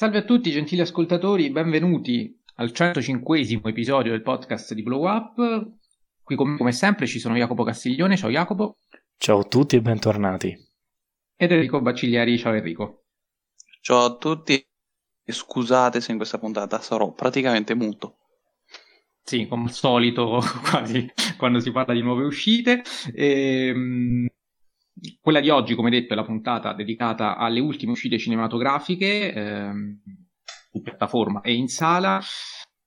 Salve a tutti gentili ascoltatori, benvenuti al 105 episodio del podcast di Blow Up. Qui come sempre ci sono Jacopo Castiglione, ciao Jacopo. Ciao a tutti e bentornati. Ed Enrico Bacigliari, ciao Enrico. Ciao a tutti e scusate se in questa puntata sarò praticamente muto. Sì, come al solito, quasi quando si parla di nuove uscite. Ehm, quella di oggi, come detto, è la puntata dedicata alle ultime uscite cinematografiche ehm, su piattaforma e in sala.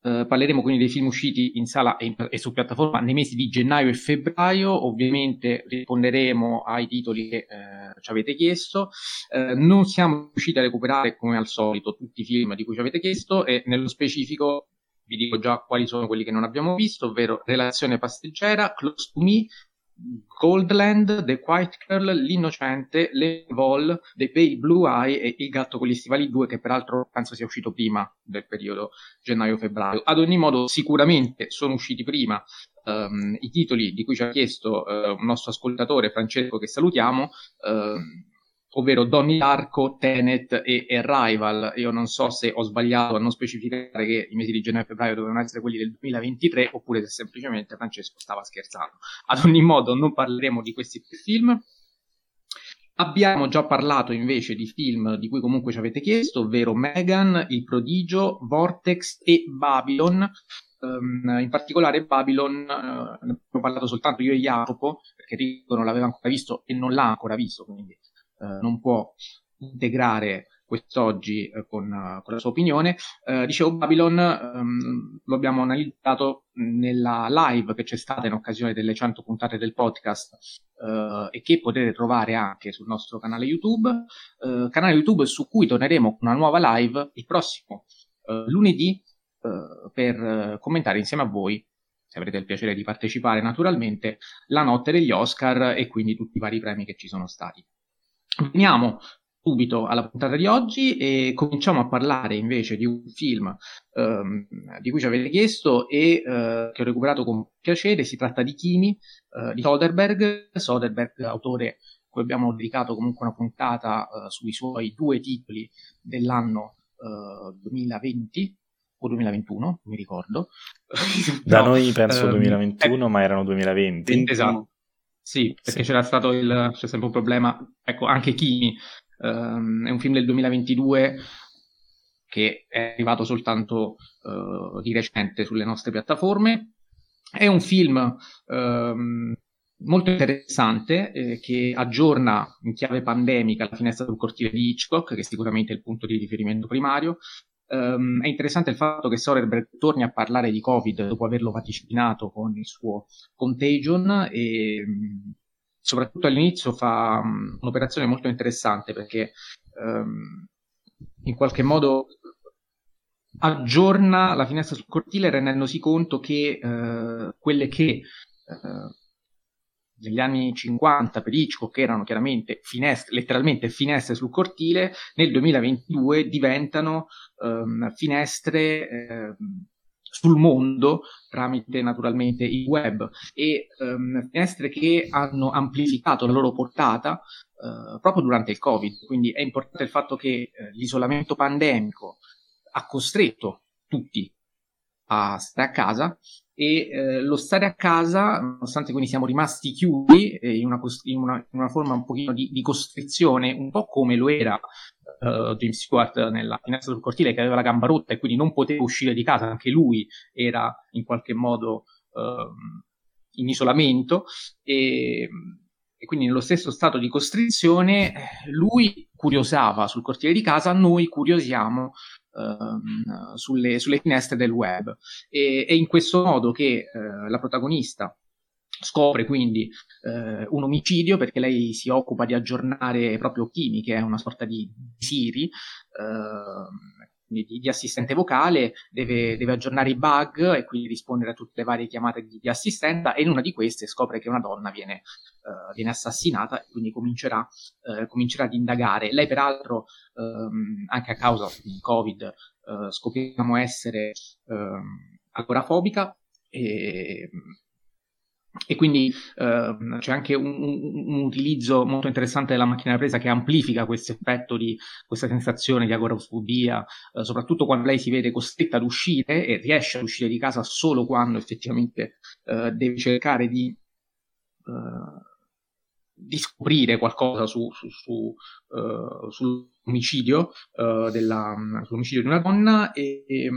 Uh, parleremo quindi dei film usciti in sala e, in, e, su piattaforma nei mesi di gennaio e febbraio. Ovviamente risponderemo ai titoli che uh, ci avete chiesto. Uh, non siamo riusciti a recuperare, come al solito, tutti i film di cui ci avete chiesto e nello specifico vi dico già quali sono quelli che non abbiamo visto, ovvero Relazione pastiggera, Close to Me, Goldland, The White Girl, L'Innocente, Le Vol, The Pale Blue Eye e Il gatto con gli stivali 2 che peraltro penso sia uscito prima del periodo gennaio-febbraio. Ad ogni modo sicuramente sono usciti prima um, i titoli di cui ci ha chiesto uh, un nostro ascoltatore Francesco che salutiamo. Uh, ovvero Donnie Darko, Tenet e Arrival. Io non so se ho sbagliato a non specificare che i mesi di gennaio e febbraio dovevano essere quelli del 2023 oppure se semplicemente Francesco stava scherzando. Ad ogni modo non parleremo di questi tre film. Abbiamo già parlato invece di film di cui comunque ci avete chiesto, ovvero Megan, Il Prodigio, Vortex e Babylon. Um, in particolare Babylon, uh, ne abbiamo parlato soltanto io e Jacopo, perché Rico non l'aveva ancora visto e non l'ha ancora visto, quindi eh, non può integrare quest'oggi eh, con, uh, con, la sua opinione. Uh, dicevo, Babylon um, lo abbiamo analizzato nella live che c'è stata in occasione delle 100 puntate del podcast uh, e che potete trovare anche sul nostro canale YouTube, canale YouTube su cui torneremo con una nuova live il prossimo lunedì per commentare insieme a voi se avrete il piacere di partecipare naturalmente, la notte degli Oscar e quindi tutti i vari premi che ci sono stati. Veniamo subito alla puntata di oggi e cominciamo a parlare invece di un film ehm, di cui ci avete chiesto e eh, che ho recuperato con piacere. Si tratta di Kimi eh, di Soderbergh. Soderbergh, autore cui abbiamo dedicato comunque una puntata eh, sui suoi due titoli dell'anno 2020 eh, o 2021, mi ricordo. Da no, noi penso 2021, ehm, ma erano 2020. Esatto. Sì, perché sì. c'era stato il, c'è sempre un problema, ecco, anche Kimi um, è un film del 2022 che è arrivato soltanto uh, di recente sulle nostre piattaforme. È un film um, molto interessante eh, che aggiorna in chiave pandemica la finestra sul cortile di Hitchcock, che è sicuramente il punto di riferimento primario, Um, è interessante il fatto che Soderbergh torni a parlare di Covid dopo averlo vaticinato con il suo Contagion e soprattutto all'inizio fa um, un'operazione molto interessante perché um, in qualche modo aggiorna la finestra sul cortile rendendosi conto che uh, quelle che uh, negli anni 50 per Hitchcock erano chiaramente finestre, letteralmente finestre sul cortile, nel 2022 diventano um, finestre eh, sul mondo tramite naturalmente il web e um, finestre che hanno amplificato la loro portata uh, proprio durante il Covid. Quindi è importante il fatto che uh, l'isolamento pandemico ha costretto tutti a stare a casa e eh, lo stare a casa, nonostante quindi siamo rimasti chiusi eh, in, una, in, una, in, una, forma un pochino di, di, costrizione, un po' come lo era uh, James Stewart nella finestra sul cortile che aveva la gamba rotta e quindi non poteva uscire di casa, anche lui era in qualche modo uh, in isolamento. E, e quindi nello stesso stato di costrizione lui curiosava sul cortile di casa, noi curiosiamo Ehm, sulle, sulle, finestre del web. E, è in questo modo che uh, la protagonista scopre quindi uh, un omicidio perché lei si occupa di aggiornare proprio Kimi, che è una sorta di Siri, uh, di, di, assistente vocale, deve, deve, aggiornare i bug e quindi rispondere a tutte le varie chiamate di, di assistenza e in una di queste scopre che una donna viene, uh, viene assassinata e quindi comincerà, uh, comincerà ad indagare. Lei peraltro, um, anche a causa di Covid, uh, scopriamo essere um, agorafobica e e quindi eh, c'è anche un, un, utilizzo molto interessante della macchina da presa che amplifica questo effetto di questa sensazione di agorafobia, eh, soprattutto quando lei si vede costretta ad uscire e riesce ad uscire di casa solo quando effettivamente eh, deve cercare di, eh, di scoprire qualcosa su, su, su, uh, sull'omicidio, uh, della, sull'omicidio di una donna e, e,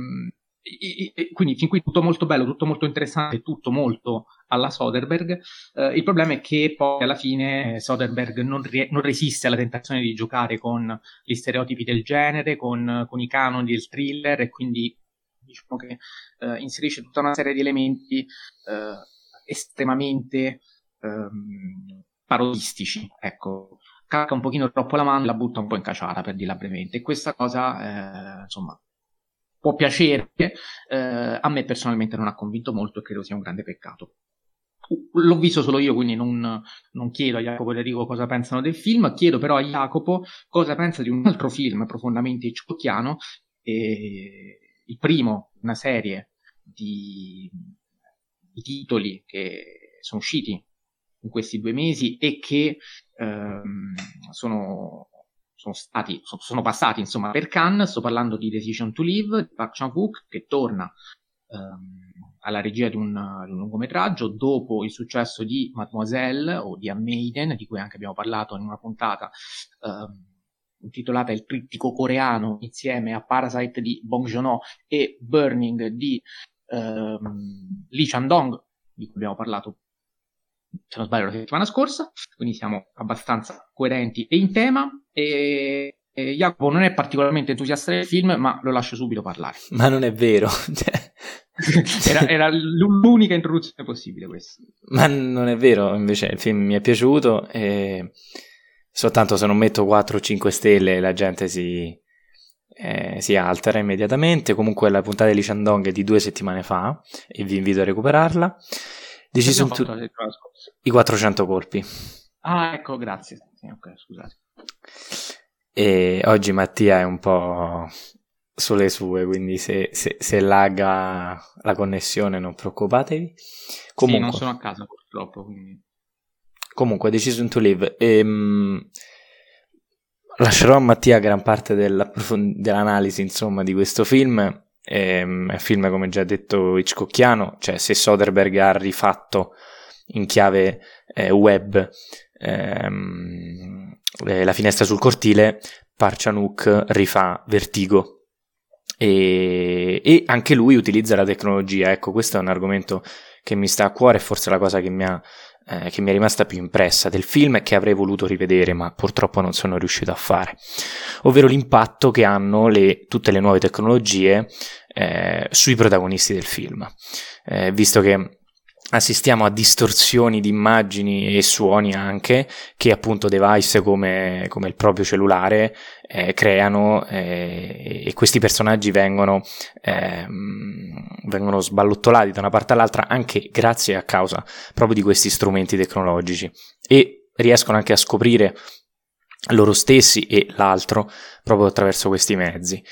e, quindi fin qui tutto molto bello, tutto molto interessante, tutto molto alla Soderbergh. Uh, il problema è che poi alla fine Soderbergh non, rie- non, resiste alla tentazione di giocare con gli stereotipi del genere, con, con i canoni del thriller e quindi diciamo che inserisce tutta una serie di elementi estremamente um, parodistici, ecco, cacca un pochino troppo la mano e la butta un po' in caciara, per dirla brevemente. E questa cosa, eh, insomma, può piacere, eh, a me personalmente non ha convinto molto e credo sia un grande peccato. L'ho visto solo io, quindi non, non chiedo a Jacopo e Enrico cosa pensano del film, chiedo però a Jacopo cosa pensa di un altro film profondamente hitchcockiano, eh, il primo, una serie di, di titoli che sono usciti in questi due mesi e che ehm, sono, sono, stati, sono passati insomma per Cannes. Sto parlando di Decision to Live di Park Chan-wook che torna ehm, alla regia di un, di un, lungometraggio dopo il successo di Mademoiselle o di Maiden, di cui anche abbiamo parlato in una puntata ehm, intitolata Il trittico coreano insieme a Parasite di Bong Joon-ho e Burning di ehm, Lee Chandong di cui abbiamo parlato se non sbaglio la settimana scorsa, quindi siamo abbastanza coerenti e in tema. E, Jacopo non è particolarmente entusiasta del film, ma lo lascio subito parlare. Ma non è vero. Era, era, l'unica introduzione possibile questa. Ma non è vero, invece il film mi è piaciuto e soltanto se non metto 4 o 5 stelle la gente si, eh, si altera immediatamente. Comunque la puntata di Chandong è di due settimane fa e vi invito a recuperarla. Decision to... I 400 colpi. Ah, ecco, grazie. Sì, ok, scusate. E oggi Mattia è un po' sulle sue, quindi se, se, se lagga la connessione non preoccupatevi. Comunque, sì, non sono a casa purtroppo, quindi... Comunque, Decision to Live. Ehm, lascerò a Mattia gran parte dell'analisi, insomma, di questo film Ehm, è un film, come già detto, Hitchcockiano, cioè se Soderbergh ha rifatto in chiave eh, web ehm, eh, la finestra sul cortile, Parchanuk rifà Vertigo. E, e, anche lui utilizza la tecnologia. Ecco, questo è un argomento che mi sta a cuore, forse la cosa che mi ha eh, che mi è rimasta più impressa del film e che avrei voluto rivedere, ma purtroppo non sono riuscito a fare, ovvero l'impatto che hanno le, tutte le nuove tecnologie eh, sui protagonisti del film. Eh, visto che assistiamo a distorsioni di immagini e suoni anche che appunto device come, come il proprio cellulare eh, creano eh, e questi personaggi vengono, eh, vengono sballottolati da una parte all'altra anche grazie a causa proprio di questi strumenti tecnologici. E riescono anche a scoprire loro stessi e l'altro proprio attraverso questi mezzi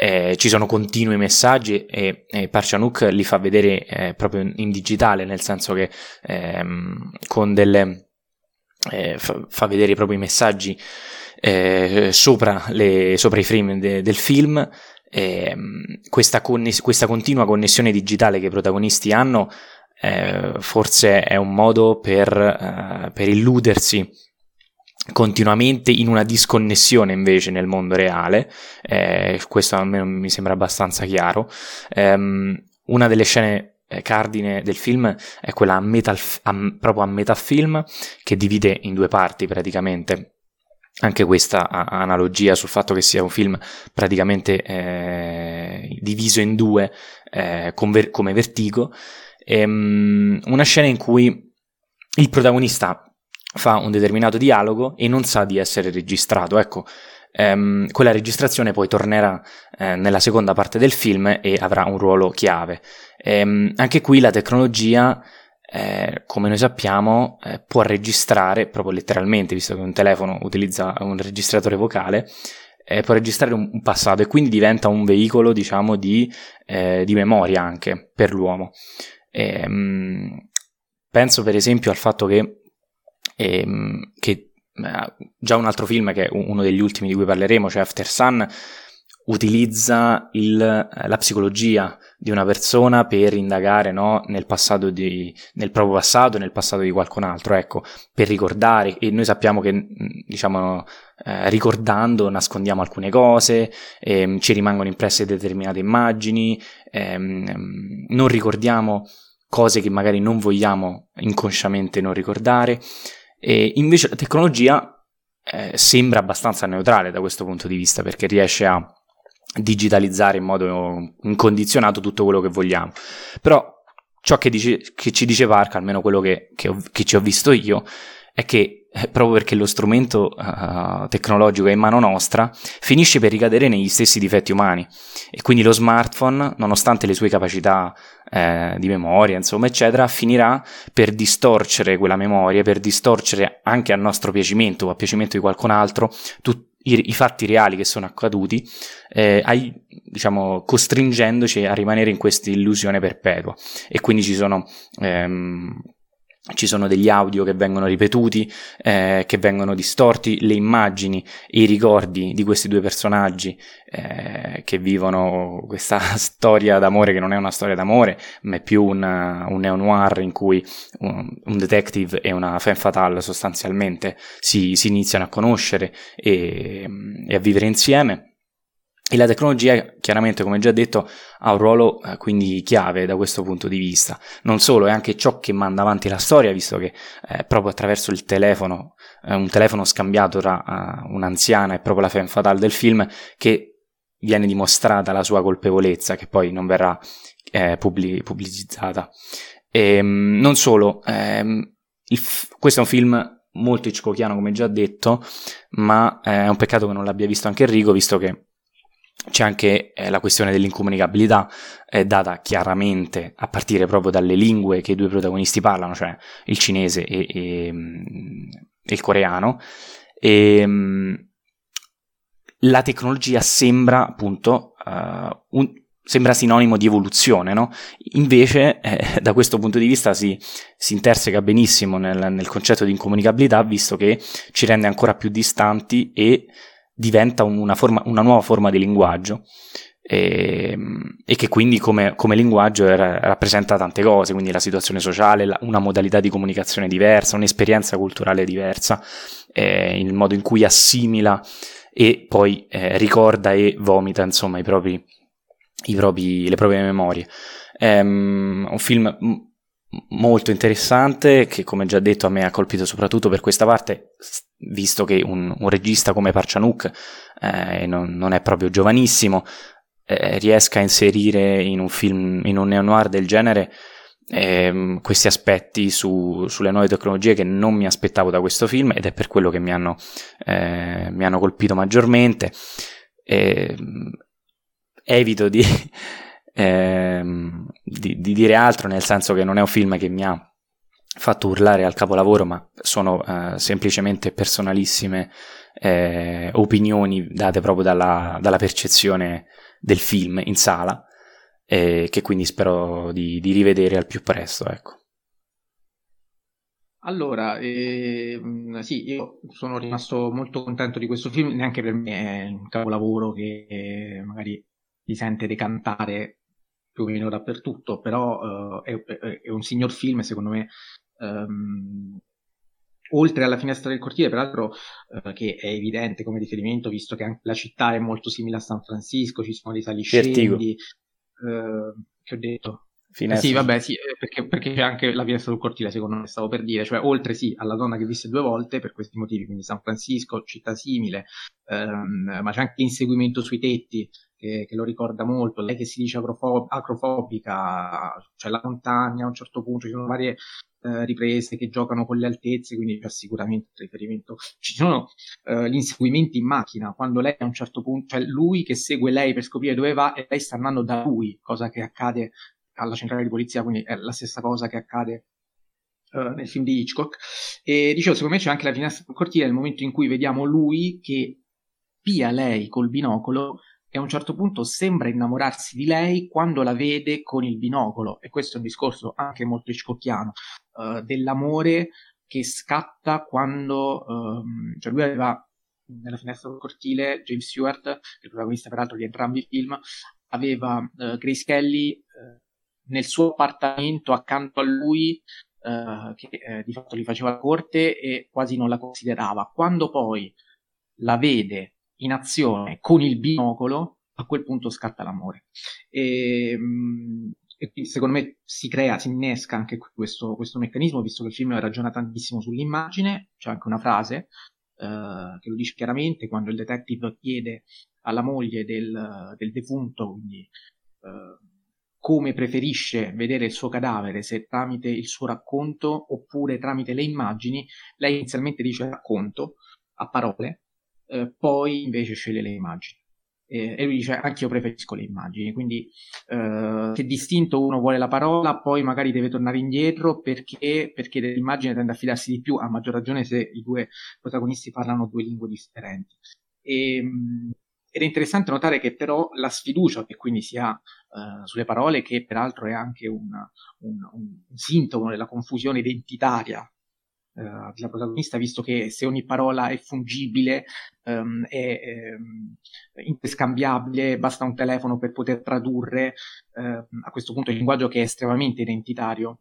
eh, ci sono continui messaggi e, e Parchanuk li fa vedere eh, proprio in digitale, nel senso che ehm, con delle eh, fa, fa, vedere proprio i messaggi eh, sopra, le, sopra, i frame de, del film. Ehm, questa, conness- questa continua connessione digitale che i protagonisti hanno eh, forse è un modo per, uh, per illudersi continuamente in una disconnessione invece nel mondo reale, eh, questo almeno mi sembra abbastanza chiaro. Um, una delle scene eh, cardine del film è quella a meta, a, proprio a metafilm che divide in due parti praticamente. Anche questa analogia sul fatto che sia un film praticamente eh, diviso in due eh, come vertigo. Ehm, una scena in cui il protagonista fa un determinato dialogo e non sa di essere registrato. Ecco, ehm, quella registrazione poi tornerà eh, nella seconda parte del film e avrà un ruolo chiave. Ehm, anche qui la tecnologia, eh, come noi sappiamo, eh, può registrare proprio letteralmente, visto che un telefono utilizza un registratore vocale. Eh, può registrare un, passato e quindi diventa un veicolo, diciamo, di, eh, di memoria anche per l'uomo. Ehm, penso per esempio al fatto che, ehm, che eh, già un altro film che è uno degli ultimi di cui parleremo, cioè After Sun, utilizza il, la psicologia di una persona per indagare no, nel, di, nel proprio passato e nel passato di qualcun altro, ecco, per ricordare. E noi sappiamo che diciamo eh, ricordando nascondiamo alcune cose, ehm, ci rimangono impresse determinate immagini, ehm, non ricordiamo cose che magari non vogliamo inconsciamente non ricordare e invece la tecnologia eh, sembra abbastanza neutrale da questo punto di vista perché riesce a digitalizzare in modo incondizionato tutto quello che vogliamo. Però ciò che, dice, che ci dice Park, almeno quello che, che, ho, che, ci ho visto io, è che proprio perché lo strumento uh, tecnologico è in mano nostra, finisce per ricadere negli stessi difetti umani. E quindi lo smartphone, nonostante le sue capacità eh, di memoria, insomma, eccetera, finirà per distorcere quella memoria, per distorcere anche a nostro piacimento o a piacimento di qualcun altro tut- i, i, fatti reali che sono accaduti, eh, ai, diciamo, costringendoci a rimanere in questa illusione perpetua. E quindi ci sono. Ehm, ci sono degli audio che vengono ripetuti, eh, che vengono distorti, le immagini i ricordi di questi due personaggi eh, che vivono questa storia d'amore che non è una storia d'amore, ma è più una, un neo-noir in cui un, un, detective e una femme fatale sostanzialmente si, si iniziano a conoscere e, e a vivere insieme. E la tecnologia, chiaramente, come già detto, ha un ruolo eh, quindi chiave da questo punto di vista. Non solo, è anche ciò che manda avanti la storia, visto che eh, proprio attraverso il telefono, eh, un telefono scambiato tra uh, un'anziana e proprio la femme fatale del film, che viene dimostrata la sua colpevolezza, che poi non verrà eh, pubblic- pubblicizzata. E, ehm, non solo, ehm, f- questo è un film molto hitchcockiano, come già detto, ma eh, è un peccato che non l'abbia visto anche Enrico, visto che c'è anche eh, la questione dell'incomunicabilità, eh, data chiaramente a partire proprio dalle lingue che i due protagonisti parlano, cioè il cinese e, e, mm, e il coreano. E, mm, la tecnologia sembra appunto uh, un, sembra sinonimo di evoluzione, no? Invece, eh, da questo punto di vista, si, si interseca benissimo nel, nel concetto di incomunicabilità, visto che ci rende ancora più distanti e diventa una, forma, una nuova forma di linguaggio e, ehm, e che quindi come, come linguaggio era, rappresenta tante cose, quindi la situazione sociale, la, una modalità di comunicazione diversa, un'esperienza culturale diversa, eh, il modo in cui assimila e poi eh, ricorda e vomita insomma i propri, i propri, le proprie memorie. Um, un film molto interessante che come già detto a me ha colpito soprattutto per questa parte visto che un, un regista come Parcianuk eh, non, non, è proprio giovanissimo eh, riesca a inserire in un film in un neo-noir del genere eh, questi aspetti su, sulle nuove tecnologie che non mi aspettavo da questo film ed è per quello che mi hanno, eh, mi hanno colpito maggiormente. Ehm, evito di ehm, di, di, dire altro, nel senso che non è un film che mi ha fatto urlare al capolavoro, ma sono eh, semplicemente personalissime eh, opinioni date proprio dalla, dalla, percezione del film in sala, eh, che quindi spero di, di, rivedere al più presto. Ecco. Allora, eh, sì, io sono rimasto molto contento di questo film, neanche per me è un capolavoro che eh, magari si sente decantare più o meno dappertutto, però uh, è, è, un signor film, secondo me, um, oltre alla finestra del cortile, peraltro, uh, che è evidente come riferimento, visto che anche la città è molto simile a San Francisco, ci sono dei saliscendi, uh, che ho detto. Finestra. Sì, vabbè, sì, perché, perché c'è anche la finestra del cortile, secondo me, stavo per dire, cioè oltre sì alla donna che visse due volte per questi motivi, quindi San Francisco, città simile, ehm, ma c'è anche inseguimento sui tetti, che, che, lo ricorda molto, lei che si dice acrofob- acrofobica, cioè la montagna a un certo punto, ci sono varie eh, riprese che giocano con le altezze, quindi c'è sicuramente il riferimento. Ci sono eh, gli inseguimenti in macchina, quando lei a un certo punto, cioè lui che segue lei per scoprire dove va e lei sta andando da lui, cosa che accade alla centrale di polizia, quindi è la stessa cosa che accade Uh, nel film di Hitchcock. E dicevo, secondo me c'è anche la finestra sul cortile nel momento in cui vediamo lui che pia lei col binocolo e a un certo punto sembra innamorarsi di lei quando la vede con il binocolo. E questo è un discorso anche molto hitchcockiano uh, dell'amore che scatta quando um, cioè lui aveva nella finestra del cortile James Stewart il protagonista peraltro di entrambi i film aveva uh, Grace Kelly uh, nel suo appartamento accanto a lui che di fatto gli faceva corte e quasi non la considerava. Quando poi la vede in azione con il binocolo, a quel punto scatta l'amore. E, mm, e secondo me si crea, si innesca anche questo, questo, meccanismo, visto che il film ragiona tantissimo sull'immagine, c'è anche una frase uh, che lo dice chiaramente quando il detective chiede alla moglie del, del defunto, quindi uh, come preferisce vedere il suo cadavere, se tramite il suo racconto oppure tramite le immagini, lei inizialmente dice racconto a parole, eh, poi invece sceglie le immagini. E, lui dice anche io preferisco le immagini, quindi eh, se distinto uno vuole la parola, poi magari deve tornare indietro perché, perché dell'immagine tende a fidarsi di più, a maggior ragione se i due protagonisti parlano due lingue differenti. E, ehm, ed è interessante notare che però la sfiducia che quindi si ha uh, sulle parole, che peraltro è anche una, un, un, sintomo della confusione identitaria uh, della protagonista, visto che se ogni parola è fungibile, um, è um, interscambiabile, basta un telefono per poter tradurre, uh, a questo punto il linguaggio che è estremamente identitario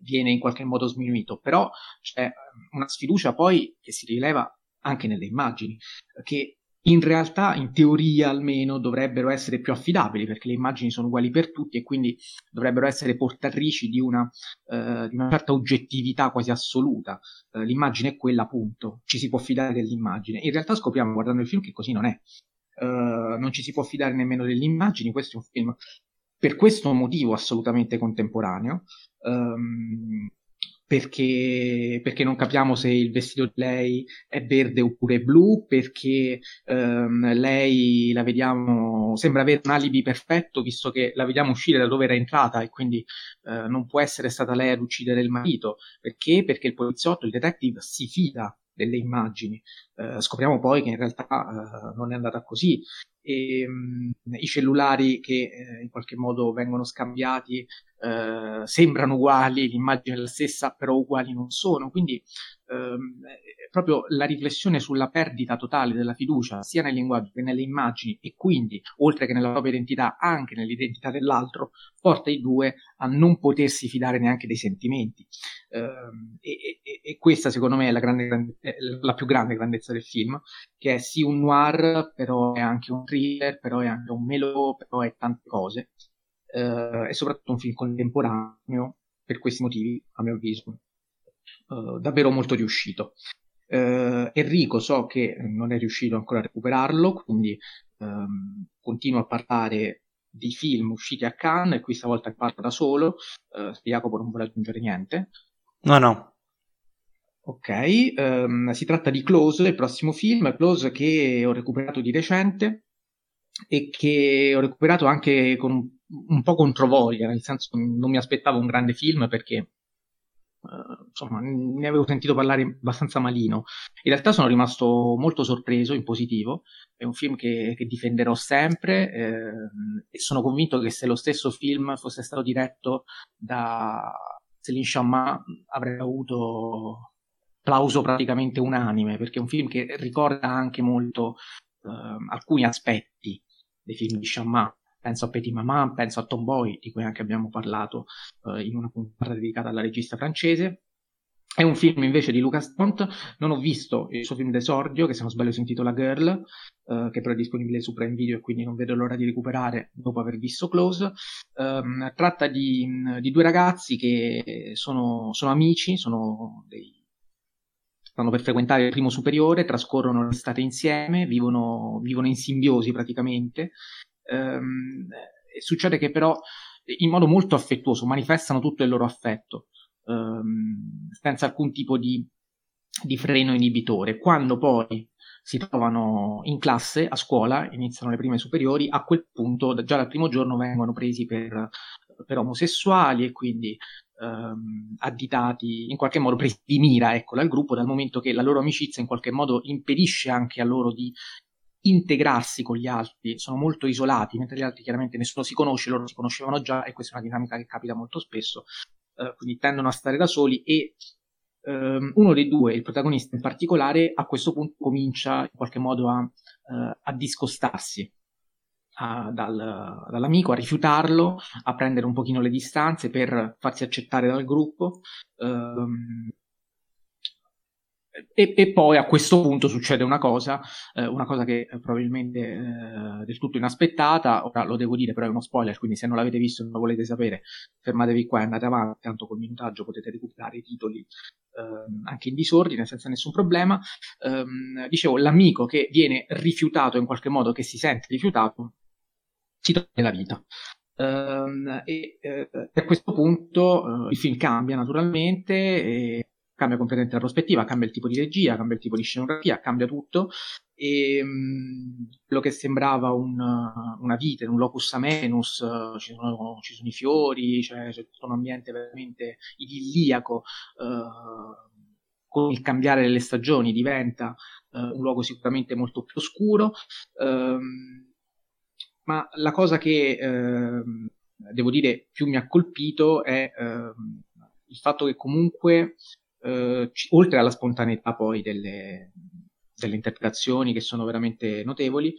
viene in qualche modo sminuito, però c'è una sfiducia poi che si rileva anche nelle immagini, che in realtà, in teoria almeno, dovrebbero essere più affidabili perché le immagini sono uguali per tutti e quindi dovrebbero essere portatrici di una, uh, di una certa oggettività quasi assoluta. Uh, l'immagine è quella, appunto, ci si può fidare dell'immagine. In realtà scopriamo guardando il film che così non è. Uh, non ci si può fidare nemmeno delle immagini, questo è un film per questo motivo assolutamente contemporaneo. Um, perché, perché, non capiamo se il vestito di lei è verde oppure blu, perché ehm, lei la vediamo, sembra avere un alibi perfetto visto che la vediamo uscire da dove era entrata e quindi eh, non può essere stata lei ad uccidere il marito. Perché? Perché il poliziotto, il detective, si fida delle immagini. Eh, scopriamo poi che in realtà eh, non è andata così e mh, mm, i cellulari che eh, in qualche modo vengono scambiati eh, sembrano uguali, l'immagine è la stessa, però uguali non sono. Quindi ehm, proprio la riflessione sulla perdita totale della fiducia sia nel linguaggio che nelle immagini e quindi, oltre che nella propria identità, anche nell'identità dell'altro, porta i due a non potersi fidare neanche dei sentimenti. Ehm, e, e, e, questa secondo me è la, grande, la più grande grandezza del film, che è sì un noir, però è anche un thriller, però è anche un melò, però è tante cose. Uh, è soprattutto un film contemporaneo per questi motivi, a mio avviso, uh, davvero molto riuscito. Uh, Enrico so che non è riuscito ancora a recuperarlo, quindi um, continuo a parlare di film usciti a Cannes e qui stavolta parlo da solo. Uh, Jacopo non vuole aggiungere niente. No, no, Ok, um, si tratta di Close, il prossimo film, Close che ho recuperato di recente e che ho recuperato anche con un po' controvoglia, nel senso che non mi aspettavo un grande film perché uh, insomma ne avevo sentito parlare abbastanza malino. In realtà sono rimasto molto sorpreso in positivo, è un film che, che difenderò sempre eh, e sono convinto che se lo stesso film fosse stato diretto da Céline Chamma avrei avuto applauso praticamente unanime, perché è un film che ricorda anche molto uh, alcuni aspetti dei film di Chamma. Penso a Petit Maman, penso a Tomboy, di cui anche abbiamo parlato uh, in una puntata dedicata alla regista francese. È un film invece di Lucas Dont, non ho visto il suo film d'esordio, che se non sbaglio si intitola Girl, uh, che però è disponibile su Prime Video e quindi non vedo l'ora di recuperare dopo aver visto Close. Um, tratta di, di, due ragazzi che sono, sono amici, sono dei stanno per frequentare il primo superiore, trascorrono l'estate insieme, vivono, vivono in simbiosi praticamente. Ehm, succede che però in modo molto affettuoso manifestano tutto il loro affetto, ehm, senza alcun tipo di, di freno inibitore. Quando poi si trovano in classe, a scuola, iniziano le prime superiori, a quel punto già dal primo giorno vengono presi per, per omosessuali e quindi ehm, additati, in qualche modo presi di mira ecco, dal gruppo, dal momento che la loro amicizia in qualche modo impedisce anche a loro di integrarsi con gli altri, sono molto isolati, mentre gli altri chiaramente nessuno si conosce, loro si conoscevano già e questa è una dinamica che capita molto spesso, eh, quindi tendono a stare da soli e ehm, uno dei due, il protagonista in particolare, a questo punto comincia in qualche modo a, eh, a discostarsi a, dal, dall'amico, a rifiutarlo, a prendere un pochino le distanze per farsi accettare dal gruppo. Ehm, e, e, poi a questo punto succede una cosa, eh, una cosa che è probabilmente eh, del tutto inaspettata, ora lo devo dire però è uno spoiler, quindi se non l'avete visto e non lo volete sapere fermatevi qua e andate avanti, tanto col minutaggio potete recuperare i titoli eh, anche in disordine senza nessun problema. Ehm, dicevo, l'amico che viene rifiutato in qualche modo, che si sente rifiutato, si toglie la vita. Uh, e a questo punto uh, il film cambia naturalmente, e cambia completamente la prospettiva, cambia il tipo di regia, cambia il tipo di scenografia, cambia tutto e um, quello che sembrava un, una vita, un locus amenus, ci sono, ci, sono, i fiori, cioè, c'è tutto un ambiente veramente idilliaco con il cambiare delle stagioni diventa un luogo sicuramente molto più oscuro. Um, ma la cosa che eh, devo dire più mi ha colpito è il fatto che comunque, eh, c- oltre alla spontaneità poi delle, delle, interpretazioni che sono veramente notevoli,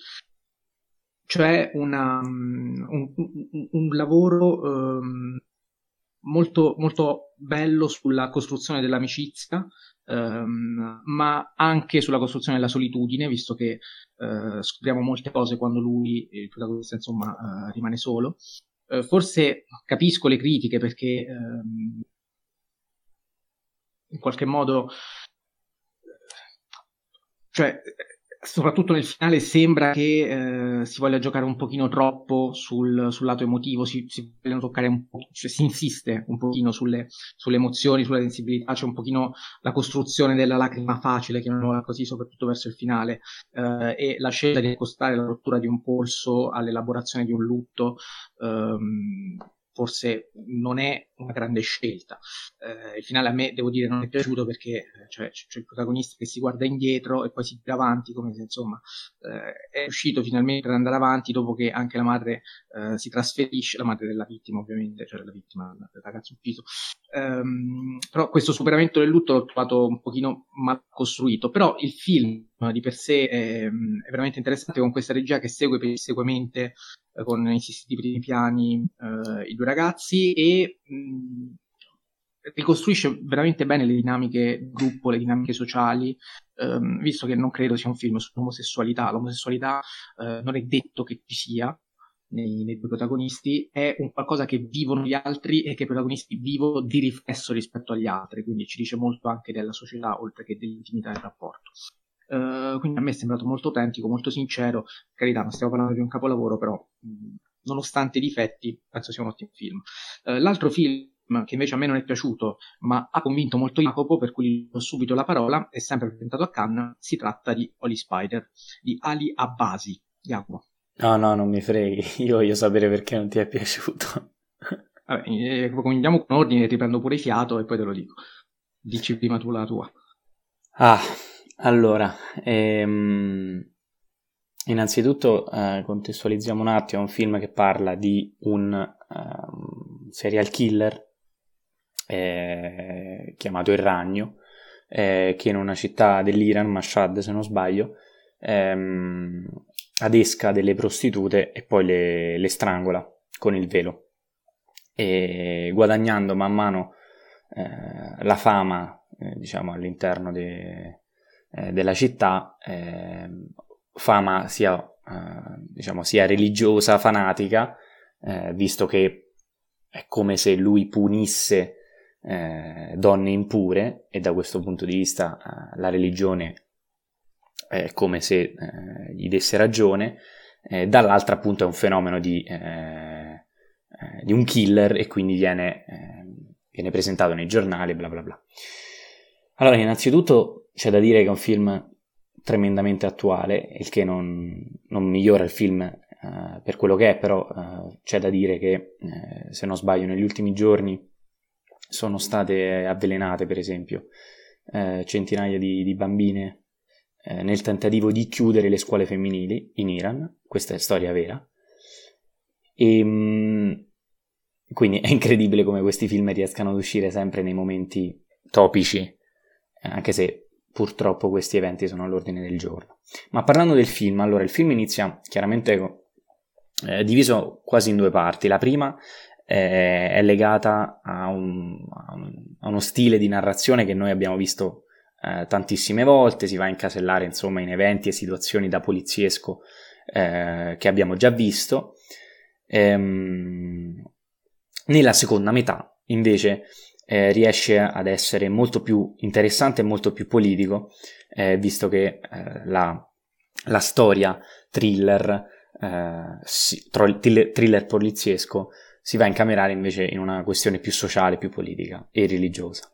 cioè una, un, un, un, lavoro ehm, molto, molto bello sulla costruzione dell'amicizia, ehm, ma anche sulla costruzione della solitudine, visto che eh, scopriamo molte cose quando lui, il protagonista, insomma, eh, rimane solo. Eh, forse capisco le critiche perché ehm, in qualche modo cioè soprattutto nel finale sembra che eh, si voglia giocare un pochino troppo sul, sul lato emotivo, si, si vogliono toccare un po', cioè si insiste un pochino sulle, sulle, emozioni, sulla sensibilità, c'è un pochino la costruzione della lacrima facile, chiamiamola così, soprattutto verso il finale, eh, e la scelta di accostare la rottura di un polso all'elaborazione di un lutto. Ehm, forse non è una grande scelta. Eh, il finale a me, devo dire, non è piaciuto perché eh, cioè, c'è il protagonista che si guarda indietro e poi si tira avanti, come se insomma eh, è riuscito finalmente ad andare avanti dopo che anche la madre eh, si trasferisce, la madre della vittima ovviamente, cioè la vittima del ragazzo ucciso. Um, però questo superamento del lutto l'ho trovato un pochino mal costruito, però il film di per sé è, è veramente interessante con questa regia che segue pedissequamente con insistiti primi piani eh, i due ragazzi e mh, ricostruisce veramente bene le dinamiche gruppo, le dinamiche sociali, ehm, visto che non credo sia un film sull'omosessualità. L'omosessualità eh, non è detto che ci sia nei, nei, due protagonisti, è un qualcosa che vivono gli altri e che i protagonisti vivono di riflesso rispetto agli altri, quindi ci dice molto anche della società oltre che dell'intimità del rapporto. Uh, quindi a me è sembrato molto autentico, molto sincero. Carità, non stiamo parlando di un capolavoro, però mh, nonostante i difetti, penso sia un ottimo film. Uh, l'altro film che invece a me non è piaciuto, ma ha convinto molto Jacopo, per cui do subito la parola, è sempre presentato a Cannes, si tratta di Holy Spider, di Ali Abbasi. Jacopo. No, no, non mi freghi, io voglio sapere perché non ti è piaciuto. Vabbè, eh, cominciamo con ordine, riprendo pure fiato e poi te lo dico. Dici prima tu la tua. Ah, allora, ehm, innanzitutto eh, contestualizziamo un attimo, è un film che parla di un um, serial killer eh, chiamato Il Ragno, eh, che in una città dell'Iran, Mashhad se non sbaglio, ehm, adesca delle prostitute e poi le, le strangola con il velo, e guadagnando man mano eh, la fama eh, diciamo all'interno de, eh, della città, eh, fama sia, eh, diciamo, sia religiosa, fanatica, eh, visto che è come se lui punisse eh, donne impure e da questo punto di vista eh, la religione è come se gli desse ragione, dall'altra appunto è un fenomeno di, di un killer e quindi viene, viene presentato nei giornali, bla bla bla. Allora, innanzitutto c'è da dire che è un film tremendamente attuale, il che non, non migliora il film uh, per quello che è, però uh, c'è da dire che, uh, se non sbaglio, negli ultimi giorni sono state avvelenate, per esempio, centinaia di, di bambine eh, nel tentativo di chiudere le scuole femminili in Iran, questa è storia vera. E, ehm, quindi è incredibile come questi film riescano ad uscire sempre nei momenti topici, eh, anche se purtroppo questi eventi sono all'ordine del giorno. Ma parlando del film, allora il film inizia chiaramente eh, diviso quasi in due parti. La prima eh, è legata a, un, a, uno stile di narrazione che noi abbiamo visto eh, tantissime volte, si va a incasellare insomma in eventi e situazioni da poliziesco eh, che abbiamo già visto. Ehm, nella seconda metà, invece, eh, riesce ad essere molto più interessante e molto più politico, eh, visto che eh, la, la, storia thriller, eh, si, thriller poliziesco si va a incamerare invece in una questione più sociale, più politica e religiosa.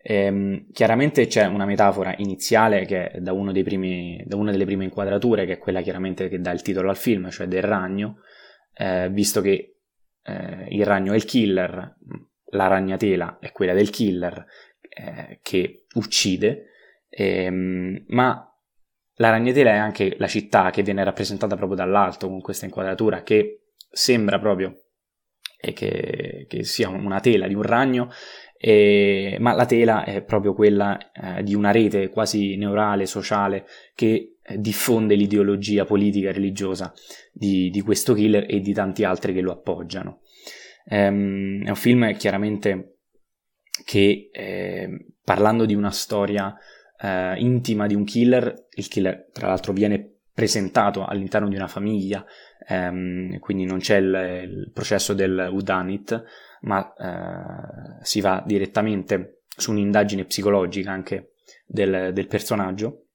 Ehm, chiaramente c'è una metafora iniziale che è da, primi, da, una delle prime inquadrature, che è quella chiaramente che dà il titolo al film, cioè del ragno, eh, visto che eh, il ragno è il killer, la ragnatela è quella del killer eh, che uccide, ehm, ma la ragnatela è anche la città che viene rappresentata proprio dall'alto con questa inquadratura che sembra proprio che, che sia una tela di un ragno eh, ma la tela è proprio quella eh, di una rete quasi neurale, sociale, che eh, diffonde l'ideologia politica e religiosa di, di, questo killer e di tanti altri che lo appoggiano. Ehm, è un film chiaramente che, ehm, parlando di una storia eh, intima di un killer, il killer tra l'altro viene presentato all'interno di una famiglia, ehm, quindi non c'è il, il processo del whodunit, ma eh, si va direttamente su un'indagine psicologica anche del, del personaggio.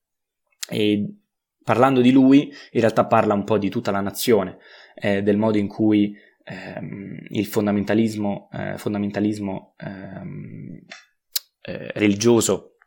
E parlando di lui in realtà parla un po' di tutta la nazione, eh, del modo in cui ehm, il fondamentalismo, eh, fondamentalismo ehm, eh, religioso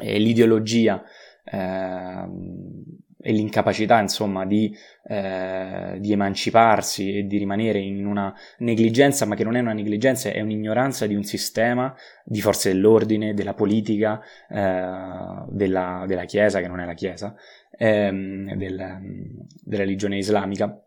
e l'ideologia ehm, e l'incapacità, insomma, di, eh, di, emanciparsi e di rimanere in una negligenza, ma che non è una negligenza, è un'ignoranza di un sistema di forze dell'ordine, della politica, eh, della, della, Chiesa, che non è la Chiesa, ehm, del, della religione islamica,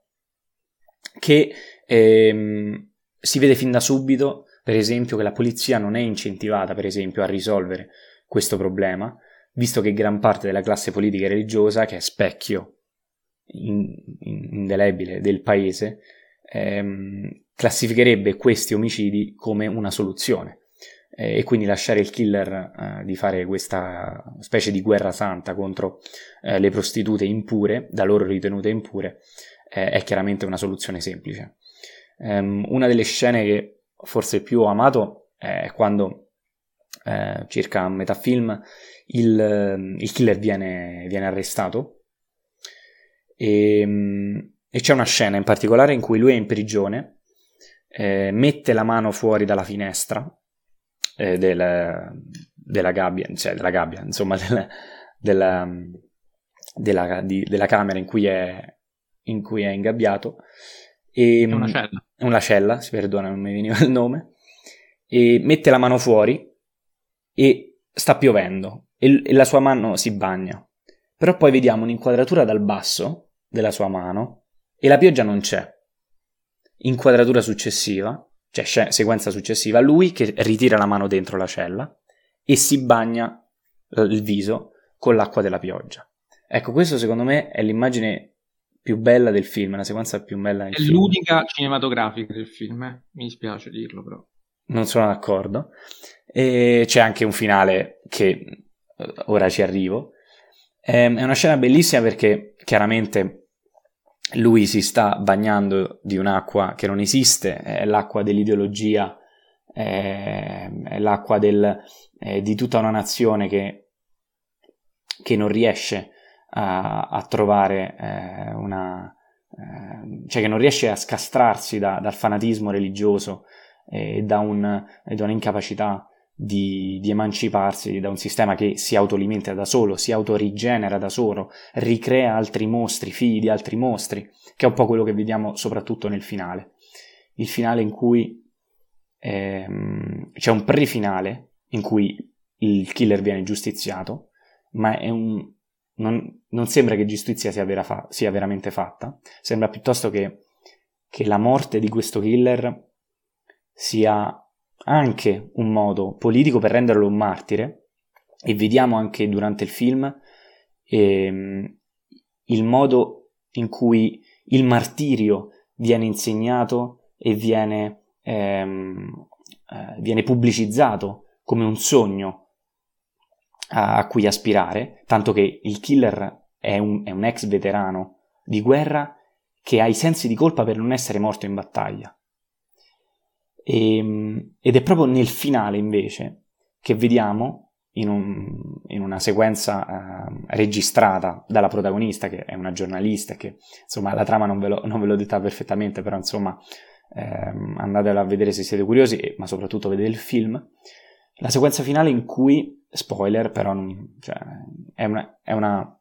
che ehm, si vede fin da subito, per esempio, che la polizia non è incentivata, per esempio, a risolvere questo problema, visto che gran parte della classe politica e religiosa, che è specchio in, in, indelebile del paese, ehm, classificherebbe questi omicidi come una soluzione eh, e quindi lasciare il killer eh, di fare questa specie di guerra santa contro eh, le prostitute impure, da loro ritenute impure, eh, è chiaramente una soluzione semplice. Um, una delle scene che forse più ho amato è quando eh, circa a metà film il, il killer viene, viene arrestato e, e, c'è una scena in particolare in cui lui è in prigione, eh, mette la mano fuori dalla finestra eh, del, della gabbia, cioè della gabbia, insomma, del, della, della, di, della, camera in cui è, in cui è ingabbiato. E, è una cella. Una cella, si perdona, non mi veniva il nome. E mette la mano fuori e sta piovendo e, e la sua mano si bagna. Però poi vediamo un'inquadratura dal basso della sua mano e la pioggia non c'è. Inquadratura successiva, cioè sequenza successiva, lui che ritira la mano dentro la cella e si bagna il viso con l'acqua della pioggia. Ecco, questo secondo me è l'immagine più bella del film, la sequenza più bella del è film. È l'unica cinematografica del film, eh? mi dispiace dirlo però. Non sono d'accordo. E c'è anche un finale che ora ci arrivo. Ehm, è una scena bellissima perché chiaramente lui si sta bagnando di un'acqua che non esiste, è l'acqua dell'ideologia, è l'acqua del, è di tutta una nazione che, che non riesce a, a trovare eh, una, eh, cioè che non riesce a scastrarsi da, dal fanatismo religioso e da, un, e da un'incapacità di, di, emanciparsi da un sistema che si autoalimenta da solo, si autorigenera da solo, ricrea altri mostri, figli di altri mostri, che è un po' quello che vediamo soprattutto nel finale. Il finale in cui ehm, c'è un pre-finale in cui il killer viene giustiziato, ma è un, non, non sembra che giustizia sia, vera fa- sia, veramente fatta, sembra piuttosto che, che la morte di questo killer sia anche un modo politico per renderlo un martire. E vediamo anche durante il film ehm, il modo in cui il martirio viene insegnato e viene, ehm, eh, viene pubblicizzato come un sogno a, cui aspirare, tanto che il killer è un, è un ex veterano di guerra che ha i sensi di colpa per non essere morto in battaglia. E, ehm, ed è proprio nel finale invece che vediamo in, un, in una sequenza uh, registrata dalla protagonista che è una giornalista che insomma la trama non ve, lo, non ve l'ho detta perfettamente però insomma ehm, andatela a vedere se siete curiosi ma soprattutto vedete il film la sequenza finale in cui spoiler però non, cioè, è, una, è una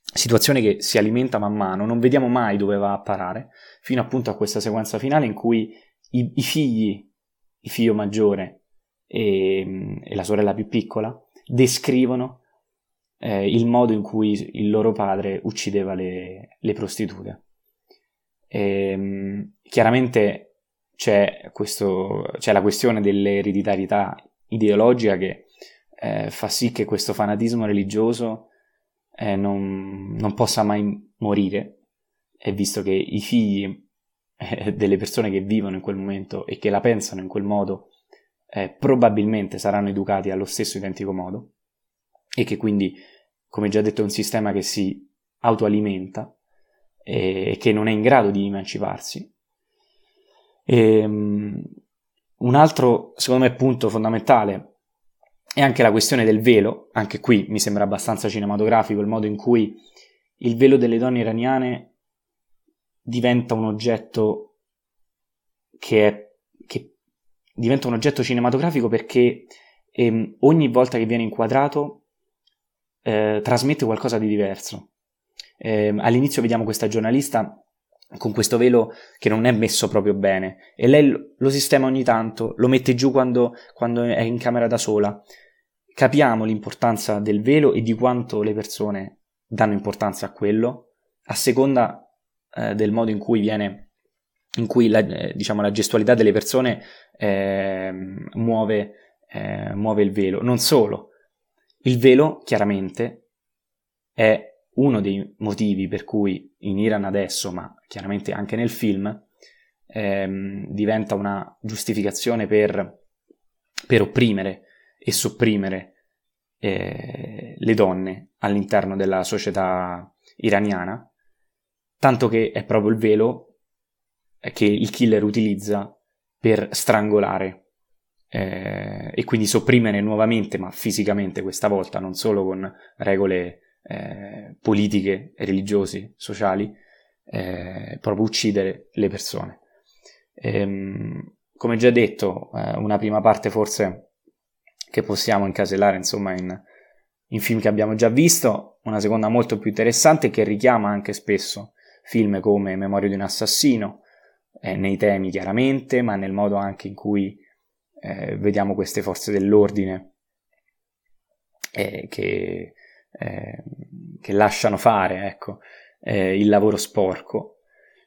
situazione che si alimenta man mano non vediamo mai dove va a parare fino appunto a questa sequenza finale in cui i, i figli il figlio maggiore e, e la sorella più piccola descrivono eh, il modo in cui il loro padre uccideva le, le prostitute. E, ehm, chiaramente c'è, questo, c'è, la questione dell'ereditarietà ideologica che eh, fa sì che questo fanatismo religioso eh, non, non, possa mai morire, e visto che i figli eh, delle persone che vivono in quel momento e che la pensano in quel modo eh, probabilmente saranno educati allo stesso identico modo e che quindi, come già detto, è un sistema che si autoalimenta e che non è in grado di emanciparsi. E, um, un altro, secondo me, punto fondamentale è anche la questione del velo, anche qui mi sembra abbastanza cinematografico il modo in cui il velo delle donne iraniane diventa un oggetto che è diventa un oggetto cinematografico perché ehm, ogni volta che viene inquadrato eh, trasmette qualcosa di diverso. Eh, all'inizio vediamo questa giornalista con questo velo che non è messo proprio bene e lei lo sistema ogni tanto, lo mette giù quando, quando è in camera da sola. Capiamo l'importanza del velo e di quanto le persone danno importanza a quello a seconda eh, del modo in cui viene in cui la, eh, diciamo, la gestualità delle persone eh, muove, muove il velo. Non solo, il velo chiaramente è uno dei motivi per cui in Iran adesso, ma chiaramente anche nel film, ehm, diventa una giustificazione per, per opprimere e sopprimere eh, le donne all'interno della società iraniana, tanto che è proprio il velo che il killer utilizza per strangolare eh, e quindi sopprimere nuovamente, ma fisicamente questa volta, non solo con regole eh, politiche, religiose, sociali, eh, proprio uccidere le persone. Ehm, come già detto, eh, una prima parte forse che possiamo incasellare insomma in, in film che abbiamo già visto, una seconda molto più interessante che richiama anche spesso film come Memoria di un assassino, eh, nei temi chiaramente, ma nel modo anche in cui eh, vediamo queste forze dell'ordine eh, che, eh, che, lasciano fare ecco, eh, il lavoro sporco.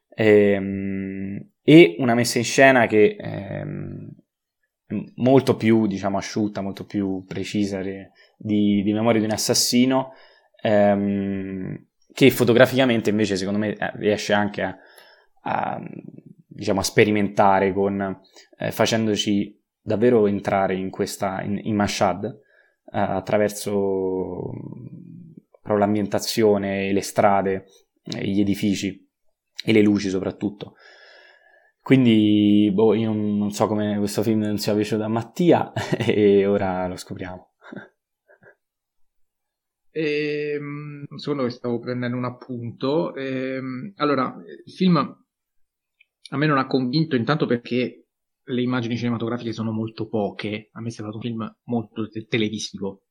Ehm, e una messa in scena che ehm, molto più diciamo asciutta, molto più precisa di, di Memoria di un assassino, ehm, che fotograficamente invece secondo me eh, riesce anche a, a diciamo, a sperimentare con, eh, facendoci davvero entrare in questa, in, in Mashhad eh, attraverso l'ambientazione, le strade, gli edifici e le luci soprattutto. Quindi, boh, io non so come questo film non sia piaciuto a Mattia e ora lo scopriamo. Ehm, secondo che stavo prendendo un appunto. Ehm, allora, il film a me non ha convinto intanto perché le immagini cinematografiche sono molto poche, a me è sembrato un film molto te- televisivo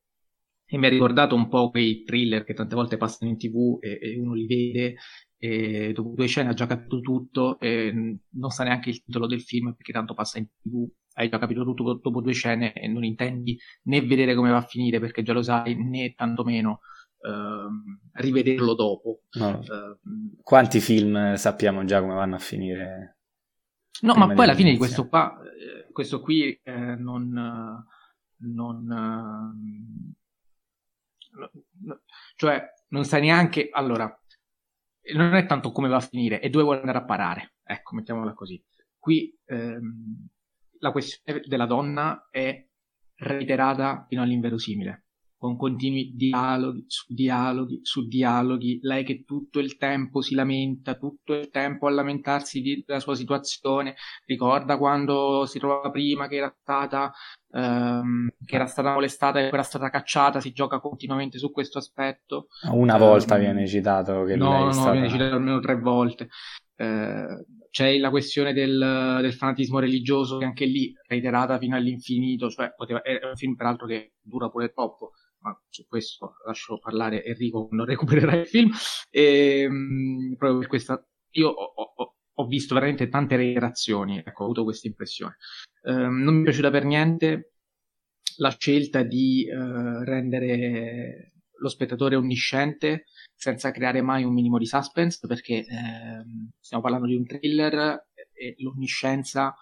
e mi ha ricordato un po' quei thriller che tante volte passano in tv e, e uno li vede e dopo due scene ha già capito tutto e non sa neanche il titolo del film perché tanto passa in tv, hai già capito tutto dopo due scene e non intendi né vedere come va a finire perché già lo sai né tantomeno ehm, rivederlo dopo. No. Uh, Quanti film sappiamo già come vanno a finire? No, ma poi alla fine di questo qua, eh, questo qui eh, non, non no, cioè non sai neanche allora non è tanto come va a finire è dove vuole andare a parare ecco mettiamola così. Qui ehm, la questione della donna è reiterata fino all'inverosimile con continui dialoghi su dialoghi su dialoghi, lei che tutto il tempo si lamenta, tutto il tempo a lamentarsi di, della sua situazione, ricorda quando si trovava prima che era stata, ehm, che era stata molestata e era stata cacciata, si gioca continuamente su questo aspetto. Una volta um, viene citato che no, lei no, stata... viene citato almeno tre volte. Eh, c'è la questione del, del, fanatismo religioso che anche lì reiterata fino all'infinito, cioè poteva, è un film peraltro che dura pure troppo, ma su questo lascio parlare Enrico quando recupererà il film. E, ehm, proprio per questa, io ho, ho, ho visto veramente tante reiterazioni, ecco, ho avuto questa impressione. Eh, non mi è piaciuta per niente la scelta di eh, rendere lo spettatore onnisciente senza creare mai un minimo di suspense, perché eh, stiamo parlando di un thriller e l'onniscienza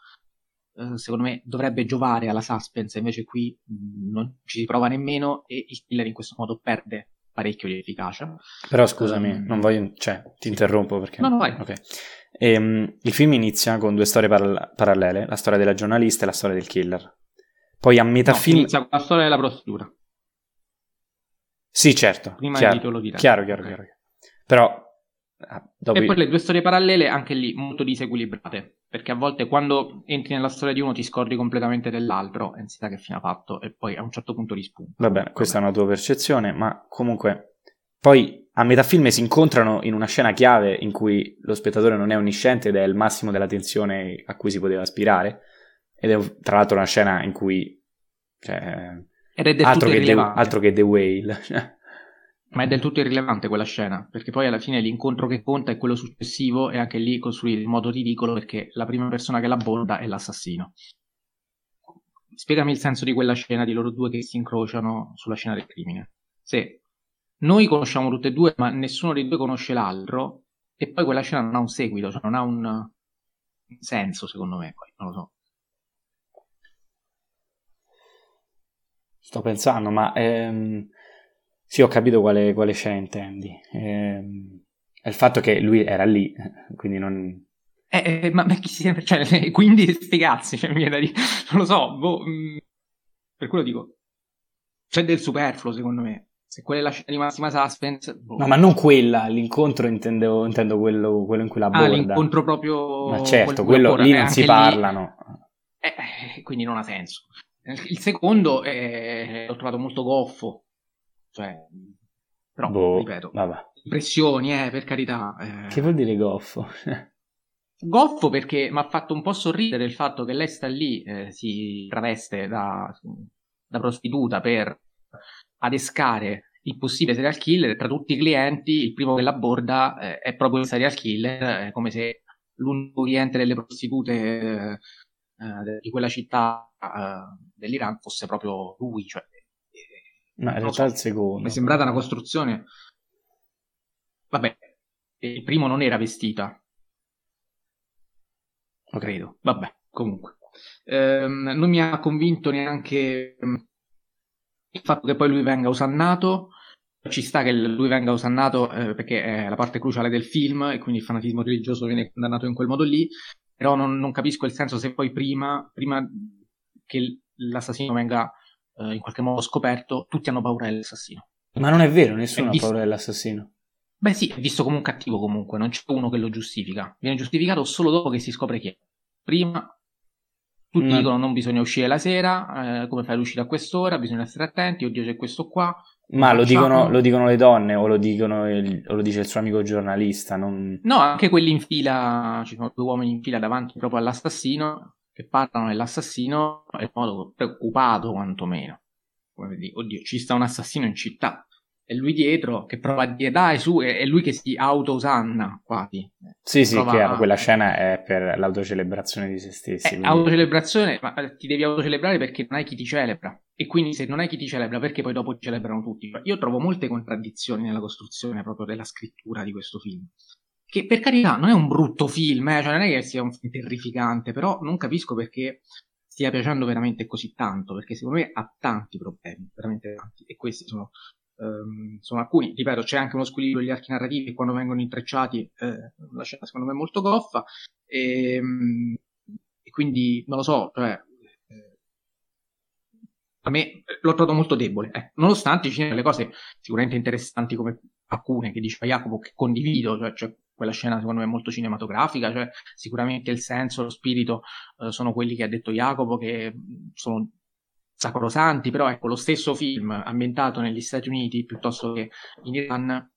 secondo me dovrebbe giovare alla suspense, invece qui mm, non ci si prova nemmeno e il killer in questo modo perde parecchio di efficacia. Però scusami, um, non voglio, cioè, ti interrompo perché... No, no, vai. Okay. E, um, il film inizia con due storie par- parallele, la storia della giornalista e la storia del killer. Poi a metà no, film... Inizia con la storia della prostituta. Sì, certo. Prima chiaro, il titolo di chiaro, chiaro, okay. chiaro. Però... Ah. E poi le due storie parallele, anche lì, molto disequilibrate perché a volte quando entri nella storia di uno ti scordi completamente dell'altro e non si sa che fine ha fatto e poi a un certo punto rispunta. Va bene, questa è una tua percezione, ma comunque poi a metà film si incontrano in una scena chiave in cui lo spettatore non è onnisciente ed è il massimo della tensione a cui si poteva aspirare ed è tra l'altro una scena in cui cioè, altro, che The, altro che The Whale Ma è del tutto irrilevante quella scena, perché poi alla fine l'incontro che conta è quello successivo e anche lì costruito in modo ridicolo perché la prima persona che l'aborda è l'assassino. Spiegami il senso di quella scena di loro due che si incrociano sulla scena del crimine. Se noi conosciamo tutte e due, ma nessuno dei due conosce l'altro, e poi quella scena non ha un seguito, cioè non ha un senso, secondo me, poi non lo so. Sto pensando, ma ehm, sì, ho capito quale, quale scena intendi. Ehm, è il fatto che lui era lì, quindi non... Eh, eh, ma, ma chi si... Cioè, quindi sti cazzi, cioè, mi viene da dire... Non lo so, boh, mh, mm, per quello dico... C'è del superfluo, secondo me. Se quella è la scena di massima suspense... Boh. No, ma non quella, l'incontro intendevo, intendo quello, quello in cui la borda. Ah, l'incontro proprio... Ma certo, quello lì non si parlano. Lì... Eh, quindi non ha senso. Il secondo eh, l'ho trovato molto goffo, cioè, però, boh, ripeto, vabbè. impressioni, eh, per carità. Eh. Che vuol dire goffo? goffo perché mi ha fatto un po' sorridere il fatto che lei sta lì, eh, si traveste da, da prostituta per adescare il possibile serial killer tra tutti i clienti, il primo che l'aborda eh, è proprio il serial killer, è come se l'unico cliente delle prostitute eh, eh di quella città eh, dell'Iran fosse proprio lui, cioè ma in realtà so, il secondo. Mi è sembrata una costruzione. Vabbè, il primo non era vestita. Lo credo. Vabbè, comunque. Ehm, non mi ha convinto neanche ehm, il fatto che poi lui venga osannato. Ci sta che lui venga osannato eh, perché è la parte cruciale del film e quindi il fanatismo religioso viene condannato in quel modo lì. Però non, non capisco il senso se poi prima, prima che l'assassino venga eh, in qualche modo scoperto, tutti hanno paura dell'assassino. Ma non è vero, nessuno visto... ha paura dell'assassino. Beh sì, è visto come un cattivo comunque, non c'è uno che lo giustifica. Viene giustificato solo dopo che si scopre chi è. Prima tutti no. dicono non bisogna uscire la sera, eh, come fai ad uscire a quest'ora, bisogna stare attenti, oddio c'è questo qua. Ma lo dicono, lo dicono, le donne o lo, dicono il, o lo dice il suo amico giornalista? Non... No, anche quelli in fila, ci sono due uomini in fila davanti proprio all'assassino che parlano dell'assassino in modo preoccupato quantomeno. Come dire, oddio, ci sta un assassino in città. è lui dietro che prova a dire dai su, è, lui che si autosanna quasi. Sì, sì, prova chiaro, quella scena è per l'autocelebrazione di se stessi. È quindi... autocelebrazione, ma eh, ti devi autocelebrare perché non hai chi ti celebra. E quindi se non hai chi ti celebra, perché poi dopo ti celebrano tutti? Io trovo molte contraddizioni nella costruzione proprio della scrittura di questo film. Che per carità non è un brutto film, eh? cioè non è che sia un film terrificante, però non capisco perché stia piacendo veramente così tanto, perché secondo me ha tanti problemi, veramente tanti, e questi sono Um, sono alcuni, ripeto, c'è anche uno squilibrio degli archi narrativi quando vengono intrecciati, eh, la scena secondo me è molto goffa, e, um, e quindi non lo so, cioè, eh, a me l'ho trovato molto debole, eh. nonostante ci siano delle cose sicuramente interessanti come alcune che diceva Jacopo che condivido, cioè, cioè quella scena secondo me è molto cinematografica, cioè sicuramente il senso, lo spirito eh, sono quelli che ha detto Jacopo che sono sacrosanti, però ecco, lo stesso film ambientato negli Stati Uniti piuttosto che in Iran,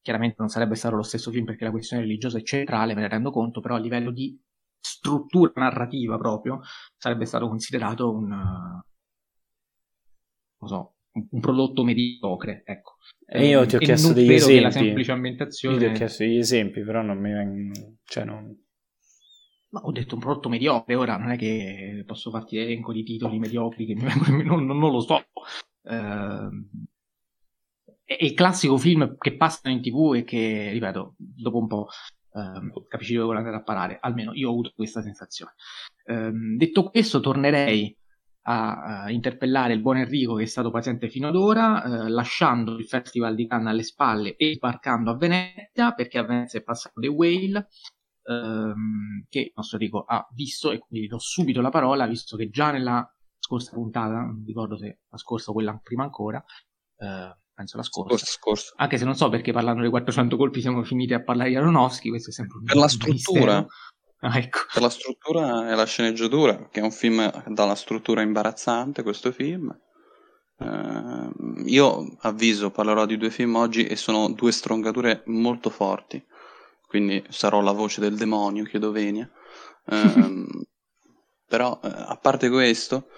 chiaramente non sarebbe stato lo stesso film perché la questione religiosa è centrale, me ne rendo conto, però a livello di struttura narrativa proprio sarebbe stato considerato un, non so, un prodotto mediocre, ecco. E io ti ho chiesto degli esempi. La semplice ambientazione... Io ti ho chiesto degli esempi, però non mi vengono... Cioè non... Ma ho detto un prodotto mediocre, ora non è che posso farti elenco di titoli mediocri che mi vengono, non, non, non lo so. Uh, è il classico film che passano in tv e che, ripeto, dopo un po' uh, capisci dove vuole andare a parare. Almeno io ho avuto questa sensazione. Uh, detto questo, tornerei a, a, interpellare il buon Enrico che è stato paziente fino ad ora, eh, lasciando il Festival di Cannes alle spalle e sbarcando a Venezia, perché a Venezia è passato The Whale, ehm, che il nostro Enrico ha visto e quindi do subito la parola, visto che già nella scorsa puntata, non ricordo se la scorsa o quella prima ancora, eh, penso la scorsa, scorsa, scorsa, anche se non so perché parlando dei 400 colpi siamo finiti a parlare di Aronofsky, questo è sempre un Per la struttura. Ah, ecco. Per la struttura e la sceneggiatura, che è un film dalla struttura imbarazzante, questo film. Uh, io avviso, parlerò di due film oggi e sono due strongature molto forti quindi sarò la voce del demonio, chiedo venia. Però, eh, a parte questo,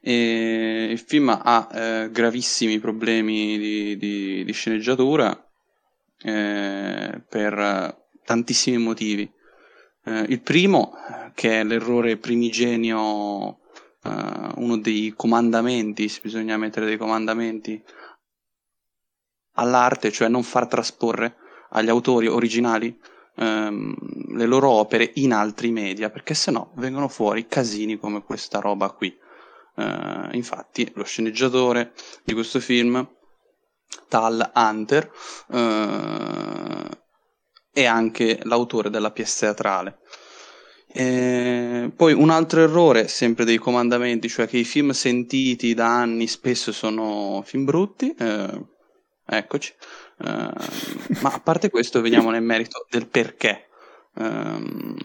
eh, il film ha eh, gravissimi problemi di, di, di sceneggiatura eh, per tantissimi motivi. Eh, il primo, che è l'errore primigenio, eh, uno dei comandamenti, se bisogna mettere dei comandamenti all'arte, cioè non far trasporre agli autori originali ehm, le loro opere in altri media, perché sennò vengono fuori casini come questa roba qui. Eh, infatti, lo sceneggiatore di questo film, Tal Hunter, eh, è anche l'autore della pièce teatrale. E poi un altro errore, sempre dei comandamenti, cioè che i film sentiti da anni spesso sono film brutti. Eh, eccoci. Uh, ma a parte questo, veniamo nel merito del perché. Um,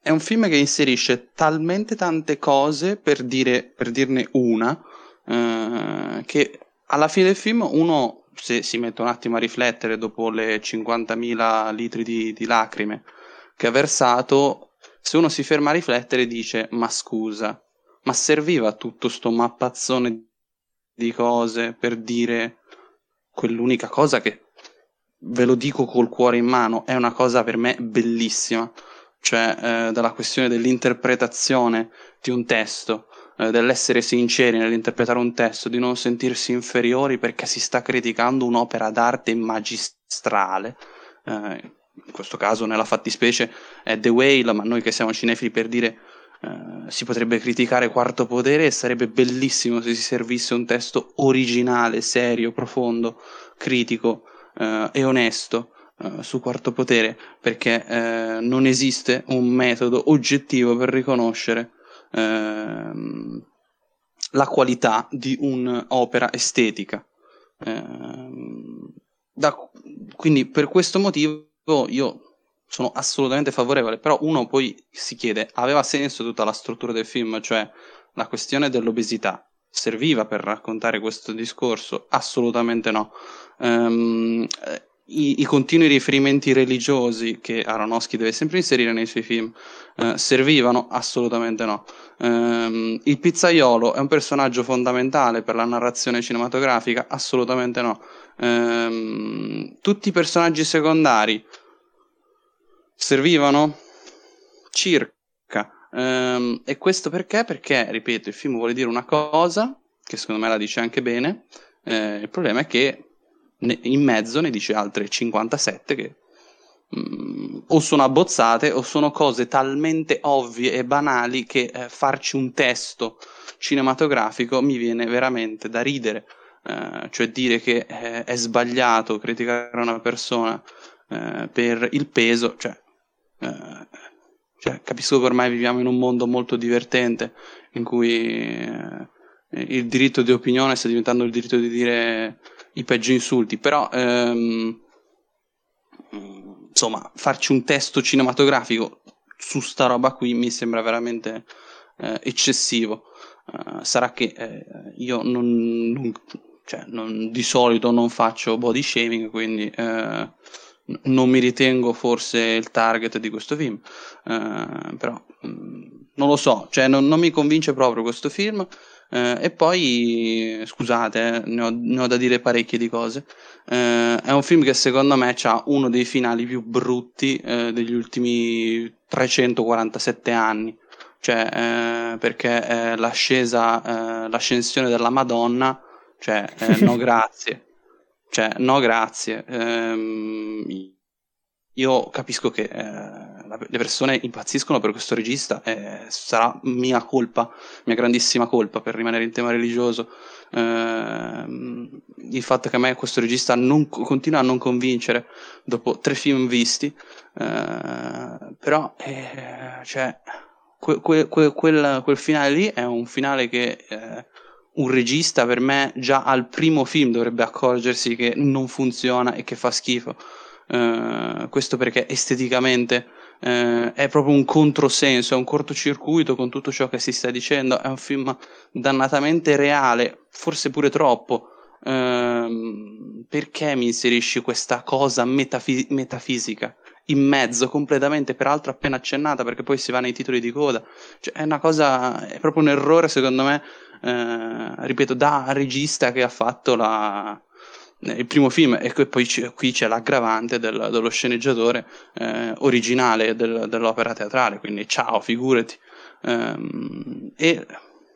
è un film che inserisce talmente tante cose per, dire, per dirne una uh, che alla fine del film uno, se si mette un attimo a riflettere dopo le 50.000 litri di, di lacrime che ha versato, se uno si ferma a riflettere dice ma scusa, ma serviva tutto sto mappazzone di cose per dire quell'unica cosa che ve lo dico col cuore in mano, è una cosa per me bellissima, cioè eh, dalla questione dell'interpretazione di un testo, eh, dell'essere sinceri nell'interpretare un testo, di non sentirsi inferiori perché si sta criticando un'opera d'arte magistrale. Eh, in questo caso, nella fattispecie, è The Whale, ma noi che siamo cinefili per dire Uh, si potrebbe criticare Quarto Potere e sarebbe bellissimo se si servisse un testo originale, serio, profondo, critico uh, e onesto su Quarto Potere, perché non esiste un metodo oggettivo per riconoscere ehm, la qualità di un'opera estetica. Ehm, da, quindi per questo motivo io sono assolutamente favorevole, però uno poi si chiede, aveva senso tutta la struttura del film, cioè la questione dell'obesità, serviva per raccontare questo discorso? Assolutamente no. Um, i, i, continui riferimenti religiosi che Aronofsky deve sempre inserire nei suoi film eh, servivano? Assolutamente no. Um, il pizzaiolo è un personaggio fondamentale per la narrazione cinematografica? Assolutamente no. Um, tutti i personaggi secondari servivano? Circa. Um, e questo perché? Perché, ripeto, il film vuole dire una cosa, che secondo me la dice anche bene, eh, il problema è che in mezzo ne dice altre 57 che mm, o sono abbozzate o sono cose talmente ovvie e banali che eh, farci un testo cinematografico mi viene veramente da ridere. Eh, cioè dire che eh, è sbagliato criticare una persona eh, per il peso, cioè, eh, cioè, capisco che ormai viviamo in un mondo molto divertente in cui eh, il diritto di opinione sta diventando il diritto di dire i peggio insulti, però ehm, insomma farci un testo cinematografico su sta roba qui mi sembra veramente eh, eccessivo. Uh, sarà che eh, io non, non, cioè, non, di solito non faccio body shaming, quindi eh, non mi ritengo forse il target di questo film, eh, però mh, mm, non lo so, cioè, non, non mi convince proprio questo film. Eh, e poi, scusate, eh, ne, ho, ne, ho, da dire parecchie di cose. Eh, è un film che secondo me ha uno dei finali più brutti eh, degli ultimi 347 anni. Cioè, eh, perché l'ascesa, l'ascensione della Madonna, cioè, no grazie. Cioè, no grazie. Ehm, io capisco che eh, le persone impazziscono per questo regista e sarà mia colpa, mia grandissima colpa per rimanere in tema religioso. Eh, il fatto che a me questo regista non, continua a non convincere dopo tre film visti, eh, però eh, cioè, que, que, que, quel, quel, finale lì è un finale che eh, un regista per me già al primo film dovrebbe accorgersi che non funziona e che fa schifo. Uh, questo perché esteticamente uh, è proprio un controsenso, è un cortocircuito con tutto ciò che si sta dicendo, è un film dannatamente reale, forse pure troppo. Uh, perché mi inserisci questa cosa metafis- metafisica in mezzo completamente, peraltro appena accennata perché poi si va nei titoli di coda? Cioè, è una cosa, è proprio un errore secondo me, ripeto, da regista che ha fatto la, il primo film e poi c- qui c'è l'aggravante del, dello sceneggiatore eh, originale del, dell'opera teatrale, quindi ciao, figurati. Um, e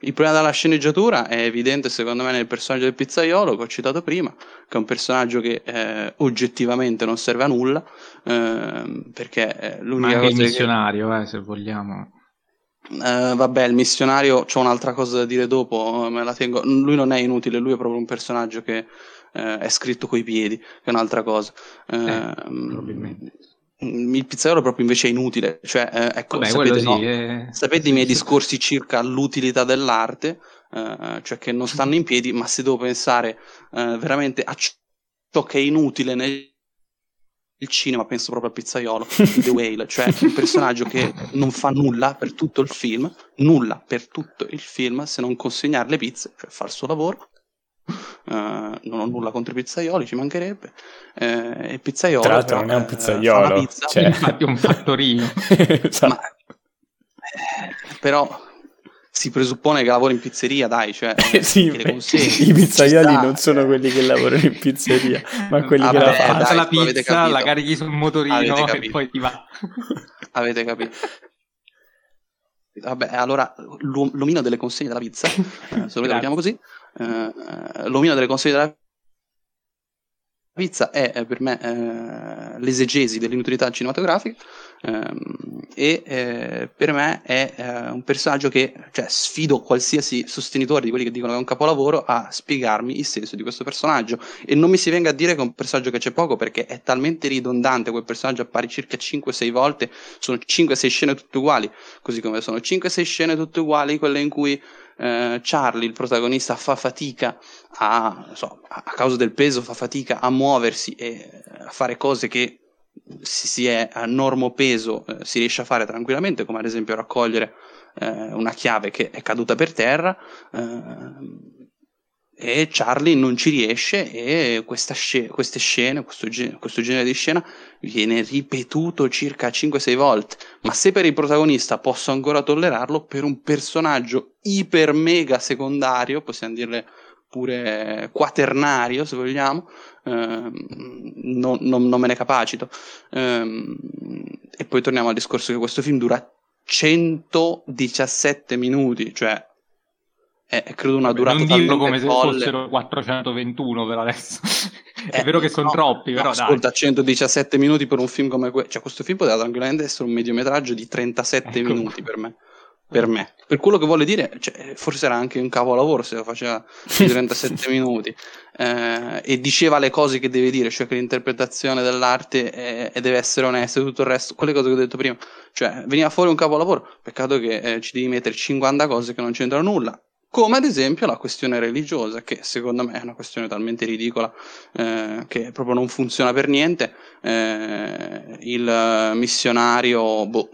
il problema della sceneggiatura è evidente secondo me nel personaggio del pizzaiolo che ho citato prima, che è un personaggio che eh, oggettivamente non serve a nulla, eh, perché è l'unica Ma anche il missionario, che... eh, se vogliamo. Uh, vabbè, il missionario, c'ho un'altra cosa da dire dopo, me la tengo. Lui non è inutile, lui è proprio un personaggio che eh, è scritto coi piedi, che è un'altra cosa. Eh, probabilmente. Mm, il pizzaiolo proprio invece è inutile, cioè, eh, ecco, Vabbè, sapete, sì, no? è... sapete i miei discorsi circa l'utilità dell'arte, eh, cioè che non stanno in piedi, ma se devo pensare eh, veramente a ciò che è inutile nel il cinema, penso proprio al pizzaiolo, The Whale, cioè un personaggio che non fa nulla per tutto il film, nulla per tutto il film se non consegnare le pizze, cioè fa il suo lavoro, non ho nulla contro i pizzaioli, ci mancherebbe. Uh, il pizzaiolo. Tra l'altro, però, non è un pizzaiolo, uh, pizza, cioè... infatti, è un fattorino. esatto. Ma, eh, però si presuppone che lavori in pizzeria, dai, cioè eh, sì, i pizzaioli non sono quelli che lavorano in pizzeria, ma quelli ah, che la fanno. Dai, la pizza, la carichi sul motorino e poi ti va. avete capito? Vabbè, allora l'omino delle consegne della pizza, eh, se lo chiamiamo così, eh, l'omino delle consegne della pizza è, è per me eh, l'esegesi dell'inutilità cinematografica ehm, e eh, per me è eh, un personaggio che cioè, sfido qualsiasi sostenitore di quelli che dicono che è un capolavoro a spiegarmi il senso di questo personaggio. E non mi si venga a dire che è un personaggio che c'è poco perché è talmente ridondante quel personaggio appare circa 5-6 volte sono 5-6 scene tutte uguali così come sono 5-6 scene tutte uguali quelle in cui eh, Charlie, il protagonista, fa fatica a, so, a causa del peso, fa fatica a muoversi e a fare cose che si è a normo peso eh, si riesce a fare tranquillamente, come ad esempio raccogliere eh, una chiave che è caduta per terra. Eh, e Charlie non ci riesce e sc- queste scene, questo, ge- questo, genere di scena viene ripetuto circa 5-6 volte, ma se per il protagonista posso ancora tollerarlo, per un personaggio iper mega secondario, possiamo dirle pure quaternario se vogliamo, ehm, non, non, non, me ne capacito. Ehm, e poi torniamo al discorso che questo film dura 117 minuti, cioè è, credo una durata non dirlo come folle. se fossero 421 per adesso è eh, vero che sono no, troppi però no, dai. ascolta 117 minuti per un film come questo cioè questo film poteva tranquillamente essere un mediometraggio di 37 ecco. minuti per me per me per quello che vuole dire cioè, forse era anche un capolavoro se lo faceva di 37 minuti eh, e diceva le cose che deve dire cioè che l'interpretazione dell'arte è, è deve essere onesta e tutto il resto quelle cose che ho detto prima cioè veniva fuori un capolavoro peccato che eh, ci devi mettere 50 cose che non c'entrano nulla come ad esempio la questione religiosa, che secondo me è una questione talmente ridicola eh, che proprio non funziona per niente. Eh, il missionario, boh,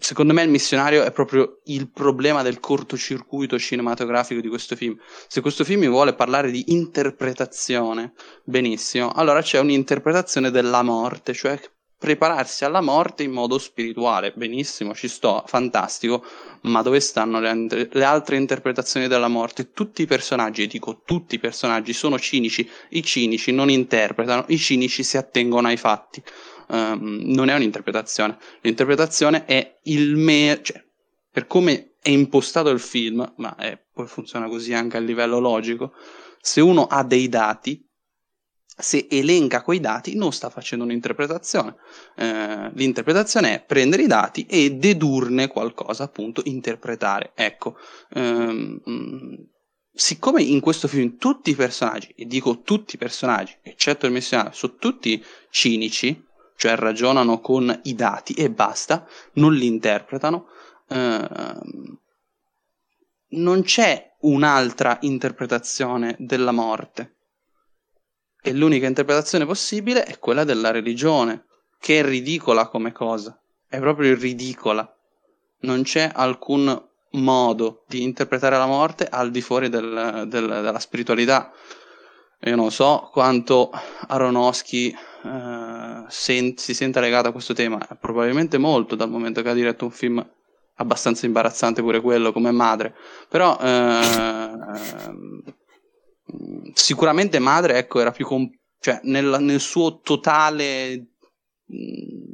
secondo me il missionario è proprio il problema del cortocircuito cinematografico di questo film. Se questo film vuole parlare di interpretazione, benissimo, allora c'è un'interpretazione della morte, cioè prepararsi alla morte in modo spirituale. Benissimo, ci sto, fantastico, ma dove stanno le, le, altre interpretazioni della morte? Tutti i personaggi, e dico tutti i personaggi, sono cinici, i cinici non interpretano, i cinici si attengono ai fatti. Um, non è un'interpretazione, l'interpretazione è il me, cioè, per come è impostato il film, ma è, poi funziona così anche a livello logico, se uno ha dei dati, se elenca quei dati non sta facendo un'interpretazione. Eh, l'interpretazione è prendere i dati e dedurne qualcosa, appunto, interpretare. Ecco, ehm, siccome in questo film tutti i personaggi, e dico tutti i personaggi, eccetto il missionario, sono tutti cinici, cioè ragionano con i dati e basta, non li interpretano, ehm, non c'è un'altra interpretazione della morte e l'unica interpretazione possibile è quella della religione, che è ridicola come cosa, è proprio ridicola. Non c'è alcun modo di interpretare la morte al di fuori del, del, della spiritualità. Io non so quanto Aronofsky eh, sen- si senta legato a questo tema, probabilmente molto dal momento che ha diretto un film abbastanza imbarazzante pure quello come madre, però eh, sicuramente madre ecco era più com- cioè nel, nel, suo totale mh,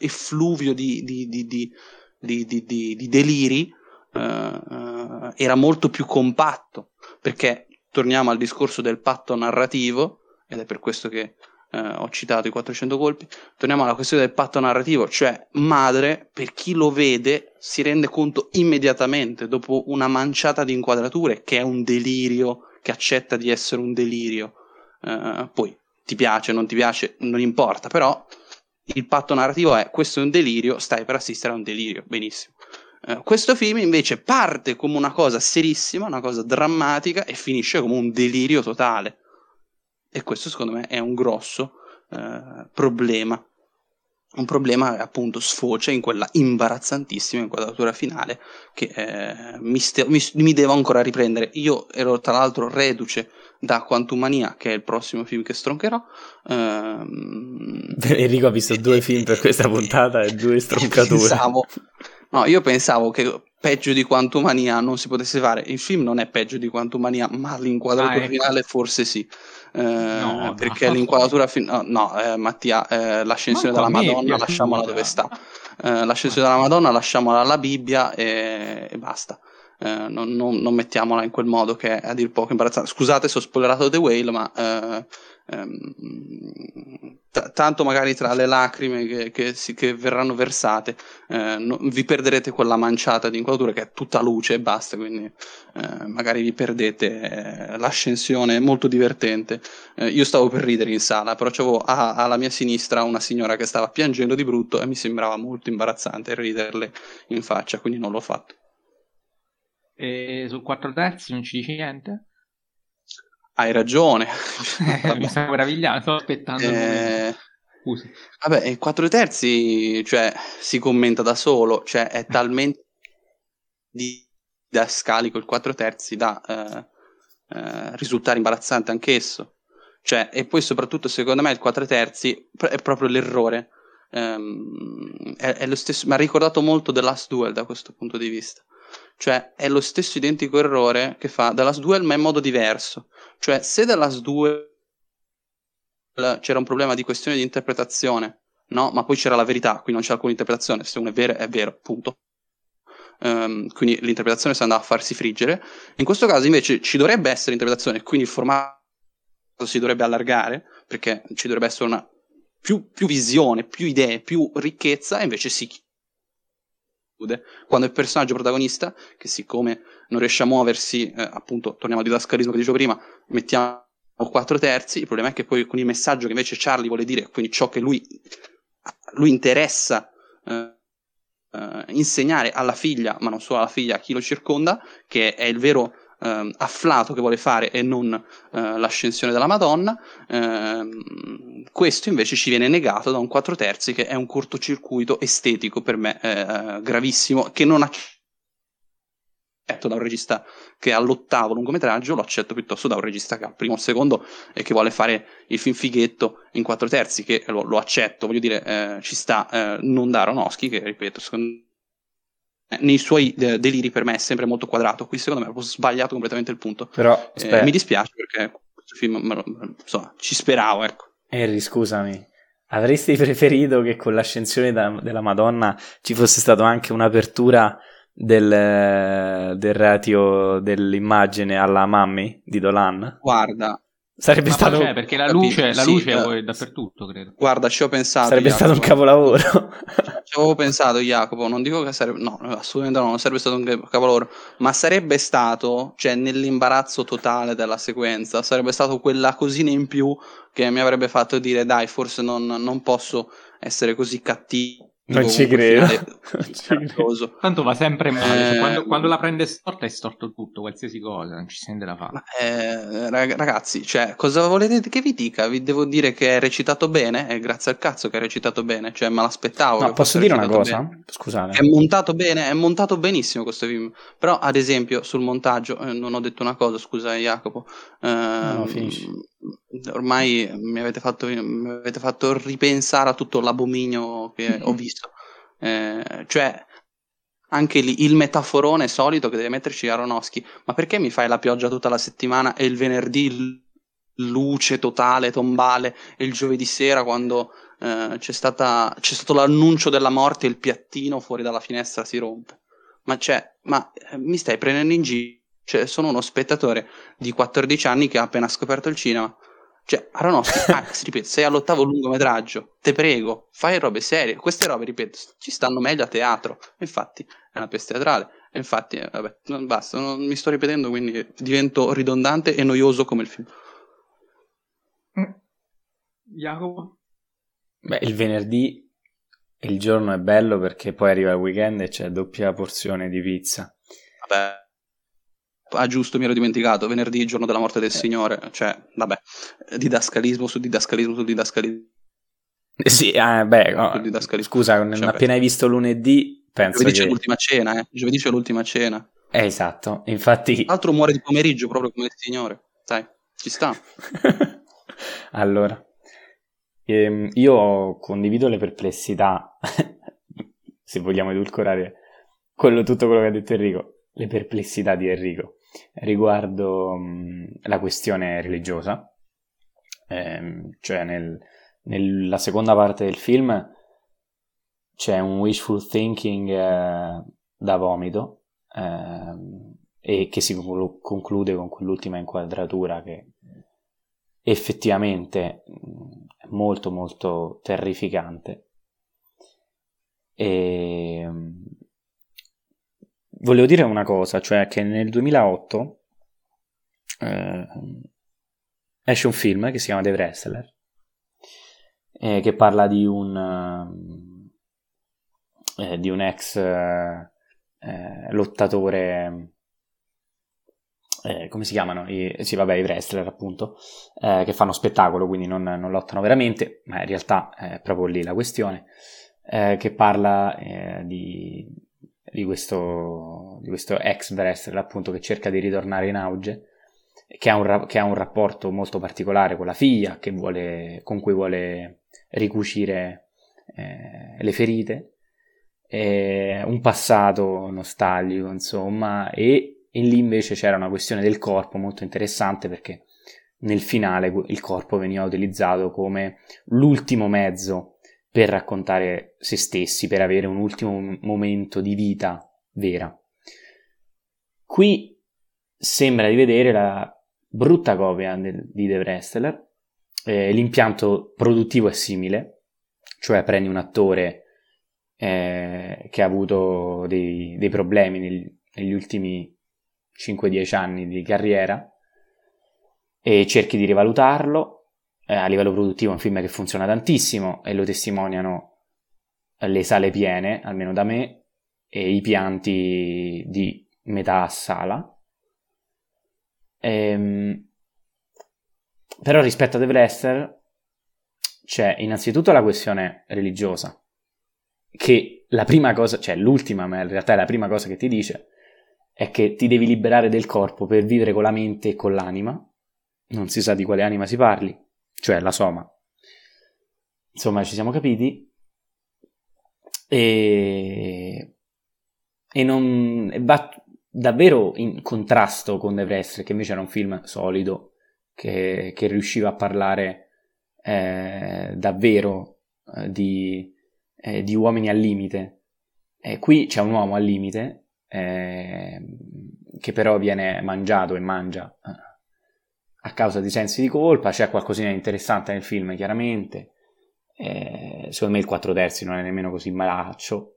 effluvio di, di, di, di deliri uh, uh, era molto più compatto. Perché torniamo al discorso del patto narrativo ed è per questo che uh, ho citato i 400 colpi torniamo alla questione del patto narrativo cioè madre per chi lo vede si rende conto immediatamente dopo una manciata di inquadrature che è un delirio che accetta di essere un delirio. Uh, poi ti piace, non ti piace, non importa, però il patto narrativo è questo è un delirio, stai per assistere a un delirio, benissimo. Uh, questo film invece parte come una cosa serissima, una cosa drammatica e finisce come un delirio totale. E questo secondo me è un grosso uh, problema un problema appunto sfocia in quella imbarazzantissima inquadratura finale che eh, mi, st- mi, mi, devo ancora riprendere. Io ero tra l'altro reduce da Quantum Mania, che è il prossimo film che stroncherò. Ehm... Enrico ha visto due film per questa puntata e due stroncature. Pensavo, no, io pensavo che peggio di Quantum Mania non si potesse fare. Il film non è peggio di Quantum Mania, ma l'inquadratura ah, ecco. finale forse sì. Eh, no, perché no. l'inquadratura finale no, no eh, Mattia eh, l'ascensione della Madonna lasciamola dove sta eh, l'ascensione della Madonna lasciamola alla Bibbia e, e basta eh, non, non, non, mettiamola in quel modo che è a dir poco imbarazzante scusate se ho spoilerato The Whale ma eh, ehm, t- tanto magari tra le lacrime che, che, si, che verranno versate eh, no, vi perderete quella manciata di inquadratura che è tutta luce e basta quindi eh, magari vi perdete eh, l'ascensione molto divertente eh, io stavo per ridere in sala però avevo a- alla mia sinistra una signora che stava piangendo di brutto e mi sembrava molto imbarazzante riderle in faccia quindi non l'ho fatto e su 4 terzi non ci dici niente? Hai ragione. Mi sta meravigliando, sto aspettando. Eh... Scusa. Vabbè, il 4 terzi, cioè, si commenta da solo, cioè, è talmente di didascalico, il 4 terzi, da eh, eh, risultare imbarazzante anch'esso. Cioè, e poi soprattutto secondo me il 4 terzi è proprio l'errore. Um, è, è, lo stesso, mi ha ricordato molto The Last Duel da questo punto di vista. Cioè, è lo stesso identico errore che fa Last Duel, ma in modo diverso. Cioè, se Last Duel c'era un problema di questione di interpretazione, no? Ma poi c'era la verità, qui non c'è alcuna interpretazione, se uno è vero è vero, punto. Um, quindi l'interpretazione si andava a farsi friggere. In questo caso invece ci dovrebbe essere interpretazione, quindi il formato si dovrebbe allargare, perché ci dovrebbe essere una più, più visione, più idee, più ricchezza, e invece si chiude. Quando il personaggio protagonista, che siccome non riesce a muoversi, eh, appunto, torniamo al didascalismo che dicevo prima, mettiamo quattro terzi, il problema è che poi con il messaggio che invece Charlie vuole dire, quindi ciò che lui, lui interessa eh, eh, insegnare alla figlia, ma non solo alla figlia, a chi lo circonda, che è il vero eh, afflato che vuole fare e non eh, l'ascensione della Madonna, ehm, questo invece ci viene negato da un 4 terzi che è un cortocircuito estetico per me eh, gravissimo, che non accetto da un regista che ha l'ottavo lungometraggio, lo accetto piuttosto da un regista che ha il primo o secondo e che vuole fare il film fighetto in quattro terzi, che lo, lo accetto, voglio dire, eh, ci sta, eh, non da Aronofsky, che ripeto, secondo eh, nei suoi eh, deliri per me è sempre molto quadrato. Qui secondo me ho sbagliato completamente il punto. Però, eh, mi dispiace perché questo film lo, insomma, ci speravo, ecco. Harry, scusami. Avresti preferito che con l'ascensione da, della Madonna ci fosse stata anche un'apertura del, del ratio dell'immagine alla Mammy di Dolan? Guarda, Sarebbe Ma stato. C'è, perché la luce, la luce sì, è dappertutto, credo. Guarda, ci ho pensato. Sarebbe Jacopo. stato un capolavoro. ci avevo pensato, Jacopo. Non dico che sarebbe. No, assolutamente no, non sarebbe stato un capolavoro. Ma sarebbe stato, cioè, nell'imbarazzo totale della sequenza, sarebbe stato quella cosina in più che mi avrebbe fatto dire: dai, forse non, non posso essere così cattivo non ci credo. credo. Tanto va sempre male. Cioè, eh, quando, quando, la prende storta è storto tutto, qualsiasi cosa, non ci sente la fa. Eh, ragazzi, cioè, cosa volete che vi dica? Vi devo dire che è recitato bene, è grazie al cazzo che è recitato bene, cioè me l'aspettavo. No, posso dire una cosa? Bene. Scusate. È montato bene, è montato benissimo questo film. Però, ad esempio, sul montaggio, eh, non ho detto una cosa, scusa Jacopo. Eh, no, finisci ormai mi avete, fatto, mi avete fatto ripensare a tutto l'abominio che ho visto. Eh, cioè, anche lì il metaforone solito che deve metterci Aronofsky. Ma perché mi fai la pioggia tutta la settimana e il venerdì luce totale, tombale, e il giovedì sera quando eh, c'è, stata, c'è stato l'annuncio della morte e il piattino fuori dalla finestra si rompe? Ma cioè, ma eh, mi stai prendendo in giro? Cioè, sono uno spettatore di 14 anni che ha appena scoperto il cinema. Cioè, Aronofsky, ah, ripeto, sei all'ottavo lungometraggio, te prego, fai robe serie. Queste robe, ripeto, ci stanno meglio a teatro. Infatti, è una peste teatrale. Infatti, eh, vabbè, non basta, non mi sto ripetendo, quindi divento ridondante e noioso come il film. Mm. Jacopo? Beh, il venerdì il giorno è bello perché poi arriva il weekend e c'è doppia porzione di pizza. Vabbè, Ah, giusto, mi ero dimenticato. Venerdì, giorno della morte del eh. Signore. Cioè, vabbè, didascalismo su didascalismo su didascalismo. Eh sì, eh, beh, no, scusa, cioè, appena hai visto lunedì, penso Giovedì che... c'è l'ultima cena, eh. Giovedì c'è l'ultima cena. Eh, esatto, infatti... L'altro muore di pomeriggio, proprio come il Signore. Dai, ci sta. allora, ehm, io condivido le perplessità, se vogliamo edulcorare quello, tutto quello che ha detto Enrico, le perplessità di Enrico riguardo mh, la questione religiosa, ehm, cioè nel, nella seconda parte del film c'è un wishful thinking eh, da vomito eh, e che si conclude con quell'ultima inquadratura che effettivamente è molto molto terrificante. E volevo dire una cosa, cioè che nel 2008 eh, esce un film che si chiama The Wrestler, eh, che parla di un, eh, di un ex eh, eh, lottatore, eh, come si chiamano? I, sì, vabbè, i wrestler appunto, che fanno spettacolo, quindi non, non, lottano veramente, ma in realtà è proprio lì la questione, che parla di di questo, di questo ex wrestler appunto che cerca di ritornare in auge, che ha, un, che ha un rapporto molto particolare con la figlia, vuole, con cui vuole ricucire eh, le ferite, un passato nostalgico insomma, e, e lì invece c'era una questione del corpo molto interessante perché nel finale il corpo veniva utilizzato come l'ultimo mezzo per raccontare se stessi, per avere un ultimo momento di vita vera. Qui sembra di vedere la brutta copia di The Wrestler, eh, l'impianto produttivo è simile, cioè prendi un attore eh, che ha avuto dei, dei problemi nel, negli ultimi 5-10 anni di carriera e cerchi di rivalutarlo eh, a livello produttivo è un film che funziona tantissimo e lo testimoniano le sale piene, almeno da me, e i pianti di metà sala. Ehm, però rispetto a The Blaster c'è innanzitutto la questione religiosa, che la prima cosa, cioè l'ultima, ma in realtà è la prima cosa che ti dice, è che ti devi liberare del corpo per vivere con la mente e con l'anima, non si sa di quale anima si parli, cioè la Soma. Insomma, ci siamo capiti. E, e non e va davvero in contrasto con The Wrestler, che invece era un film solido, che, che riusciva a parlare eh, davvero eh, di, eh, di, uomini al limite. Qui c'è un uomo al limite, eh, che però viene mangiato e mangia eh, a causa di sensi di colpa, c'è qualcosina di interessante nel film chiaramente, eh, secondo me il 4 terzi non è nemmeno così malaccio.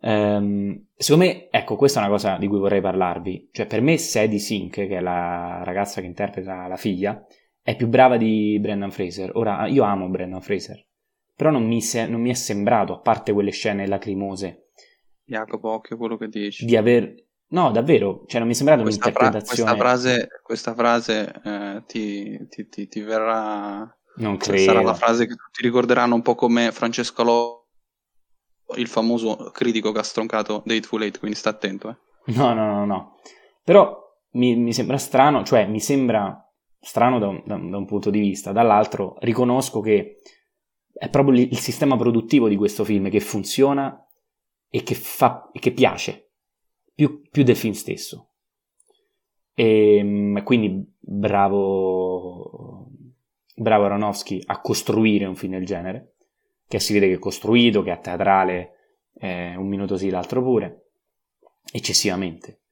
Um, secondo me, ecco, questa è una cosa di cui vorrei parlarvi. Cioè, per me, Sadie Sink, che è la ragazza che interpreta la figlia, è più brava di Brendan Fraser. Ora, io amo Brendan Fraser, però non mi, se- non mi è sembrato, a parte quelle scene lacrimose, Jacopo, occhio quello che dici. Di aver, No, davvero, cioè non mi è sembrata questa un'interpretazione. Fra- questa frase, questa frase eh, ti, ti, ti, ti, verrà. Non credo. Sarà la frase che tutti ricorderanno un po' come Francesco Lo, il famoso critico che ha stroncato Date Full Late, quindi sta attento. Eh. No, no, no, no. Però mi, mi, sembra strano, cioè mi sembra strano da un, da, da un punto di vista, dall'altro riconosco che è proprio il sistema produttivo di questo film che funziona e che, fa, e che piace più, più del film stesso. E ehm, quindi bravo, bravo Aronofsky a costruire un film del genere, che si vede che è costruito, che è teatrale, eh, un minuto sì, l'altro pure, eccessivamente,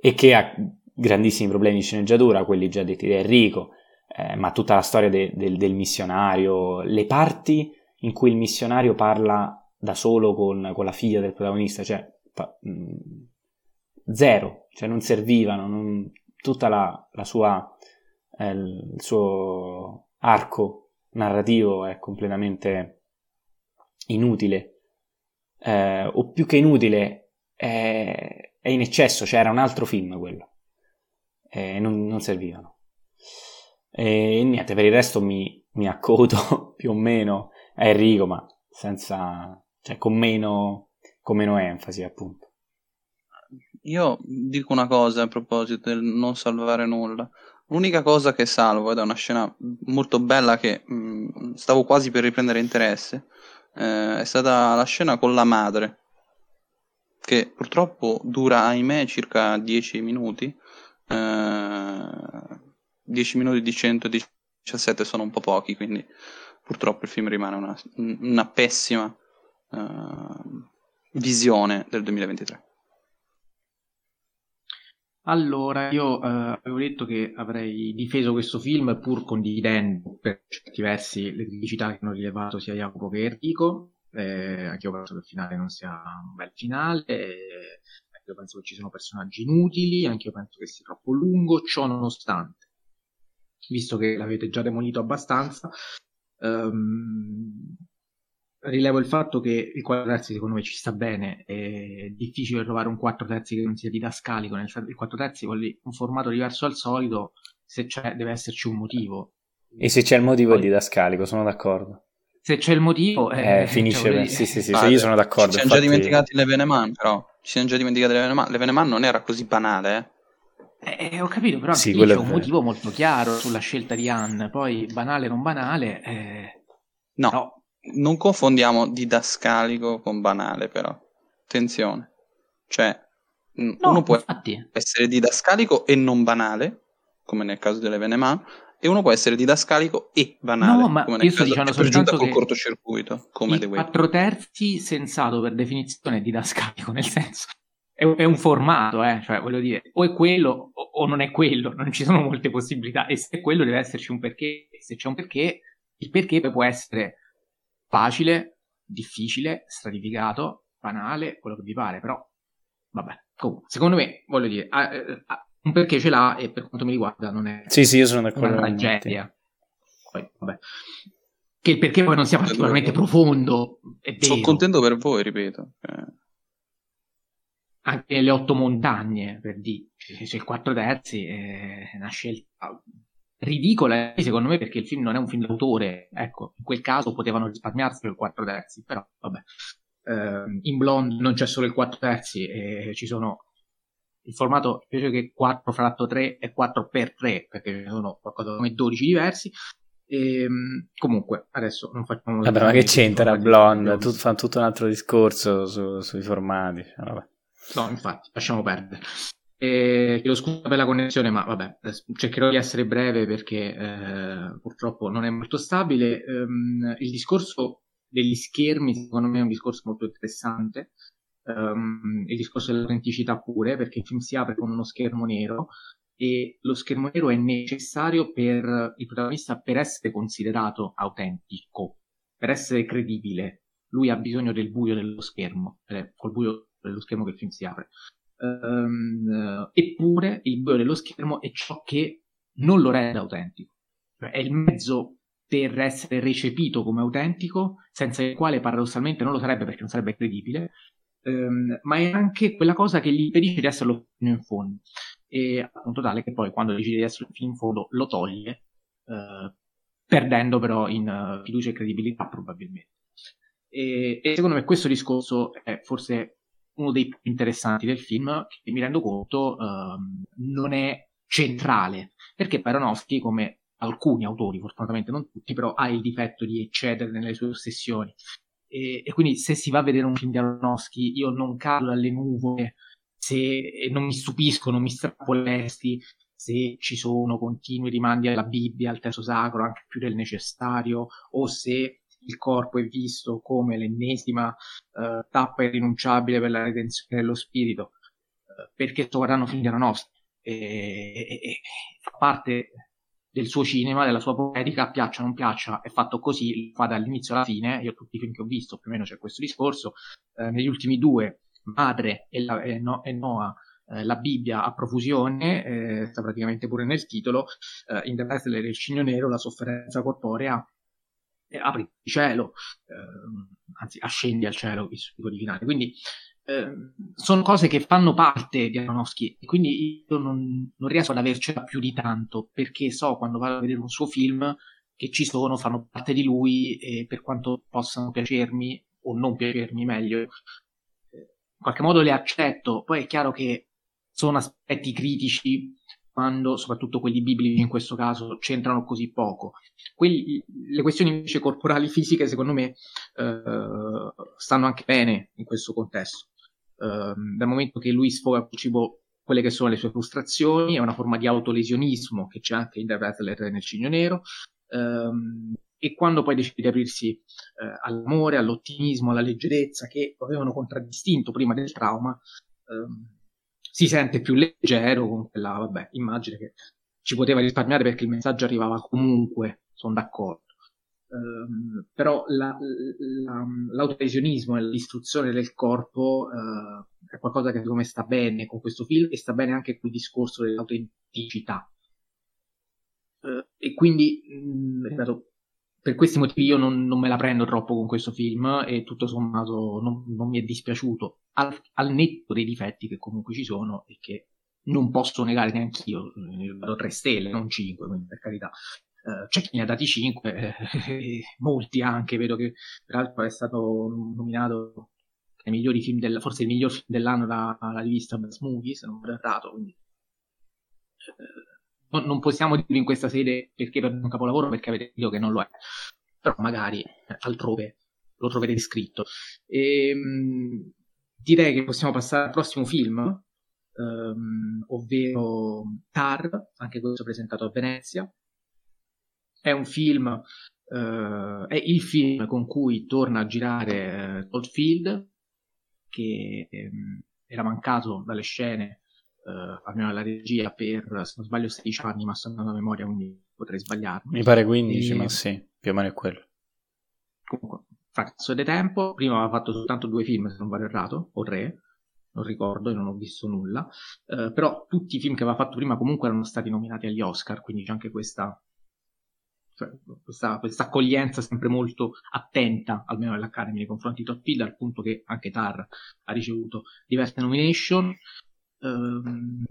e che ha grandissimi problemi di sceneggiatura, quelli già detti da Enrico, eh, ma tutta la storia de, de, del missionario, le parti in cui il missionario parla da solo con, con la figlia del protagonista, cioè pa, mh, mm, zero, cioè non servivano, non, tutta la, la sua, eh, il suo arco narrativo è completamente inutile, eh, o più che inutile, è, è, in eccesso, cioè era un altro film quello, e non, non servivano. E niente, per il resto mi, mi accodo più o meno a Enrico, ma senza, cioè con meno, con meno enfasi appunto. Io dico una cosa a proposito del non salvare nulla. L'unica cosa che salvo, ed è una scena molto bella che mh, mm, stavo quasi per riprendere interesse, eh, è stata la scena con la madre, che purtroppo dura, ahimè, circa 10 minuti. Eh, 10 minuti di 117 sono un po' pochi, quindi purtroppo il film rimane una, una pessima eh, visione del 2023. Allora, io eh, avevo detto che avrei difeso questo film pur condividendo per certi versi le criticità che hanno rilevato sia Jacopo che Enrico. Eh, anche io penso che il finale non sia un bel finale. Eh, io penso che ci siano personaggi inutili, anche io penso che sia troppo lungo. Ciò nonostante, visto che l'avete già demolito abbastanza, ehm, rilevo il fatto che il 4 terzi secondo me ci sta bene, è difficile trovare un 4 terzi che non sia didascalico, nel senso il 4 terzi vuol un formato diverso al solito, se c'è deve esserci un motivo. E se c'è il motivo Poi... è didascalico, sono d'accordo. se c'è il motivo... Eh, eh, finisce, cioè, per... sì, sì, sì, ah, io sono d'accordo. Ci siamo infatti... già dimenticati l'Eveneman, però. Ci siamo già dimenticati l'Eveneman. L'Eveneman non era così banale, eh. Eh, ho capito, però sì, c'è un motivo molto chiaro sulla scelta di Anne, poi banale o non banale. Eh... No, no, non confondiamo didascalico con banale, però. Attenzione. Cioè, no, uno può infatti. essere didascalico e non banale, come nel caso dell'Evenement, e uno può essere didascalico e banale, no, ma come nel io sto caso dicendo soltanto col cortocircuito, come il 4 terzi sensato per definizione è didascalico, nel senso è, è un formato, eh? cioè voglio dire, o è quello o, o, non è quello, non ci sono molte possibilità e se è quello deve esserci un perché, se c'è un perché, il perché può essere facile, difficile, stratificato, banale, quello che vi pare, però vabbè, comunque, secondo me, voglio dire, ha, ha, un perché ce l'ha e per quanto mi riguarda non è sì, sì, io sono d'accordo una tragedia. Poi, vabbè. Che il perché poi non sia particolarmente profondo, è vero. Sono contento per voi, ripeto. Eh anche le otto montagne, per dire, c'è il 4 terzi, è una scelta ridicola, secondo me, perché il film non è un film d'autore, ecco, in quel caso potevano risparmiarsi il 4 terzi, però vabbè. Uh, in Blonde non c'è solo il 4 terzi, e ci sono il formato invece che 4 fratto 3 è 4 per 3 perché ci sono qualcosa come 12 diversi e, ehm, comunque adesso non facciamo vabbè ma che c'entra Blonde tu, fa tutto un altro discorso su, sui formati vabbè. No, infatti, lasciamo perdere. E chiedo scusa per la connessione, ma vabbè, cercherò di essere breve perché eh, purtroppo non è molto stabile. Um, il discorso degli schermi, secondo me, è un discorso molto interessante. Um, il discorso dell'autenticità pure, perché il film si apre con uno schermo nero e lo schermo nero è necessario per il protagonista per essere considerato autentico, per essere credibile. Lui ha bisogno del buio dello schermo, eh, col buio dello schermo che il film si apre. Um, eppure il buio dello schermo è ciò che non lo rende autentico, cioè è il mezzo per essere recepito come autentico, senza il quale paradossalmente non lo sarebbe perché non sarebbe credibile, um, ma è anche quella cosa che gli impedisce di esserlo fino in fondo. E appunto tale che poi quando decide di essere fino in fondo lo toglie, uh, perdendo però in uh, fiducia e credibilità probabilmente. E, e, secondo me questo discorso è forse uno dei più interessanti del film, che mi rendo conto um, non è centrale, perché Baranowski, come alcuni autori, fortunatamente non tutti, però ha il difetto di eccedere nelle sue ossessioni. E, e quindi se si va a vedere un film di Aronofsky, io non cado dalle nuvole, se non mi stupisco, non mi vesti, se ci sono continui rimandi alla Bibbia, al testo sacro, anche più del necessario, o se il corpo è visto come l'ennesima uh, tappa irrinunciabile per la redenzione dello spirito, uh, perché film di Aronofsky e, e, e, fa parte del suo cinema, della sua poetica, piaccia o non piaccia, è fatto così, lo fa dall'inizio alla fine, io tutti i film che ho visto più o meno c'è questo discorso, uh, negli ultimi due, Madre e, la, e, no, e Noah, la Bibbia a profusione, eh, sta praticamente pure nel titolo, eh, in The Wrestler il cigno nero, la sofferenza corporea eh, apri il cielo, eh, anzi ascendi al cielo, il finale. Quindi eh, sono cose che fanno parte di Aronofsky e quindi io non, non, riesco ad avercela più di tanto perché so quando vado a vedere un suo film che ci sono, fanno parte di lui e per quanto possano piacermi o non piacermi meglio, eh, in qualche modo le accetto. Poi è chiaro che sono aspetti critici quando soprattutto quelli biblici in questo caso c'entrano così poco. Quelli, le questioni invece corporali fisiche secondo me eh, stanno anche bene in questo contesto. Eh, dal momento che lui sfoga col cibo quelle che sono le sue frustrazioni, è una forma di autolesionismo che c'è anche in The Rattler nel Cigno Nero, ehm, e quando poi decide di aprirsi eh, all'amore, all'ottimismo, alla leggerezza che lo avevano contraddistinto prima del trauma, ehm, si sente più leggero con quella vabbè, immagine che ci poteva risparmiare perché il messaggio arrivava comunque, sono d'accordo. Um, però la, la, l'autolesionismo e l'istruzione del corpo uh, è qualcosa che secondo me sta bene con questo film e sta bene anche col discorso dell'autenticità. Uh, e quindi, mh, ripeto, per questi motivi io non, non, me la prendo troppo con questo film e tutto sommato non, non mi è dispiaciuto, al, al, netto dei difetti che comunque ci sono e che non posso negare neanche io, vado tre stelle, non cinque, quindi per carità. Uh, c'è chi ne ha dati 5, eh, molti anche, vedo che peraltro è stato nominato tra i migliori film del, forse il miglior film dell'anno dalla rivista Best Movie, se non vado errato, quindi uh, non, non, possiamo dirvi in questa sede perché per un capolavoro, perché avete detto che non lo è, però magari altrove lo troverete scritto. E, ehm, direi che possiamo passare al prossimo film, um, ovvero Tar, anche questo presentato a Venezia. È un film, uh, è il film con cui torna a girare uh, Oldfield, che um, era mancato dalle scene, uh, almeno alla regia, per, se non sbaglio, 16 anni, ma sto andando a memoria, quindi potrei sbagliarmi. Mi pare 15, e... ma sì, più o meno è quello. Comunque, fracasso di tempo, prima aveva fatto soltanto due film, se non vado errato, o tre, non ricordo, e non ho visto nulla, uh, però tutti i film che aveva fatto prima comunque erano stati nominati agli Oscar, quindi c'è anche questa, cioè, questa, questa accoglienza sempre molto attenta, almeno nell'Academy, nei confronti di Todd Field, al punto che anche Tar ha ricevuto diverse nomination. Um,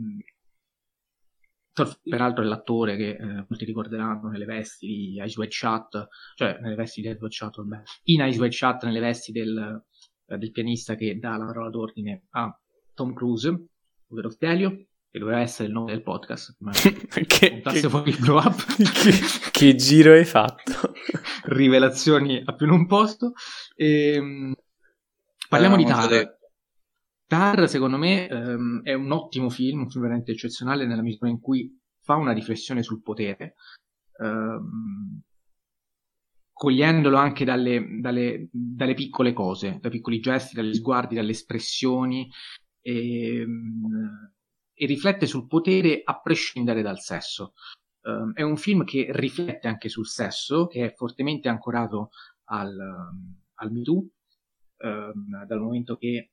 peraltro è l'attore che eh, molti ricorderanno nelle vesti di Ice White Shut, cioè nelle vesti di Ice White Shut, vabbè, in Ice White Shut, nelle vesti del, eh, del pianista che dà la parola d'ordine a Tom Cruise, ovvero Stelio, che doveva essere il nome del podcast, ma che, che, fuori il blow up. Che, che, giro hai fatto? Rivelazioni a più non posto. E, ehm, parliamo eh, di Tar. Tar, secondo me, ehm, è un ottimo film, un film veramente eccezionale nella misura in cui fa una riflessione sul potere. Ehm, cogliendolo anche dalle, dalle, dalle, piccole cose, dai piccoli gesti, dagli sguardi, dalle espressioni, e, e riflette sul potere a prescindere dal sesso. Um, è un film che riflette anche sul sesso, che è fortemente ancorato al, al Me Too, um, dal momento che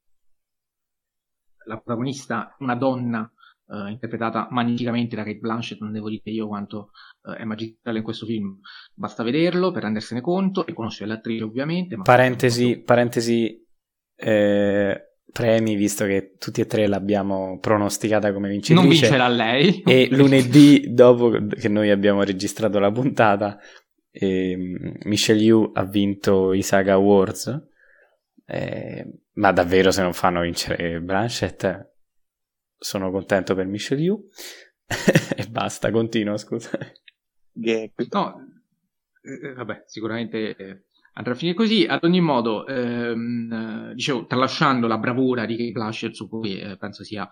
la protagonista, una donna uh, interpretata magnificamente da Kate Blanchett, non devo dire io quanto uh, è magistrale in questo film, basta vederlo per rendersene conto e conoscere l'attrice ovviamente. parentesi, parentesi eh, premi, visto che tutti e tre l'abbiamo pronosticata come vincitrice. Non vincerà lei. E lunedì, dopo che noi abbiamo registrato la puntata, eh, Michelle Yu ha vinto i Saga Awards. Eh, ma davvero se non fanno vincere Blanchett sono contento per Michel Yu. e basta, continua, scusa. No, eh, vabbè, sicuramente eh, andrà a finire così. Ad ogni modo, ehm, dicevo, tralasciando la bravura di Kate Blanchett, su cui eh, penso sia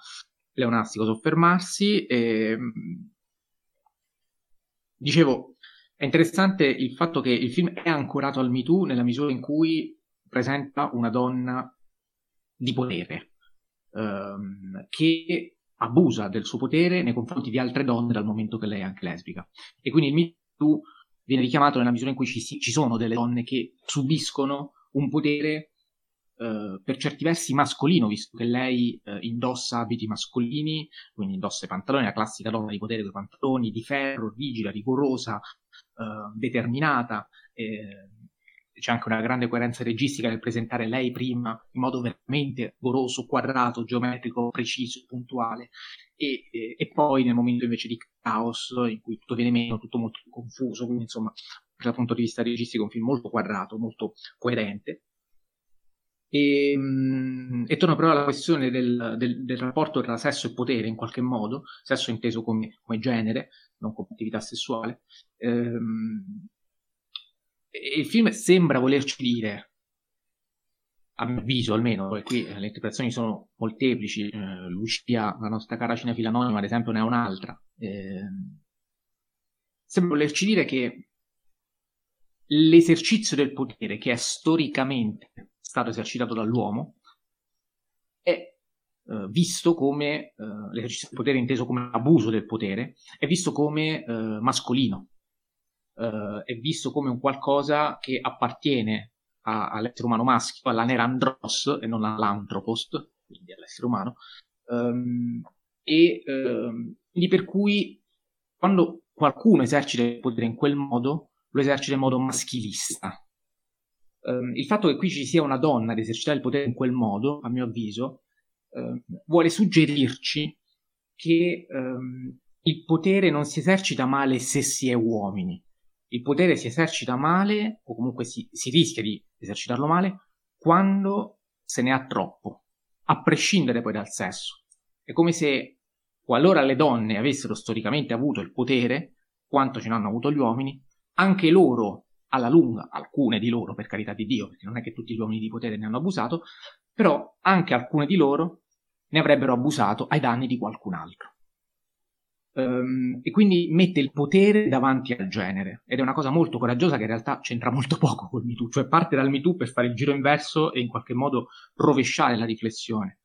leonastico soffermarsi, ehm, dicevo, è interessante il fatto che il film è ancorato al MeToo nella misura in cui presenta una donna di potere ehm, che abusa del suo potere nei confronti di altre donne dal momento che lei è anche lesbica. E quindi il Me Too viene richiamato nella misura in cui ci, ci sono delle donne che subiscono un potere Uh, per certi versi mascolino, visto che lei uh, indossa abiti mascolini, quindi indossa i pantaloni, la classica donna di potere con i pantaloni, di ferro, rigida, rigorosa, uh, determinata, eh, c'è anche una grande coerenza registica nel presentare lei prima in modo veramente goroso, quadrato, geometrico, preciso, puntuale e, e, e, poi nel momento invece di caos in cui tutto viene meno, tutto molto confuso, quindi insomma dal punto di vista registico un film molto quadrato, molto coerente. E, mm, e torno però alla questione del, del, del, rapporto tra sesso e potere in qualche modo, sesso inteso come, come genere, non come attività sessuale. Ehm, il film sembra volerci dire, a mio avviso almeno, e qui le interpretazioni sono molteplici, eh, Lucia, la nostra cara cinefila anonima, ad esempio, ne ha un'altra. Eh, sembra volerci dire che l'esercizio del potere, che è storicamente stato esercitato dall'uomo, è eh, visto come, eh, l'esercizio del potere inteso come abuso del potere, è visto come eh, mascolino, uh, è visto come un qualcosa che appartiene a, all'essere umano maschio, all'anerandros e non all'anthropos, quindi all'essere umano, um, e um, quindi per cui quando qualcuno esercita il potere in quel modo, lo esercita in modo maschilista. Um, il fatto che qui ci sia una donna ad esercitare il potere in quel modo, a mio avviso, vuole suggerirci che il potere non si esercita male se si è uomini, il potere si esercita male, o comunque si, si rischia di esercitarlo male, quando se ne ha troppo, a prescindere poi dal sesso. È come se, qualora le donne avessero storicamente avuto il potere, quanto ce l'hanno avuto gli uomini, anche loro, alla lunga, alcune di loro, per carità di Dio, perché non è che tutti gli uomini di potere ne hanno abusato, però anche alcune di loro ne avrebbero abusato ai danni di qualcun altro. Um, e quindi mette il potere davanti al genere ed è una cosa molto coraggiosa che in realtà c'entra molto poco col MeToo, cioè parte dal MeToo per fare il giro inverso e in qualche modo rovesciare la riflessione.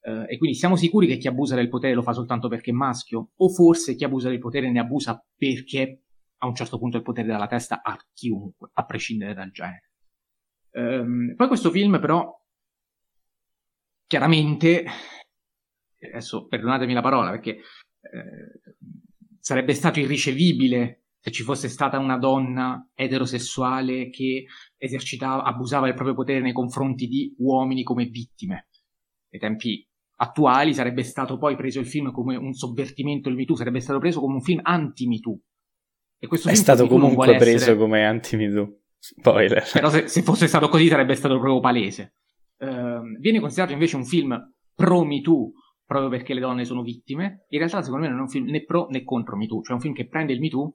Uh, e quindi siamo sicuri che chi abusa del potere lo fa soltanto perché è maschio? O forse chi abusa del potere ne abusa perché a un certo punto il potere dalla testa a chiunque, a prescindere dal genere? Um, poi questo film però chiaramente, adesso perdonatemi la parola perché sarebbe stato irricevibile se ci fosse stata una donna eterosessuale che esercitava, abusava del proprio potere nei confronti di uomini come vittime. Ai tempi attuali sarebbe stato poi preso il film come un sovvertimento del MeToo, sarebbe stato preso come un film anti-MeToo. E questo È stato comunque preso essere... come anti-MeToo. Spoiler. Però se, se, fosse stato così sarebbe stato proprio palese. Uh, viene considerato invece un film pro-MeToo proprio perché le donne sono vittime. In realtà, secondo me, non è un film né pro né contro MeToo, cioè un film che prende il MeToo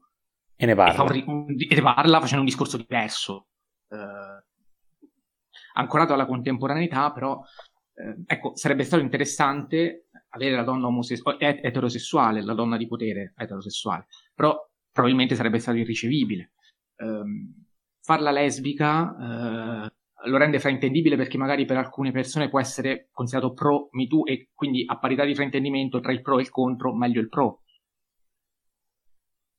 e ne parla, e, un, e ne parla facendo un discorso diverso, eh, ancorato alla contemporaneità, però eh, ecco, sarebbe stato interessante avere la donna omosessuale, eterosessuale, la donna di potere eterosessuale, però probabilmente sarebbe stato irricevibile. Eh, farla lesbica eh, lo rende fraintendibile perché magari per alcune persone può essere considerato pro MeToo e quindi a parità di fraintendimento tra il pro e il contro, meglio il pro.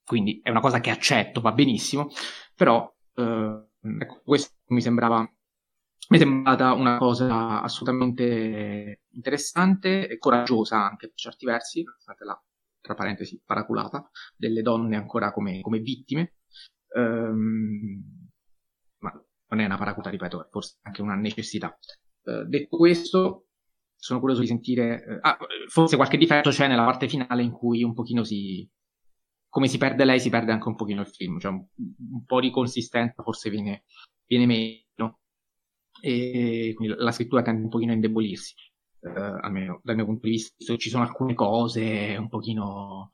Quindi è una cosa che accetto, va benissimo, però eh, ecco, questo mi sembrava mi è sembrata una cosa assolutamente interessante e coraggiosa anche per certi versi, la tra parentesi paraculata, delle donne ancora come, come vittime. Um, non è una paracuta, ripeto, è forse anche una necessità. Uh, detto questo, sono curioso di sentire. Uh, ah, forse qualche difetto c'è nella parte finale in cui un pochino si. Come si perde lei, si perde anche un pochino il film. Cioè, un, un po' di consistenza forse viene, viene meno. E quindi la scrittura tende un pochino a indebolirsi. Uh, almeno dal mio punto di vista, ci sono alcune cose un pochino.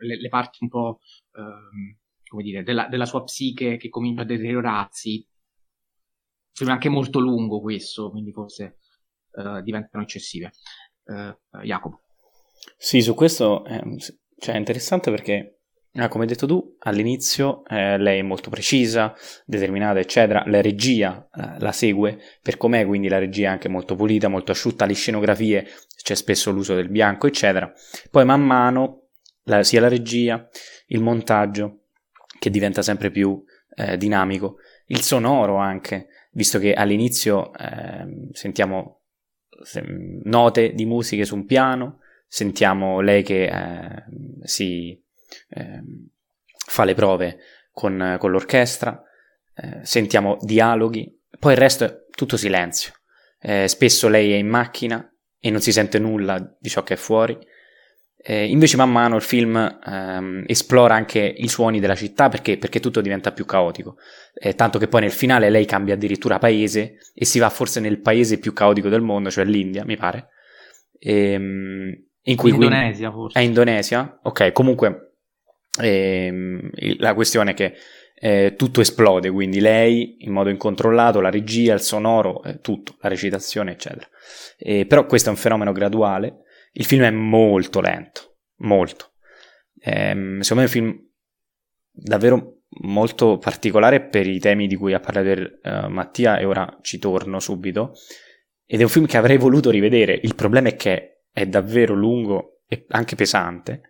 Le, le, parti un po' ehm, come dire, della, della sua psiche che comincia a deteriorarsi. Sembra anche molto lungo questo, quindi forse uh, diventano eccessive. Uh, Jacopo. Sì, su questo è, cioè, è interessante perché, ah, come hai detto tu, all'inizio eh, lei è molto precisa, determinata, eccetera. La regia eh, la segue per com'è, quindi la regia è anche molto pulita, molto asciutta. Le scenografie c'è spesso l'uso del bianco, eccetera. Poi man mano, la, sia la regia, il montaggio, che diventa sempre più eh, dinamico. Il sonoro anche, visto che all'inizio eh, sentiamo note di musiche su un piano, sentiamo lei che eh, si ehm, fa le prove con, con l'orchestra, eh, sentiamo dialoghi, poi il resto è tutto silenzio. Eh, spesso lei è in macchina e non si sente nulla di ciò che è fuori eh, invece man mano il film ehm, esplora anche i suoni della città perché, perché tutto diventa più caotico, eh, tanto che poi nel finale lei cambia addirittura paese e si va forse nel paese più caotico del mondo, cioè l'India, mi pare. Ehm, in cui Indonesia forse. È Indonesia? Ok, comunque ehm, la questione è che eh, tutto esplode, quindi lei in modo incontrollato, la regia, il sonoro, eh, tutto, la recitazione, eccetera. Eh, però questo è un fenomeno graduale il film è molto lento, molto. Ehm, secondo me è un film davvero molto particolare per i temi di cui ha parlato uh, Mattia e ora ci torno subito. Ed è un film che avrei voluto rivedere. Il problema è che è davvero lungo e anche pesante.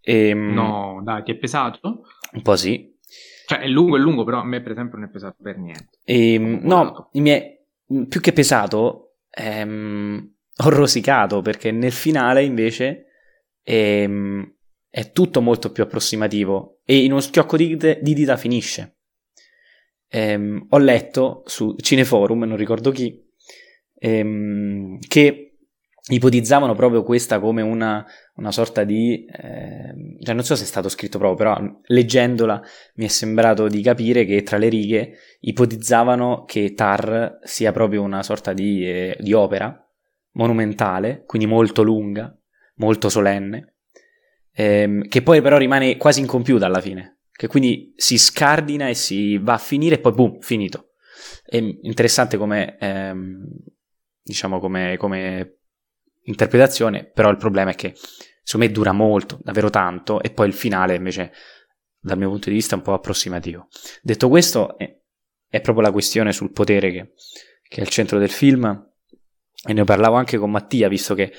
E, ehm, no, dai, ti è pesato? Un po' sì. Cioè, è lungo, è lungo, però a me, per esempio, non è pesato per niente. E, ehm, no, mi è, più che pesato, ehm, ho rosicato perché nel finale invece è, ehm, è tutto molto più approssimativo e in uno schiocco di, di dita finisce. Ehm, ho letto su Cineforum, non ricordo chi, ehm, che ipotizzavano proprio questa come una, una sorta di... Eh, cioè non so se è stato scritto proprio, però leggendola mi è sembrato di capire che tra le righe ipotizzavano che Tar sia proprio una sorta di, eh, di opera monumentale, quindi molto lunga, molto solenne, ehm, che poi però rimane quasi incompiuta alla fine, che quindi si scardina e si va a finire e poi boom, finito. È interessante come, ehm, diciamo, come, come interpretazione, però il problema è che secondo me dura molto, davvero tanto, e poi il finale invece, dal mio punto di vista, è un po' approssimativo. Detto questo, è, è proprio la questione sul potere che, che, è al centro del film, e ne parlavo anche con Mattia, visto che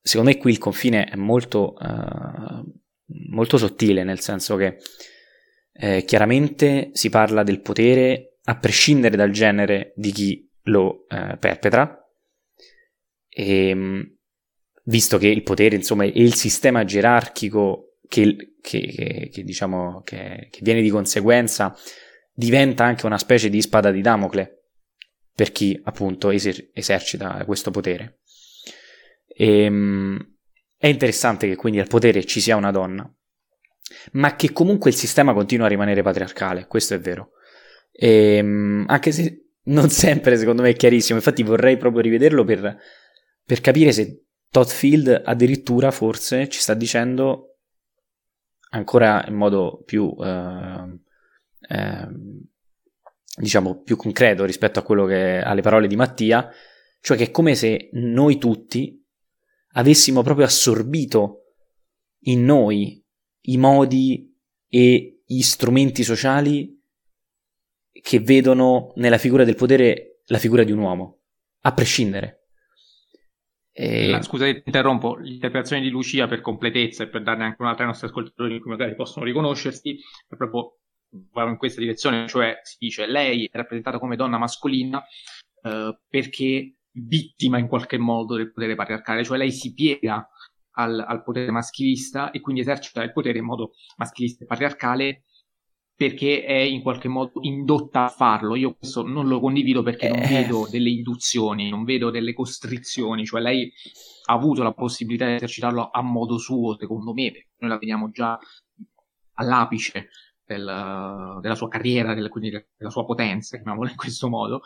secondo me qui il confine è molto, uh, molto sottile, nel senso che eh, chiaramente si parla del potere a prescindere dal genere di chi lo eh, perpetra, e, ehm, visto che il potere, insomma, è il sistema gerarchico che, che, che, che diciamo, che, viene di conseguenza, diventa anche una specie di spada di Damocle per chi appunto eser- esercita questo potere. E, ehm, è interessante che quindi al potere ci sia una donna, ma che comunque il sistema continua a rimanere patriarcale, questo è vero. E, ehm, anche se non sempre secondo me è chiarissimo, infatti vorrei proprio rivederlo per, per capire se Todd Field addirittura forse ci sta dicendo ancora in modo più eh, eh, diciamo più concreto rispetto che alle parole di Mattia, cioè che è come se noi tutti avessimo proprio assorbito in noi i modi e gli strumenti sociali che vedono nella figura del potere la figura di un uomo, a prescindere. E... Scusa, interrompo, l'interpretazione di Lucia per completezza e per darne anche un'altra ai nostri ascoltatori in cui magari possono riconoscersi, è proprio va in questa direzione, cioè si dice lei è rappresentata come donna mascolina eh, perché vittima in qualche modo del potere patriarcale, cioè lei si piega al, al potere maschilista e quindi esercita il potere in modo maschilista e patriarcale perché è in qualche modo indotta a farlo. Io questo non lo condivido perché non eh. vedo delle induzioni, non vedo delle costrizioni, cioè lei ha avuto la possibilità di esercitarlo a modo suo, secondo me, perché noi la vediamo già all'apice del, della sua carriera, del, quindi della sua potenza, chiamiamola in questo modo.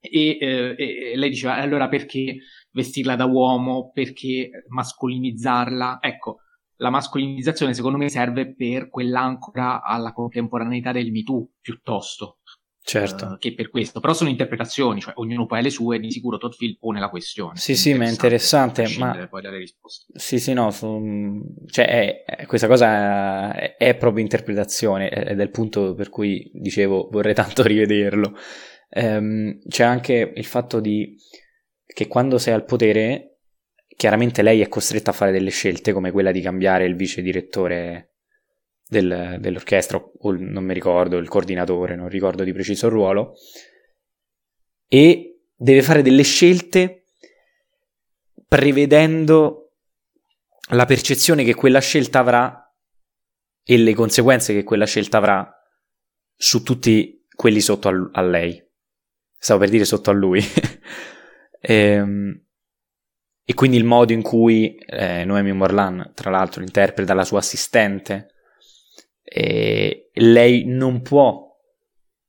E, eh, e, lei diceva allora perché vestirla da uomo, perché mascolinizzarla? Ecco, la mascolinizzazione secondo me serve per quell'ancora alla contemporaneità del Me Too piuttosto certo. Uh, che per questo. Però sono interpretazioni, cioè ognuno poi ha le sue, di sicuro Todd Field pone la questione. Sì, sì, ma è interessante, ma... poi dalle risposte. Sì, sì, no, su... cioè è, questa cosa è, è, proprio interpretazione ed è il punto per cui dicevo vorrei tanto rivederlo. Um, c'è anche il fatto di che quando sei al potere chiaramente lei è costretta a fare delle scelte come quella di cambiare il vice direttore del, dell'orchestra, o il, non mi ricordo, il coordinatore, non ricordo di preciso il ruolo, e deve fare delle scelte prevedendo la percezione che quella scelta avrà e le conseguenze che quella scelta avrà su tutti quelli sotto a, a lei. Stavo per dire sotto a lui. ehm, e quindi il modo in cui eh, Noemi Morlan, tra l'altro, interpreta la sua assistente, e lei non può,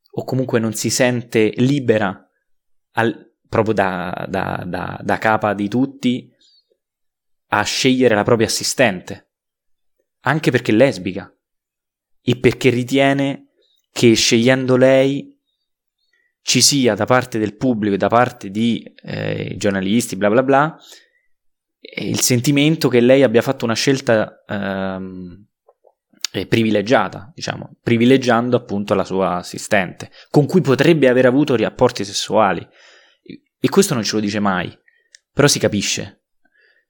o comunque non si sente libera, al, proprio da, da, da, da capa di tutti, a scegliere la propria assistente, anche perché è lesbica, e perché ritiene che scegliendo lei ci sia da parte del pubblico e da parte di eh, giornalisti, bla bla bla, il sentimento che lei abbia fatto una scelta eh, privilegiata, diciamo, privilegiando appunto la sua assistente, con cui potrebbe aver avuto rapporti sessuali. E questo non ce lo dice mai, però si capisce.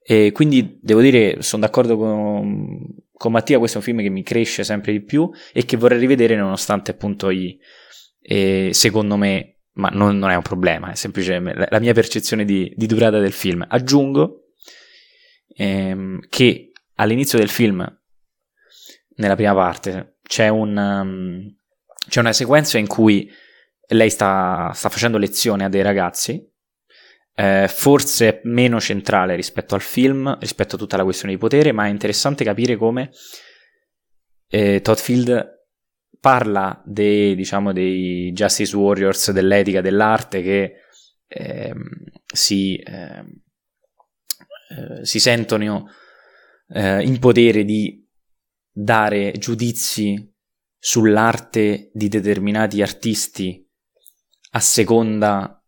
E quindi devo dire, sono d'accordo con, con Mattia, questo è un film che mi cresce sempre di più e che vorrei rivedere nonostante appunto i, eh, secondo me, ma non, non, è un problema, è semplicemente la mia percezione di, di durata del film. Aggiungo ehm, che all'inizio del film, nella prima parte, c'è, un, um, c'è una sequenza in cui lei sta, sta, facendo lezione a dei ragazzi eh, forse meno centrale rispetto al film, rispetto a tutta la questione di potere, ma è interessante capire come eh, Todd Field parla dei, diciamo, dei Justice Warriors, dell'etica dell'arte che ehm, si, ehm, eh, si, sentono eh, in potere di dare giudizi sull'arte di determinati artisti a seconda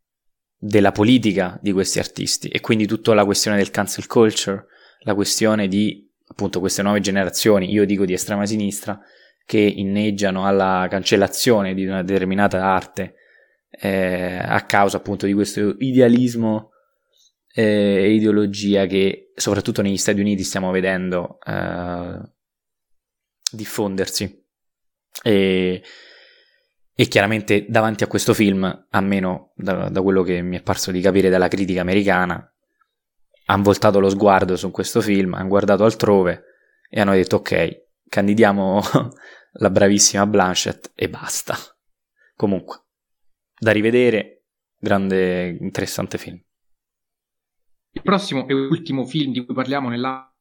della politica di questi artisti. E quindi tutta la questione del cancel culture, la questione di appunto queste nuove generazioni, io dico di estrema sinistra, che inneggiano alla cancellazione di una determinata arte eh, a causa appunto di questo idealismo eh, e ideologia che soprattutto negli Stati Uniti stiamo vedendo eh, diffondersi. E, e chiaramente davanti a questo film, almeno da, da quello che mi è parso di capire dalla critica americana, hanno voltato lo sguardo su questo film, hanno guardato altrove e hanno detto ok, candidiamo la bravissima Blanchett e basta. Comunque, da rivedere, grande, interessante film. Il prossimo e ultimo film di cui parliamo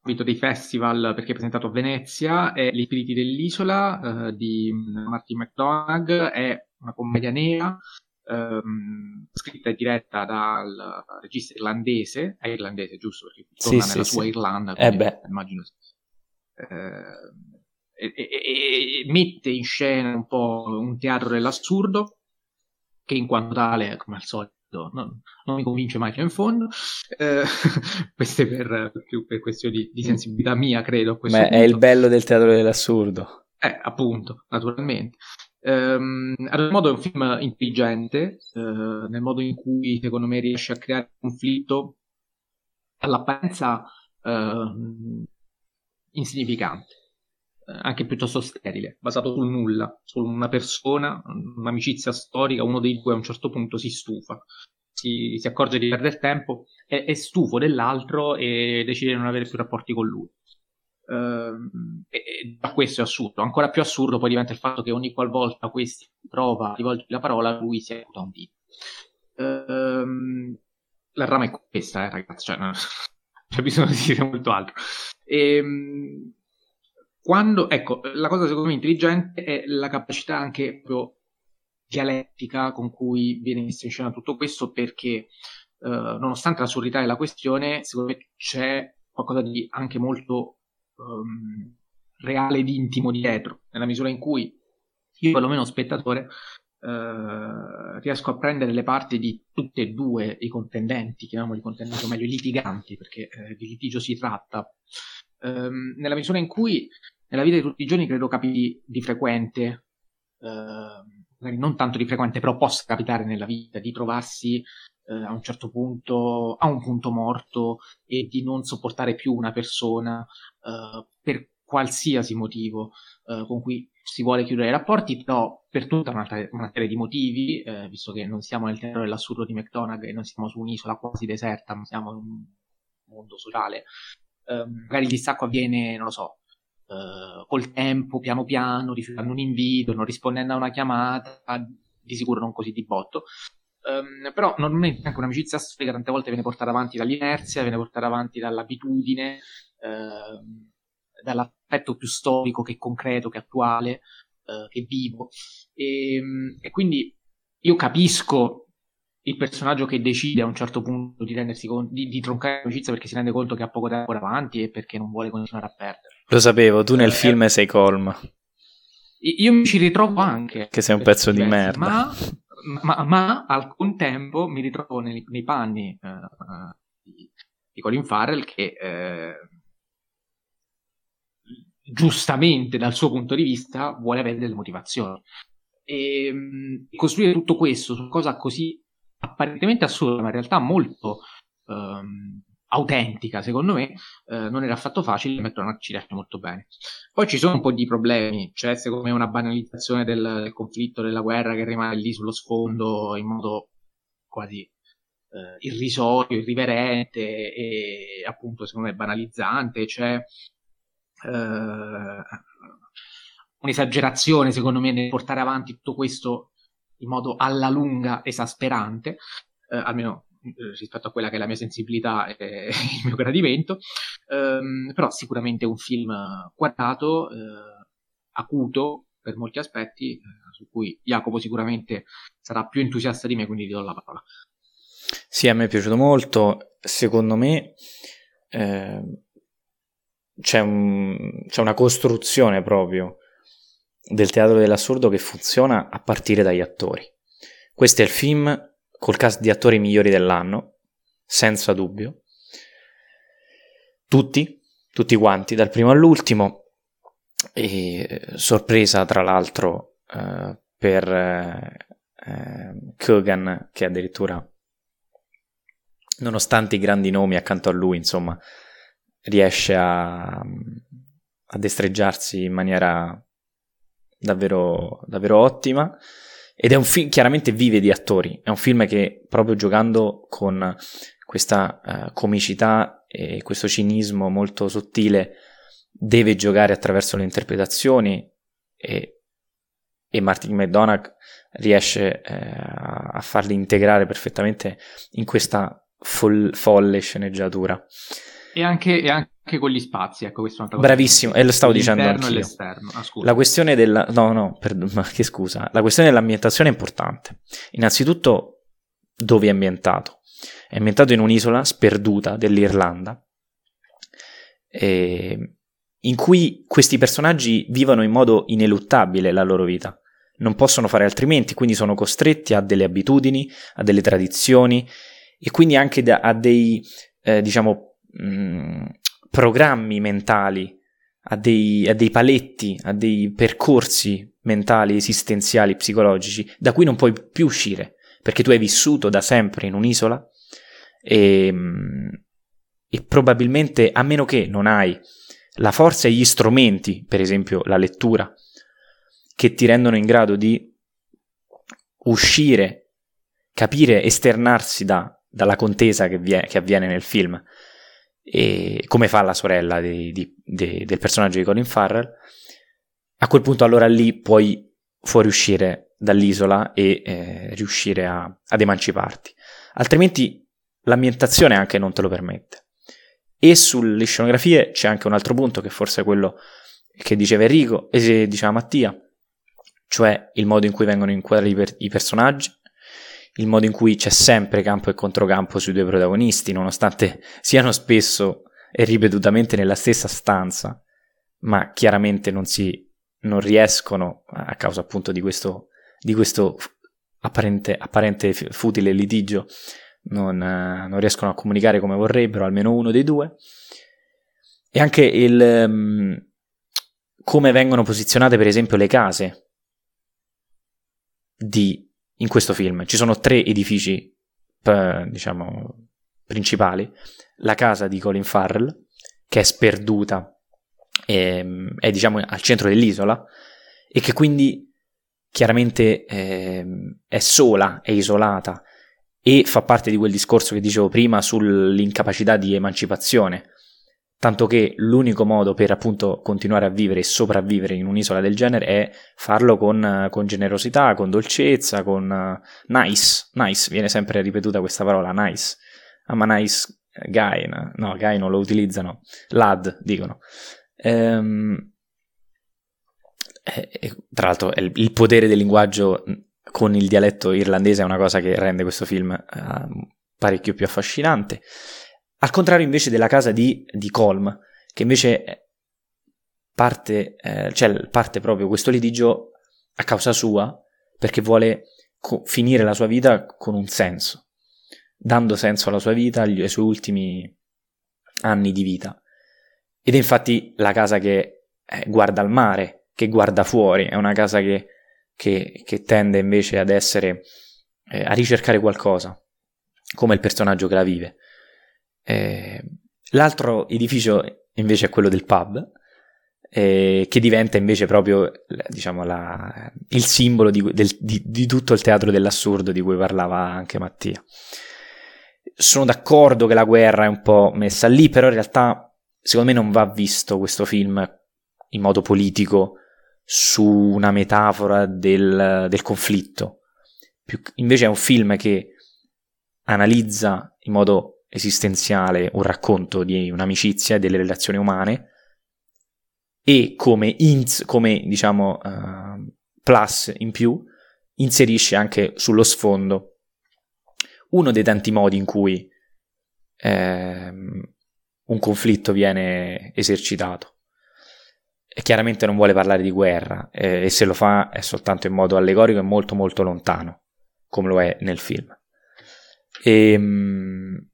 nell'ambito dei festival, perché è presentato a Venezia, è Gli spiriti dell'isola eh, di Martin McDonagh, è una commedia nera ehm, scritta e diretta dal regista irlandese, è irlandese giusto perché torna sì, nella sì, sua sì. Irlanda, eh beh. immagino eh, e, e, e, mette in scena un po' un teatro dell'assurdo che in quanto tale, come al solito, non, non mi convince mai fino in fondo. Eh, queste per, più per questioni di, sensibilità mia, credo. Ma punto. è il bello del teatro dell'assurdo. Eh, appunto, naturalmente. Um, ad un modo è un film intelligente, uh, nel modo in cui secondo me riesce a creare conflitto all'apparenza uh, insignificante, anche piuttosto sterile, basato sul nulla, su una persona, un'amicizia storica, uno dei due a un certo punto si stufa, si, si accorge di perdere tempo, è, è stufo dell'altro e decide di non avere più rapporti con lui. Uh, e, e questo è assurdo. Ancora più assurdo poi diventa il fatto che ogni qualvolta questi prova a rivolgere la parola, lui si aiuta un dito. Uh, la rama è questa, eh, ragazzi, cioè, non c'è bisogno di dire molto altro. Ehm, quando, ecco, la cosa secondo me intelligente è la capacità anche proprio dialettica con cui viene messo in scena tutto questo, perché uh, nonostante l'assurdità della questione, secondo me c'è qualcosa di anche molto um, reale ed intimo dietro, nella misura in cui io, perlomeno spettatore, Uh, riesco a prendere le parti di tutti e due i contendenti, chiamiamoli contendenti, o meglio i litiganti, perché uh, di litigio si tratta, um, nella misura in cui nella vita di tutti i giorni credo capiti di frequente, uh, magari non tanto di frequente, però possa capitare nella vita di trovarsi a un certo punto a un punto morto e di non sopportare più una persona per qualsiasi motivo uh, con cui si vuole chiudere i rapporti, però per tutta una, una serie di motivi, eh, visto che non siamo nel terreno dell'assurdo di McDonagh e non siamo su un'isola quasi deserta, ma siamo in un mondo sociale, uh, magari il distacco avviene, non lo so, uh, col tempo, piano piano, rifiutando un invito, non rispondendo a una chiamata, di sicuro non così di botto. Um, però normalmente anche un'amicizia storica tante volte viene portata avanti dall'inerzia, viene portata avanti dall'abitudine, uh, dall'aspetto più storico che concreto, che attuale, uh, che vivo. E, ehm, e, quindi io capisco il personaggio che decide a un certo punto di, conto, di, di troncare l'amicizia perché si rende conto che ha poco tempo davanti e perché non vuole continuare a perdere. Lo sapevo, tu nel eh, film sei colm. Io mi ci ritrovo anche. Che sei un pezzo di merda. Ma, ma, ma, al contempo mi ritrovo nei, nei panni uh, uh, di, di, Colin Farrell che uh, giustamente dal suo punto di vista vuole avere delle motivazioni. E mh, costruire tutto questo su una cosa così apparentemente assurda, ma in realtà molto um, autentica, secondo me, eh, non era affatto facile, McDonald's ci riesce molto bene. Poi ci sono un po' di problemi, c'è secondo me una banalizzazione del, del conflitto, della guerra che rimane lì sullo sfondo in modo quasi eh, irrisorio, irriverente e appunto secondo me banalizzante, c'è eh, un'esagerazione secondo me nel portare avanti tutto questo in modo alla lunga esasperante, eh, almeno rispetto a quella che è la mia sensibilità e il mio gradimento, ehm, però sicuramente un film quadrato, eh, acuto per molti aspetti, eh, su cui Jacopo sicuramente sarà più entusiasta di me, quindi ti do la parola. Sì, a me è piaciuto molto, secondo me eh, c'è, un, c'è una costruzione proprio del teatro dell'assurdo che funziona a partire dagli attori. Questo è il film col cast di attori migliori dell'anno, senza dubbio. Tutti, tutti quanti, dal primo all'ultimo. E sorpresa, tra l'altro, eh, per eh, eh Kogan, che addirittura, nonostante i grandi nomi accanto a lui, insomma, riesce a, a destreggiarsi in maniera davvero, davvero ottima. Ed è un film, chiaramente vive di attori, è un film che proprio giocando con questa uh, comicità e questo cinismo molto sottile deve giocare attraverso le interpretazioni e, e Martin McDonagh riesce eh, a farli integrare perfettamente in questa fol- folle sceneggiatura. E anche, e anche con gli spazi, ecco, questo è un altro Bravissimo, e lo stavo dicendo anch'io. E l'esterno. Ah, la questione della... No, no, per... ma che scusa. La questione dell'ambientazione è importante. Innanzitutto, dove è ambientato? È ambientato in un'isola sperduta dell'Irlanda, eh, in cui questi personaggi vivono in modo ineluttabile la loro vita. Non possono fare altrimenti, quindi sono costretti a delle abitudini, a delle tradizioni e quindi anche a dei, eh, diciamo, mh, mm, programmi mentali, a dei, a dei paletti, a dei percorsi mentali, esistenziali, psicologici, da cui non puoi più uscire, perché tu hai vissuto da sempre in un'isola e, e probabilmente, a meno che non hai la forza e gli strumenti, per esempio la lettura, che ti rendono in grado di uscire, capire, esternarsi da, dalla contesa che, vie- che avviene nel film, e come fa la sorella di, di, di, del personaggio di Colin Farrell, a quel punto allora lì puoi fuoriuscire dall'isola e eh, riuscire a, ad emanciparti. Altrimenti l'ambientazione anche non te lo permette. E sulle scenografie c'è anche un altro punto che forse è quello che diceva Enrico e diceva Mattia, cioè il modo in cui vengono inquadrati i, per- i personaggi, il modo in cui c'è sempre campo e controcampo sui due protagonisti, nonostante siano spesso e ripetutamente nella stessa stanza, ma chiaramente non si non riescono, a causa appunto di questo, di questo apparente, apparente, futile litigio, non, non, riescono a comunicare come vorrebbero, almeno uno dei due. E anche il, um, come vengono posizionate, per esempio, le case di in questo film. Ci sono tre edifici, diciamo, principali. La casa di Colin Farrell, che è sperduta, è, è diciamo al centro dell'isola, e che quindi chiaramente è, è sola, è isolata, e fa parte di quel discorso che dicevo prima sull'incapacità di emancipazione tanto che l'unico modo per appunto continuare a vivere e sopravvivere in un'isola del genere è farlo con, con generosità, con dolcezza, con uh, nice, nice, viene sempre ripetuta questa parola, nice, I'm a nice guy, no, no guy non lo utilizzano, lad dicono. Ehm, e, tra l'altro il, il, potere del linguaggio con il dialetto irlandese è una cosa che rende questo film uh, parecchio più affascinante. Al contrario invece della casa di, di Colm, che invece parte, eh, cioè parte proprio questo litigio a causa sua, perché vuole co- finire la sua vita con un senso, dando senso alla sua vita, agli, ai suoi ultimi anni di vita. Ed è infatti la casa che eh, guarda al mare, che guarda fuori, è una casa che, che, che tende invece ad essere, eh, a ricercare qualcosa, come il personaggio che la vive. Eh, l'altro edificio invece è quello del pub, eh, che diventa invece proprio diciamo, la, il simbolo di, del, di, di, tutto il teatro dell'assurdo di cui parlava anche Mattia. Sono d'accordo che la guerra è un po' messa lì, però in realtà secondo me non va visto questo film in modo politico su una metafora del, del conflitto. Più, invece è un film che analizza in modo esistenziale un racconto di un'amicizia e delle relazioni umane e come, ins, come diciamo uh, plus in più inserisce anche sullo sfondo uno dei tanti modi in cui ehm, un conflitto viene esercitato. E chiaramente non vuole parlare di guerra eh, e se lo fa è soltanto in modo allegorico e molto molto lontano, come lo è nel film. E, ehm,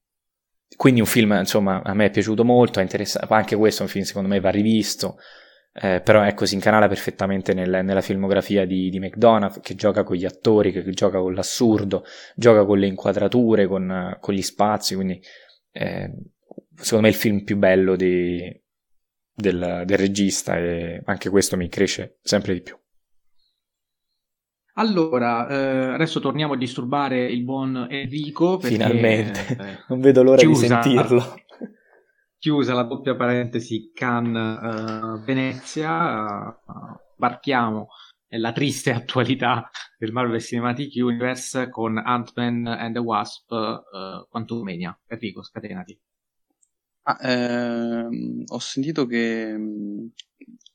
quindi un film, insomma, a me è piaciuto molto, è interessato, anche questo è un film secondo me va rivisto, eh, però ecco, si incanala perfettamente nel, nella filmografia di, di, McDonagh, che gioca con gli attori, che gioca con l'assurdo, gioca con le inquadrature, con, con gli spazi, quindi eh, secondo me è il film più bello di, del, del regista e anche questo mi cresce sempre di più. Allora, eh, adesso torniamo a disturbare il buon Enrico. Perché, Finalmente, eh, non vedo l'ora chiusa, di sentirlo. Chiusa la doppia parentesi Cannes-Venezia, uh, barchiamo nella triste attualità del Marvel Cinematic Universe con Ant-Man and the Wasp, uh, Quantumania. Enrico, scatenati. Ah, ehm, ho sentito che mh,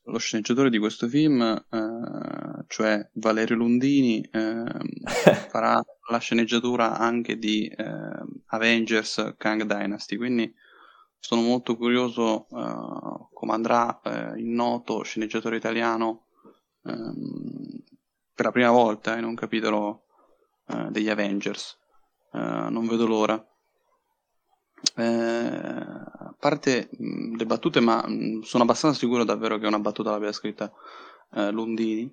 lo sceneggiatore di questo film, eh, cioè Valerio Lundini, eh, farà la sceneggiatura anche di eh, Avengers Kang Dynasty, quindi sono molto curioso eh, come andrà eh, il noto sceneggiatore italiano ehm, per la prima volta in un capitolo eh, degli Avengers. non vedo l'ora. Eh, a parte mh, le battute, ma mh, sono abbastanza sicuro davvero che una battuta l'abbia scritta eh, Lundini,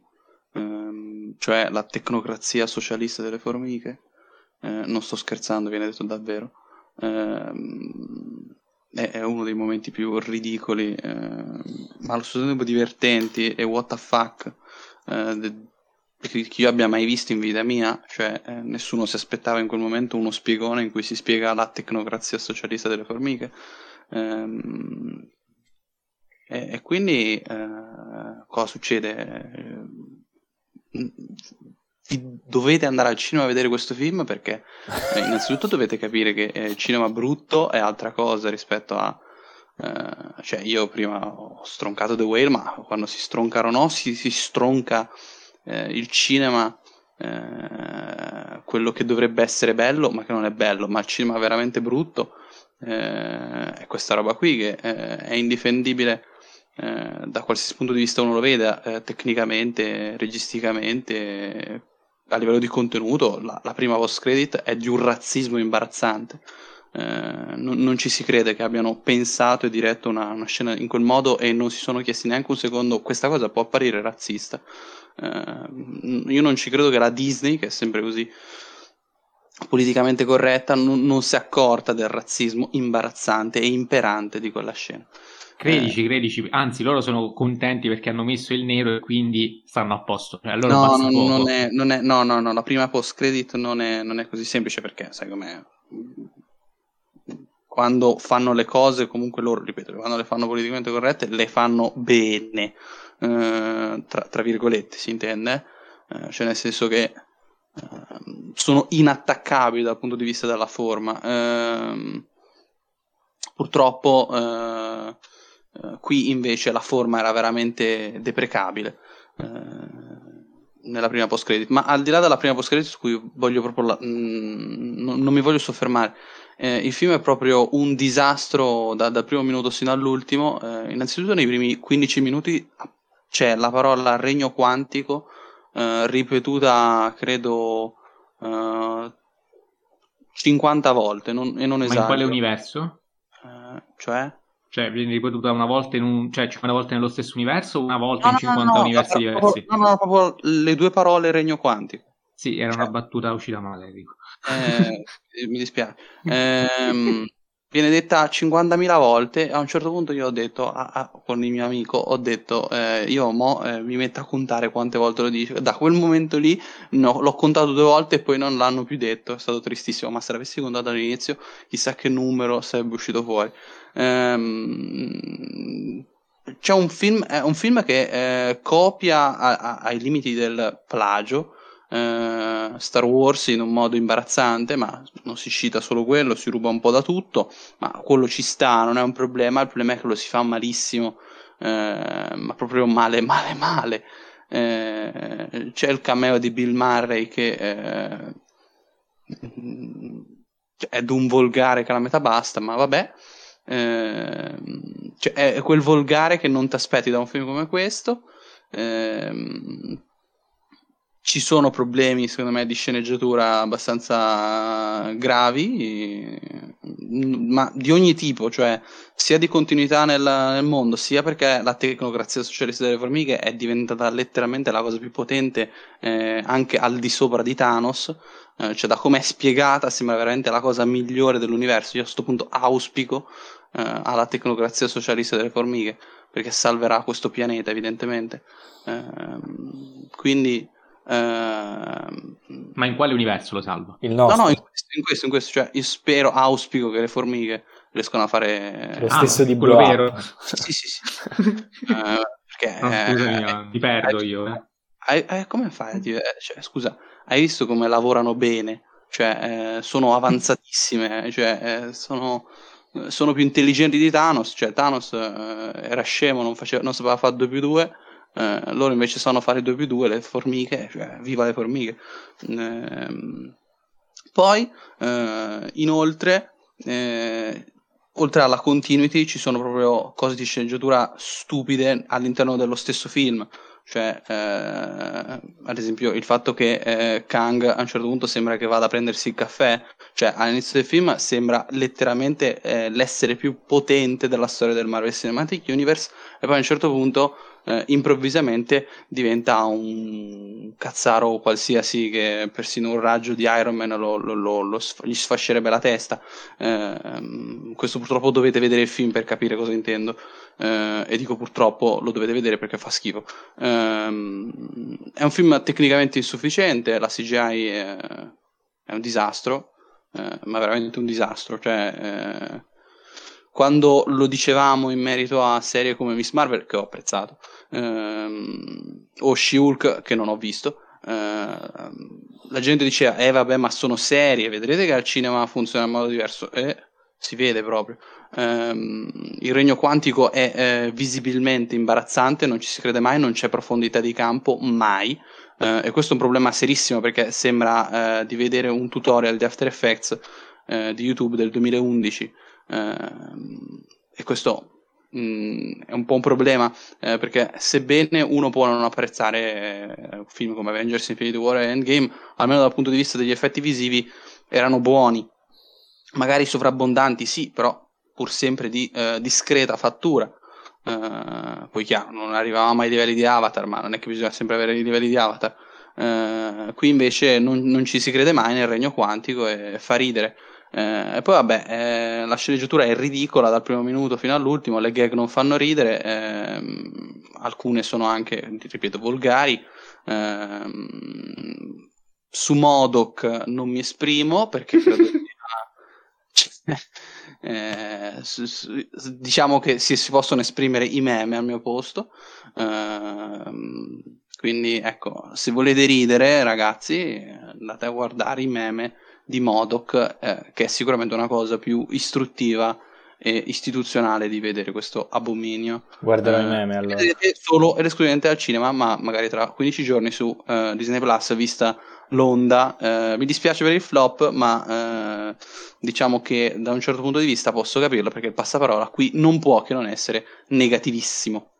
ehm, cioè la tecnocrazia socialista delle formiche. Eh, non sto scherzando, viene detto davvero. È, è, uno dei momenti più ridicoli, ehm, ma allo stesso tempo divertenti e what the fuck eh, de- che io abbia mai visto in vita mia, cioè eh, nessuno si aspettava in quel momento uno spiegone in cui si spiega la tecnocrazia socialista delle formiche. Ehm, e, e, quindi eh, cosa succede? Eh, dovete andare al cinema a vedere questo film perché eh, innanzitutto dovete capire che eh, cinema brutto è altra cosa rispetto a Uh, cioè io prima ho stroncato The Whale, ma quando si stronca o no, si, si stronca eh, il cinema eh, quello che dovrebbe essere bello, ma che non è bello, ma il cinema veramente brutto eh, è questa roba qui che eh, è indifendibile eh, da qualsiasi punto di vista uno lo veda, eh, tecnicamente, registicamente, a livello di contenuto, la, la prima post credit è di un razzismo imbarazzante. Eh, non, non, ci si crede che abbiano pensato e diretto una, una, scena in quel modo e non si sono chiesti neanche un secondo questa cosa può apparire razzista Uh, io non ci credo che la Disney, che è sempre così politicamente corretta, non, non si accorta del razzismo imbarazzante e imperante di quella scena. Credici, eh. credici, anzi loro sono contenti perché hanno messo il nero e quindi stanno a posto. Cioè, no, no, non è, non è, no, no, no, la prima post credit non è, non è così semplice perché sai com'è. Quando fanno le cose, comunque loro, ripeto, quando le fanno politicamente corrette, le fanno bene. Eh, tra, tra, virgolette si intende, eh, cioè nel senso che eh, sono inattaccabili dal punto di vista della forma. Ehm, purtroppo eh, eh, qui invece la forma era veramente deprecabile nella prima post credit ma al di là della prima post credit su cui voglio proprio la, mh, mm, non, non, mi voglio soffermare eh, il film è proprio un disastro da, dal primo minuto sino all'ultimo eh, innanzitutto nei primi 15 minuti c'è la parola regno quantico eh, ripetuta credo eh, 50 volte non, e non esagero. Ma in quale universo? Eh, cioè? Cioè, viene ripetuta una volta in un, cioè 50 volte nello stesso universo o una volta no, in 50 no, universi no, diversi? No, no, proprio le due parole regno quantico. Sì, era cioè, una battuta uscita male, dico. Eh, mi dispiace. Ehm, viene detta 50.000 volte. A un certo punto io ho detto, a, a, con il mio amico, ho detto, eh, io mo eh, mi metto a contare quante volte lo dice. Da quel momento lì no, l'ho contato due volte e poi non l'hanno più detto. È stato tristissimo. Ma se l'avessi contato all'inizio, chissà che numero sarebbe uscito fuori. Ehm, c'è un film, è un film che eh, copia a, ai limiti del plagio eh, Star Wars in un modo imbarazzante, ma non si cita solo quello, si ruba un po' da tutto, ma quello ci sta, non è un problema, il problema è che lo si fa malissimo, eh, ma proprio male, male, male. Eh, c'è il cameo di Bill Murray che eh, è d'un volgare che la metà basta, ma vabbè. Eh, cioè è quel volgare che non ti aspetti da un film come questo. Eh, ci sono problemi, secondo me, di sceneggiatura abbastanza gravi, ma di ogni tipo, cioè sia di continuità nel, nel mondo, sia perché la tecnocrazia socialista delle formiche è diventata letteralmente la cosa più potente eh, anche al di sopra di Thanos, eh, cioè da come è spiegata sembra veramente la cosa migliore dell'universo. Io a questo punto auspico eh, alla tecnocrazia socialista delle formiche, perché salverà questo pianeta evidentemente. Ehm, quindi Ehm, Ma in quale universo lo salva? Il nostro. No, no, in questo, in questo, in questo, cioè io spero, auspico che le formiche riescano a fare lo stesso ah, di quello vero. Sì, sì, sì. uh, perché, no, scusami, eh, ti perdo eh, io. Eh. Eh, come fai? Cioè, scusa, hai visto come lavorano bene? Cioè, sono avanzatissime, cioè, sono sono più intelligenti di Thanos, cioè Thanos eh, era scemo, non, faceva, non sapeva fare 2 più 2, eh, loro invece sanno fare 2 più 2 le formiche, cioè viva le formiche. Eh, poi, eh, inoltre, eh, oltre alla continuity, ci sono proprio cose di sceneggiatura stupide all'interno dello stesso film. Cioè, eh, ad esempio, il fatto che eh, Kang a un certo punto sembra che vada a prendersi il caffè, cioè all'inizio del film sembra letteralmente l'essere più potente della storia del Marvel Cinematic Universe, e poi a un certo punto eh, improvvisamente diventa un cazzaro qualsiasi che persino un raggio di Iron Man lo, lo, lo, gli sfascerebbe la testa. Eh, questo purtroppo dovete vedere il film per capire cosa intendo. Eh, e dico purtroppo lo dovete vedere perché fa schifo. Ehm, è un film tecnicamente insufficiente, la CGI è, è un disastro, eh, ma veramente un disastro. Cioè, eh, quando lo dicevamo in merito a serie come Miss Marvel, che ho apprezzato, ehm, o She-Hulk, che non ho visto, ehm, la gente diceva, eh vabbè, ma sono serie, vedrete che al cinema funziona in modo diverso. E si vede proprio. Ehm, il regno quantico è eh, visibilmente imbarazzante, non ci si crede mai, non c'è profondità di campo mai. Eh, e questo è un problema serissimo perché sembra eh, di vedere un tutorial di After Effects eh, di YouTube del 2011 Ehm, e questo mm, è un po' un problema eh, perché sebbene uno può non apprezzare eh, film come Avengers Infinity War e Endgame, almeno dal punto di vista degli effetti visivi erano buoni, magari sovrabbondanti sì, però pur sempre di eh, discreta fattura. Uh, poi chiaro, non arrivavamo ai livelli di Avatar, ma non è che bisogna sempre avere i livelli di Avatar. Uh, qui invece non, non, ci si crede mai nel regno quantico e fa ridere. Eh, e poi vabbè, eh, la sceneggiatura è ridicola dal primo minuto fino all'ultimo, le gag non fanno ridere, ehm, alcune sono anche, ripeto, volgari. Ehm, su Modoc non mi esprimo perché credo sia... Eh, su, su, diciamo che si, si, possono esprimere i meme al mio posto. Eh, quindi ecco, se volete ridere, ragazzi, andate a guardare i meme di Modoc, eh, che è sicuramente una cosa più istruttiva e istituzionale di vedere questo abominio. Guarderò eh, i meme allora. Solo ed esclusivamente al cinema, ma magari tra 15 giorni su uh, Disney Plus, vista l'onda. Uh, mi dispiace per il flop, ma uh, diciamo che da un certo punto di vista posso capirlo perché il passaparola qui non può che non essere negativissimo.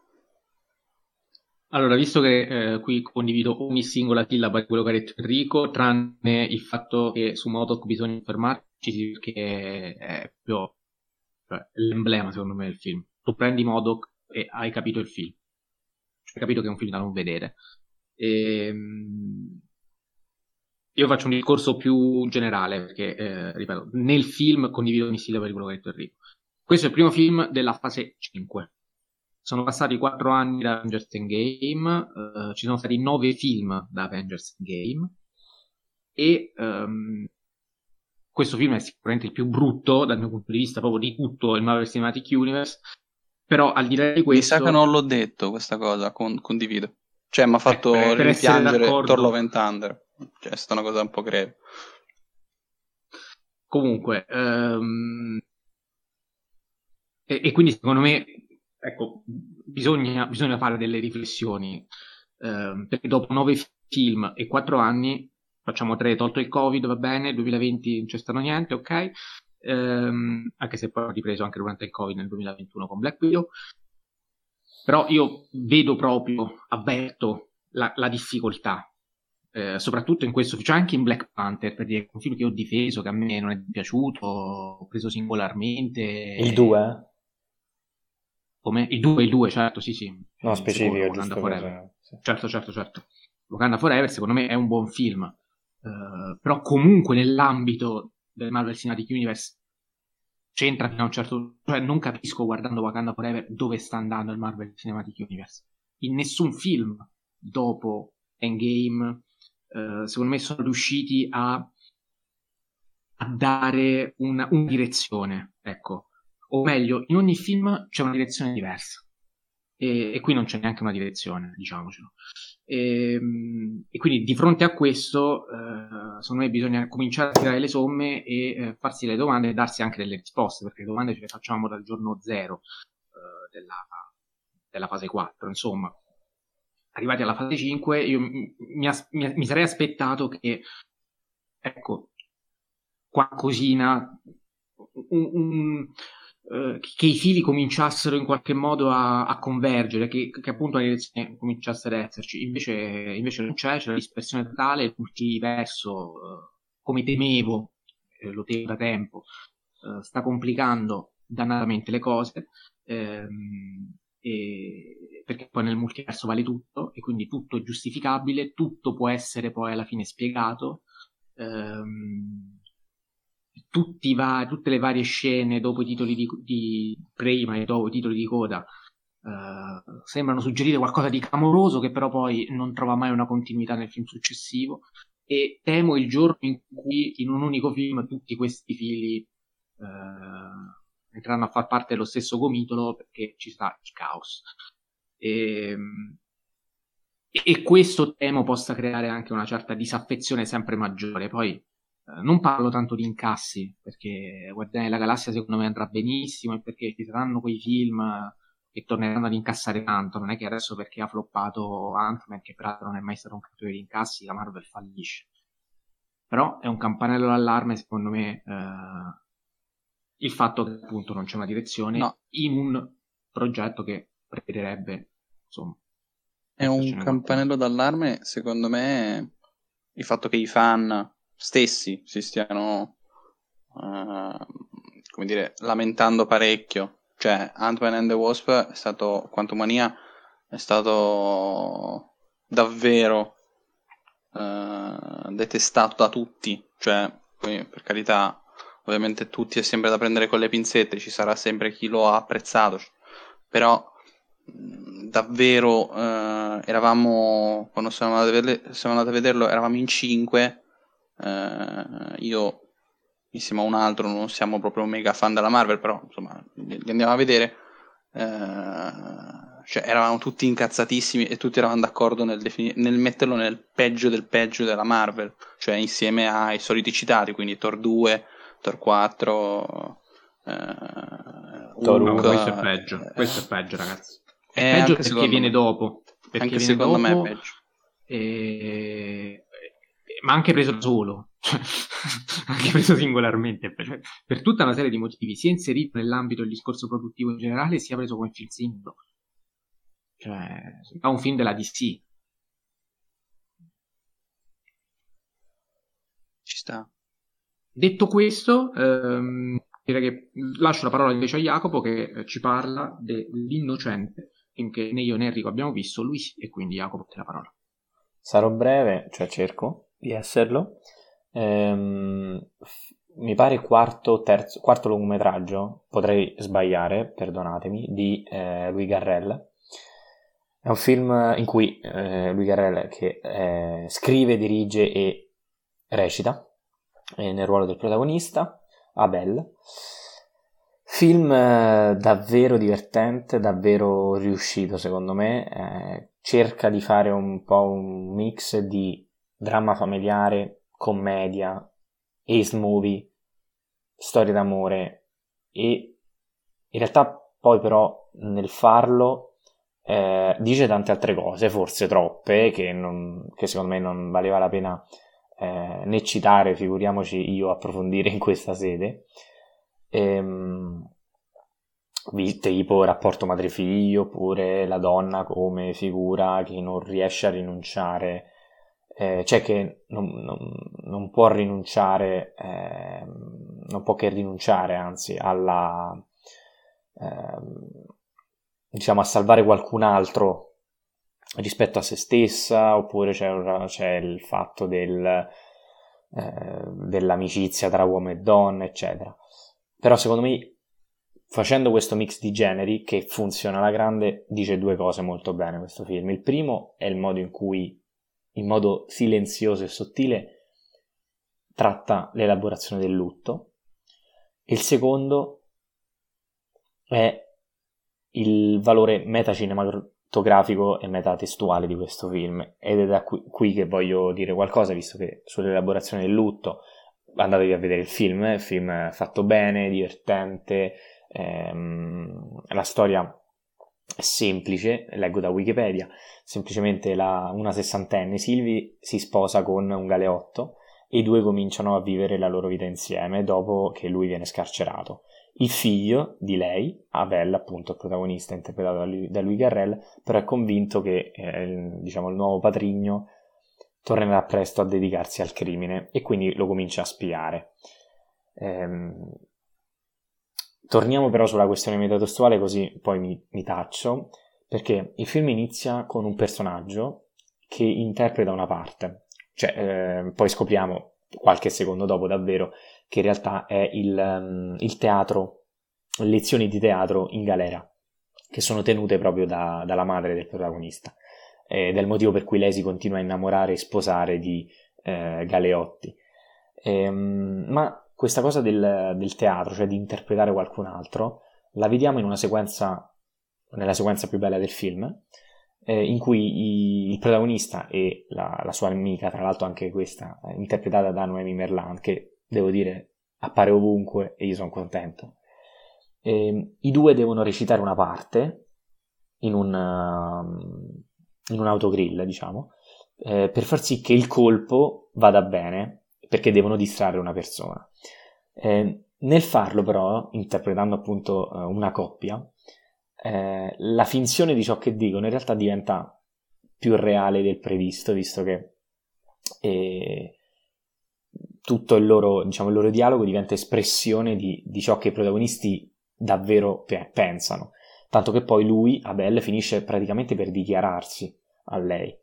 Allora, visto che eh, qui condivido ogni singola sillaba di quello che ha detto Enrico, tranne il fatto che su Modoc bisogna fermarci perché è proprio cioè, l'emblema, secondo me, del film. Tu prendi Modoc e hai capito il film. Hai capito che è un film da non vedere. E, ehm, io faccio un discorso più generale, perché, eh, ripeto, nel film condivido ogni sillaba di quello che ha detto Enrico. Questo è il primo film della fase 5 sono passati quattro anni da Avengers Endgame, uh, ci sono stati nove film da Avengers Endgame e um, questo film è sicuramente il più brutto dal mio punto di vista proprio di tutto il Marvel Cinematic Universe, però al di là di questo... Mi sa che non l'ho detto questa cosa, con- condivido. Cioè mi ha fatto eh, rimpiangere Thor Love and Thunder. Cioè, è stata una cosa un po' greve. Comunque, um, e, e, quindi secondo me, ecco, bisogna, bisogna fare delle riflessioni, um, perché dopo nove film e quattro anni, facciamo tre, tolto il Covid, va bene, 2020 non c'è stato niente, ok, um, anche se poi ho ripreso anche durante il Covid nel 2021 con Black Widow, però io vedo proprio, avverto la, la difficoltà eh, soprattutto in questo, cioè anche in Black Panther, per dire, un film che ho difeso, che a me non è piaciuto, ho preso singolarmente. Il 2? Come? Il 2, il 2, certo, sì, sì. No, specifico, Wakanda Forever. Sì. Certo, certo, certo. Wakanda Forever secondo me è un buon film, uh, però comunque nell'ambito del Marvel Cinematic Universe c'entra fino a un certo cioè non capisco guardando Wakanda Forever dove sta andando il Marvel Cinematic Universe. In nessun film dopo Endgame eh, secondo me sono riusciti a, a dare una, una direzione, ecco. O meglio, in ogni film c'è una direzione diversa. E, e, qui non c'è neanche una direzione, diciamocelo. E, ehm, e quindi di fronte a questo, eh, secondo me bisogna cominciare a tirare le somme e eh, farsi le domande e darsi anche delle risposte, perché le domande ce le facciamo dal giorno zero eh, della, della, fase 4, insomma arrivati alla fase 5, io mi, mi, mi sarei aspettato che, ecco, qualcosina, un, un, uh, che i fili cominciassero in qualche modo a, a convergere, che, che, appunto la direzione cominciasse ad esserci. Invece, invece non c'è, c'è la dispersione totale, il multiverso, uh, come temevo, eh, lo temo da tempo, sta complicando dannatamente le cose. Ehm, e, perché poi nel multiverso vale tutto e quindi tutto è giustificabile, tutto può essere poi alla fine spiegato. Ehm, va, tutte le varie scene dopo i titoli di, di prima e dopo i titoli di coda eh, sembrano suggerire qualcosa di clamoroso che però poi non trova mai una continuità nel film successivo e temo il giorno in cui in un unico film tutti questi fili eh, entreranno a far parte dello stesso gomitolo perché ci sarà il caos. Ehm, e, e, questo temo possa creare anche una certa disaffezione sempre maggiore. Poi non parlo tanto di incassi, perché Guardiani della Galassia secondo me andrà benissimo e perché ci saranno quei film che torneranno ad incassare tanto. Non è che adesso perché ha floppato Ant-Man, che peraltro non è mai stato un campione di incassi, la Marvel fallisce. Però è un campanello d'allarme, secondo me, eh, il fatto che appunto non c'è una direzione no. in un progetto che prevederebbe insomma è un campanello d'allarme secondo me il fatto che i fan stessi si stiano uh, come dire lamentando parecchio. Cioè Ant-Man and the Wasp è stato Quantumania è stato davvero uh, detestato da tutti. Cioè per carità ovviamente tutti è sempre da prendere con le pinzette, ci sarà sempre chi lo ha apprezzato, però davvero eh, eravamo, quando siamo andati, a vederlo, eravamo in cinque, eh, io insieme a un altro non siamo proprio mega fan della Marvel, però insomma li andiamo a vedere. Eh, cioè, eravamo tutti incazzatissimi e tutti eravamo d'accordo nel, defini- nel, metterlo nel peggio del peggio della Marvel, cioè insieme ai soliti citati, quindi Thor 2, Thor 4, eh, Thor Hulk, questo è peggio, eh, questo è peggio ragazzi. È eh, peggio perché viene me. dopo. Perché anche secondo dopo, me è peggio. E... Ma anche preso da solo, cioè, anche preso singolarmente, per, per, tutta una serie di motivi, sia inserito nell'ambito del discorso produttivo in generale, sia preso come film singolo. Cioè, è un film della DC. Ci sta. Detto questo, ehm, direi che lascio la parola invece a Jacopo che eh, ci parla dell'innocente, finché né io né Enrico abbiamo visto, lui sì, e quindi Jacopo te la parola. Sarò breve, cioè cerco di esserlo. Ehm, mi pare quarto, terzo, quarto lungometraggio, potrei sbagliare, perdonatemi, di eh, Louis Garrel. È un film in cui eh, Louis Garrel che eh, scrive, dirige e recita eh, nel ruolo del protagonista, Abel. Film eh, davvero divertente, davvero riuscito secondo me, eh, cerca di fare un po' un mix di dramma familiare, commedia, ace movie, storia d'amore e in realtà poi però nel farlo eh, dice tante altre cose, forse troppe, che, non, che secondo me non valeva la pena eh, né citare, figuriamoci io approfondire in questa sede. Ehm, tipo rapporto madre-figlio oppure la donna come figura che non riesce a rinunciare, eh, cioè che non, non, non può rinunciare, eh, non può che rinunciare anzi alla, eh, diciamo a salvare qualcun altro rispetto a se stessa oppure c'è, c'è il fatto del, eh, dell'amicizia tra uomo e donna eccetera però secondo me facendo questo mix di generi che funziona alla grande dice due cose molto bene questo film. Il primo è il modo in cui, in modo silenzioso e sottile, tratta l'elaborazione del lutto. Il secondo è il valore metacinematografico e metatestuale di questo film ed è da qui, qui che voglio dire qualcosa visto che sull'elaborazione del lutto andatevi a vedere il film, il film fatto bene, divertente, Ehm, la storia semplice, leggo da Wikipedia, semplicemente la, una sessantenne, Silvi si sposa con un galeotto e i due cominciano a vivere la loro vita insieme dopo che lui viene scarcerato. Il figlio di lei, Abel, appunto il protagonista interpretato da lui, da lui Garrel, però è convinto che eh, diciamo, il nuovo patrigno tornerà presto a dedicarsi al crimine e quindi lo comincia a spiare. Ehm, Torniamo però sulla questione metatestuale così poi mi, mi taccio, perché il film inizia con un personaggio che interpreta una parte, cioè eh, poi scopriamo qualche secondo dopo davvero che in realtà è il, um, il teatro, lezioni di teatro in galera, che sono tenute proprio da, dalla madre del protagonista, ed è il motivo per cui lei si continua a innamorare e sposare di eh, Galeotti. Ehm, ma questa cosa del, del, teatro, cioè di interpretare qualcun altro, la vediamo in una sequenza, nella sequenza più bella del film, eh, in cui i, il protagonista e la, la, sua amica, tra l'altro anche questa, interpretata da Noemi Merlan, che devo dire appare ovunque e io sono contento. Eh, I due devono recitare una parte in un, uh, in un autogrill, diciamo, eh, per far sì che il colpo vada bene perché devono distrarre una persona. Eh, nel farlo però, interpretando appunto eh, una coppia, eh, la finzione di ciò che dicono in realtà diventa più reale del previsto, visto che eh, tutto il loro, diciamo, il loro, dialogo diventa espressione di, di ciò che i protagonisti davvero pe- pensano. Tanto che poi lui, Abel, finisce praticamente per dichiararsi a lei.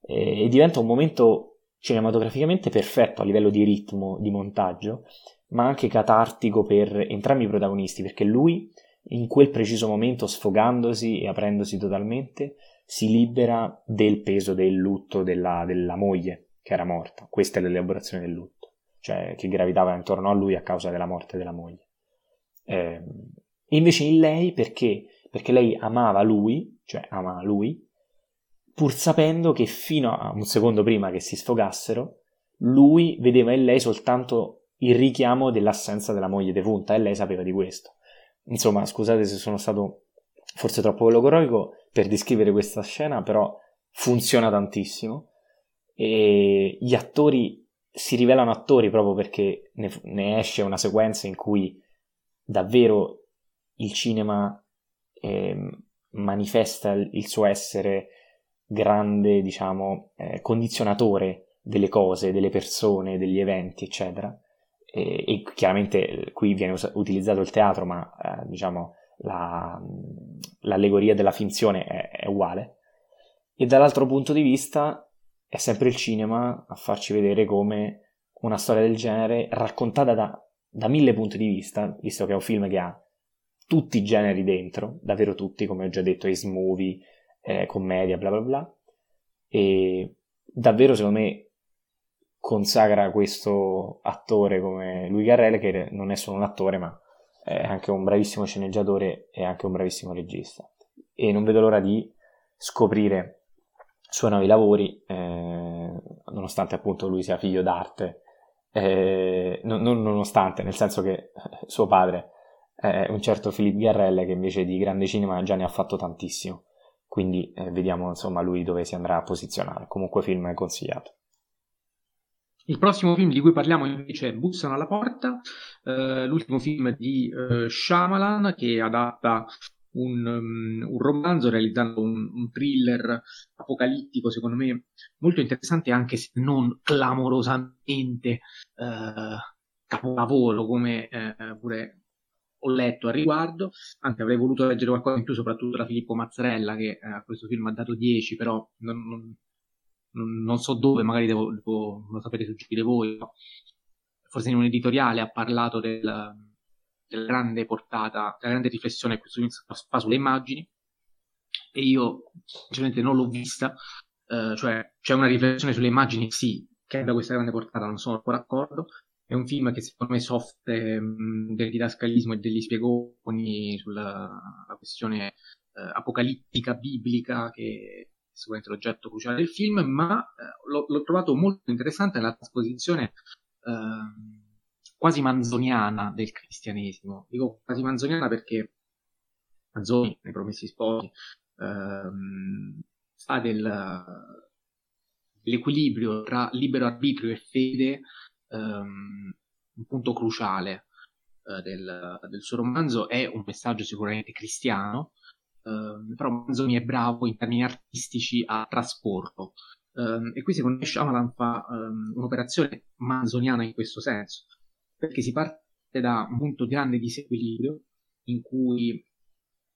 E, e diventa un momento cinematograficamente perfetto a livello di ritmo, di montaggio, ma anche catartico per entrambi i protagonisti, perché lui in quel preciso momento, sfogandosi e aprendosi totalmente, si libera del peso del lutto della, della moglie che era morta. Questa è l'elaborazione del lutto, cioè che gravitava intorno a lui a causa della morte della moglie. Eh, invece in lei perché? Perché lei amava lui, cioè ama lui, pur sapendo che fino a un secondo prima che si sfogassero, lui vedeva in lei soltanto il richiamo dell'assenza della moglie defunta e lei sapeva di questo. Insomma, scusate se sono stato forse troppo logoroico per descrivere questa scena, però funziona tantissimo e gli attori si rivelano attori proprio perché ne, ne esce una sequenza in cui davvero il cinema eh, manifesta il suo essere grande, diciamo, eh, condizionatore delle cose, delle persone, degli eventi, eccetera. E, e chiaramente eh, qui viene us- utilizzato il teatro, ma eh, diciamo la, l'allegoria della finzione è, è uguale. E dall'altro punto di vista è sempre il cinema a farci vedere come una storia del genere raccontata da, da mille punti di vista, visto che è un film che ha tutti i generi dentro, davvero tutti, come ho già detto, ace movie, eh, commedia, bla bla bla. E davvero secondo me consagra questo attore come lui Garrel, che non è solo un attore, ma è anche un bravissimo sceneggiatore e anche un bravissimo regista. E non vedo l'ora di scoprire suoi nuovi lavori, eh, nonostante appunto lui sia figlio d'arte, eh, non, non, nonostante, nel senso che suo padre è un certo Philippe Garrel che invece di grande cinema già ne ha fatto tantissimo, quindi eh, vediamo insomma lui dove si andrà a posizionare, comunque film consigliato. Il prossimo film di cui parliamo invece è Bussano alla porta, eh, l'ultimo film di eh, Shyamalan che adatta un, um, un romanzo realizzando un, un, thriller apocalittico, secondo me molto interessante, anche se non clamorosamente eh, capolavoro come eh, pure ho letto a riguardo, anche avrei voluto leggere qualcosa in più, soprattutto da Filippo Mazzarella, che eh, a questo film ha dato 10, però non, non, non so dove, magari devo, devo, lo sapete suggerire voi, forse in un editoriale ha parlato del, della grande portata, della grande riflessione che questo film fa sulle immagini, e io sinceramente non l'ho vista, eh, cioè c'è una riflessione sulle immagini, sì, che abbia questa grande portata, non sono ancora d'accordo, è un film che secondo me soffre del didascalismo e degli spiegoni sulla questione eh, apocalittica, biblica, che sicuramente l'oggetto cruciale del film, ma eh, l'ho, l'ho, trovato molto interessante nella trasposizione eh, quasi manzoniana del cristianesimo. Dico quasi manzoniana perché Manzoni, nei Promessi Sposi, ehm, fa del, dell'equilibrio tra libero arbitrio e fede ehm, un punto cruciale eh, del, del suo romanzo. È un messaggio sicuramente cristiano, Uh, però Manzoni è bravo in termini artistici a trasporlo. Um, e qui secondo me Shyamalan fa um, un'operazione manzoniana in questo senso, perché si parte da un punto di grande disequilibrio in cui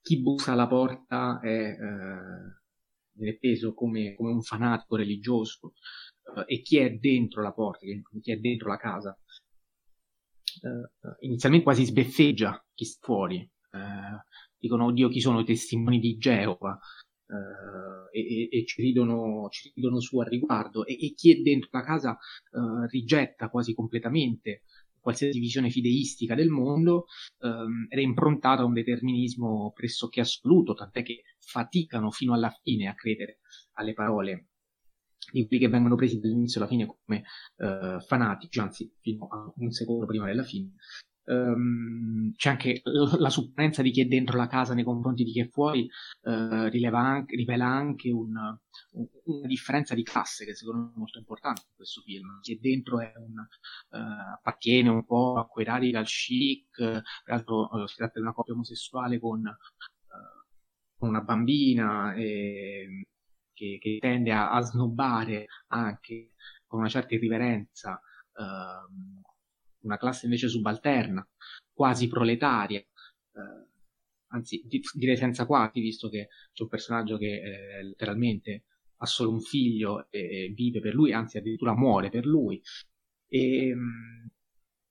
chi bussa alla porta è, uh, viene peso come, come, un fanatico religioso uh, e chi è dentro la porta, chi è dentro la casa, inizialmente quasi sbeffeggia chi sta fuori dicono oddio chi sono i testimoni di Geova? Uh, e, e, ci, ridono, ci, ridono, su al riguardo. E, e, chi è dentro la casa uh, rigetta quasi completamente qualsiasi visione fideistica del mondo um, ed è improntata a un determinismo pressoché assoluto, tant'è che faticano fino alla fine a credere alle parole di quelli che vengono presi dall'inizio alla fine come uh, fanatici, anzi fino a un secondo prima della fine, um, c'è anche la supplenza di chi è dentro la casa nei confronti di chi è fuori, uh, anche, rivela anche un, un, una differenza di classe che secondo me è molto importante in questo film. Chi è dentro è un, uh, appartiene un po' a quei radical chic, peraltro uh, si tratta di una coppia omosessuale con una bambina e, che, che, tende a, a snobbare anche con una certa irriverenza Uh, una classe invece subalterna, quasi proletaria, eh, anzi direi senza quasi, visto che c'è un personaggio che eh, letteralmente ha solo un figlio e vive per lui, anzi addirittura muore per lui. E,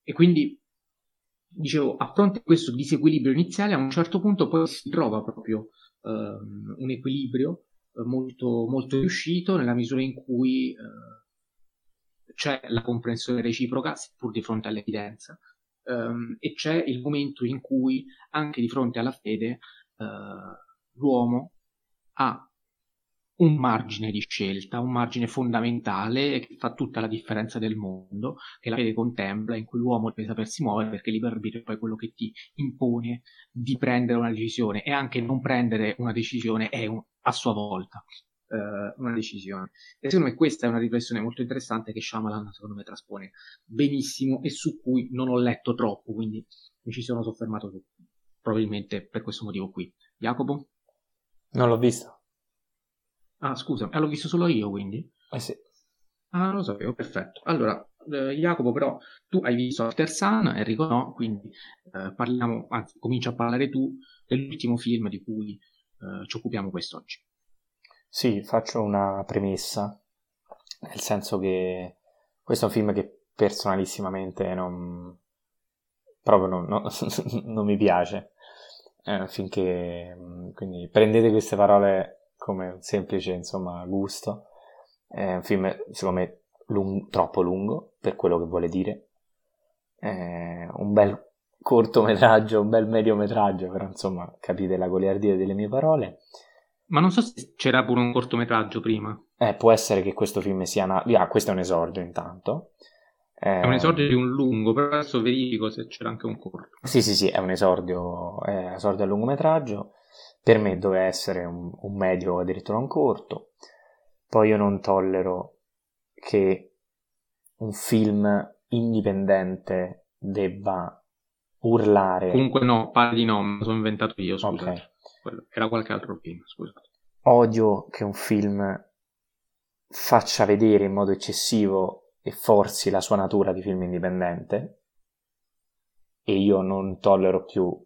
e quindi, dicevo, a fronte di questo disequilibrio iniziale, a un certo punto poi si trova proprio um, un equilibrio molto, molto riuscito nella misura in cui uh, c'è la comprensione reciproca, seppur di fronte all'evidenza, um, e c'è il momento in cui anche di fronte alla fede uh, l'uomo ha un margine di scelta, un margine fondamentale che fa tutta la differenza del mondo, che la fede contempla, in cui l'uomo deve sapersi muovere perché libero arbitrio è poi quello che ti impone di prendere una decisione e anche non prendere una decisione è un, a sua volta eh, una decisione. E secondo me questa è una riflessione molto interessante che Shyamalan secondo me traspone benissimo e su cui non ho letto troppo, quindi mi ci sono soffermato su, probabilmente per questo motivo qui. Jacopo? Non l'ho visto. Ah, scusa, eh, l'ho visto solo io quindi? Eh sì. Ah, lo sapevo, perfetto. Allora, eh, Jacopo, però tu hai visto After Sun, Enrico no, quindi eh, parliamo, anzi, comincia a parlare tu dell'ultimo film di cui eh, ci occupiamo quest'oggi. Sì, faccio una premessa, nel senso che questo è un film che personalissimamente non, proprio non, non, non mi piace. Finché quindi prendete queste parole come un semplice insomma gusto. È un film secondo me lung- troppo lungo per quello che vuole dire. È un bel cortometraggio, un bel mediometraggio, però insomma capite la goliardia delle mie parole. Ma non so se c'era pure un cortometraggio prima. Eh, può essere che questo film sia... Na- ah, questo è un esordio intanto. Eh, è un esordio di un lungo, però adesso verifico se c'era anche un corto. Sì, sì, sì, è un esordio, è un esordio a lungometraggio. Per me doveva essere un, un medio o addirittura un corto. Poi io non tollero che un film indipendente debba urlare. Comunque no, pare di no, me lo sono inventato io, scusate. Okay. Era qualche altro film, scusate. Odio che un film faccia vedere in modo eccessivo e forzi la sua natura di film indipendente e io non tollero più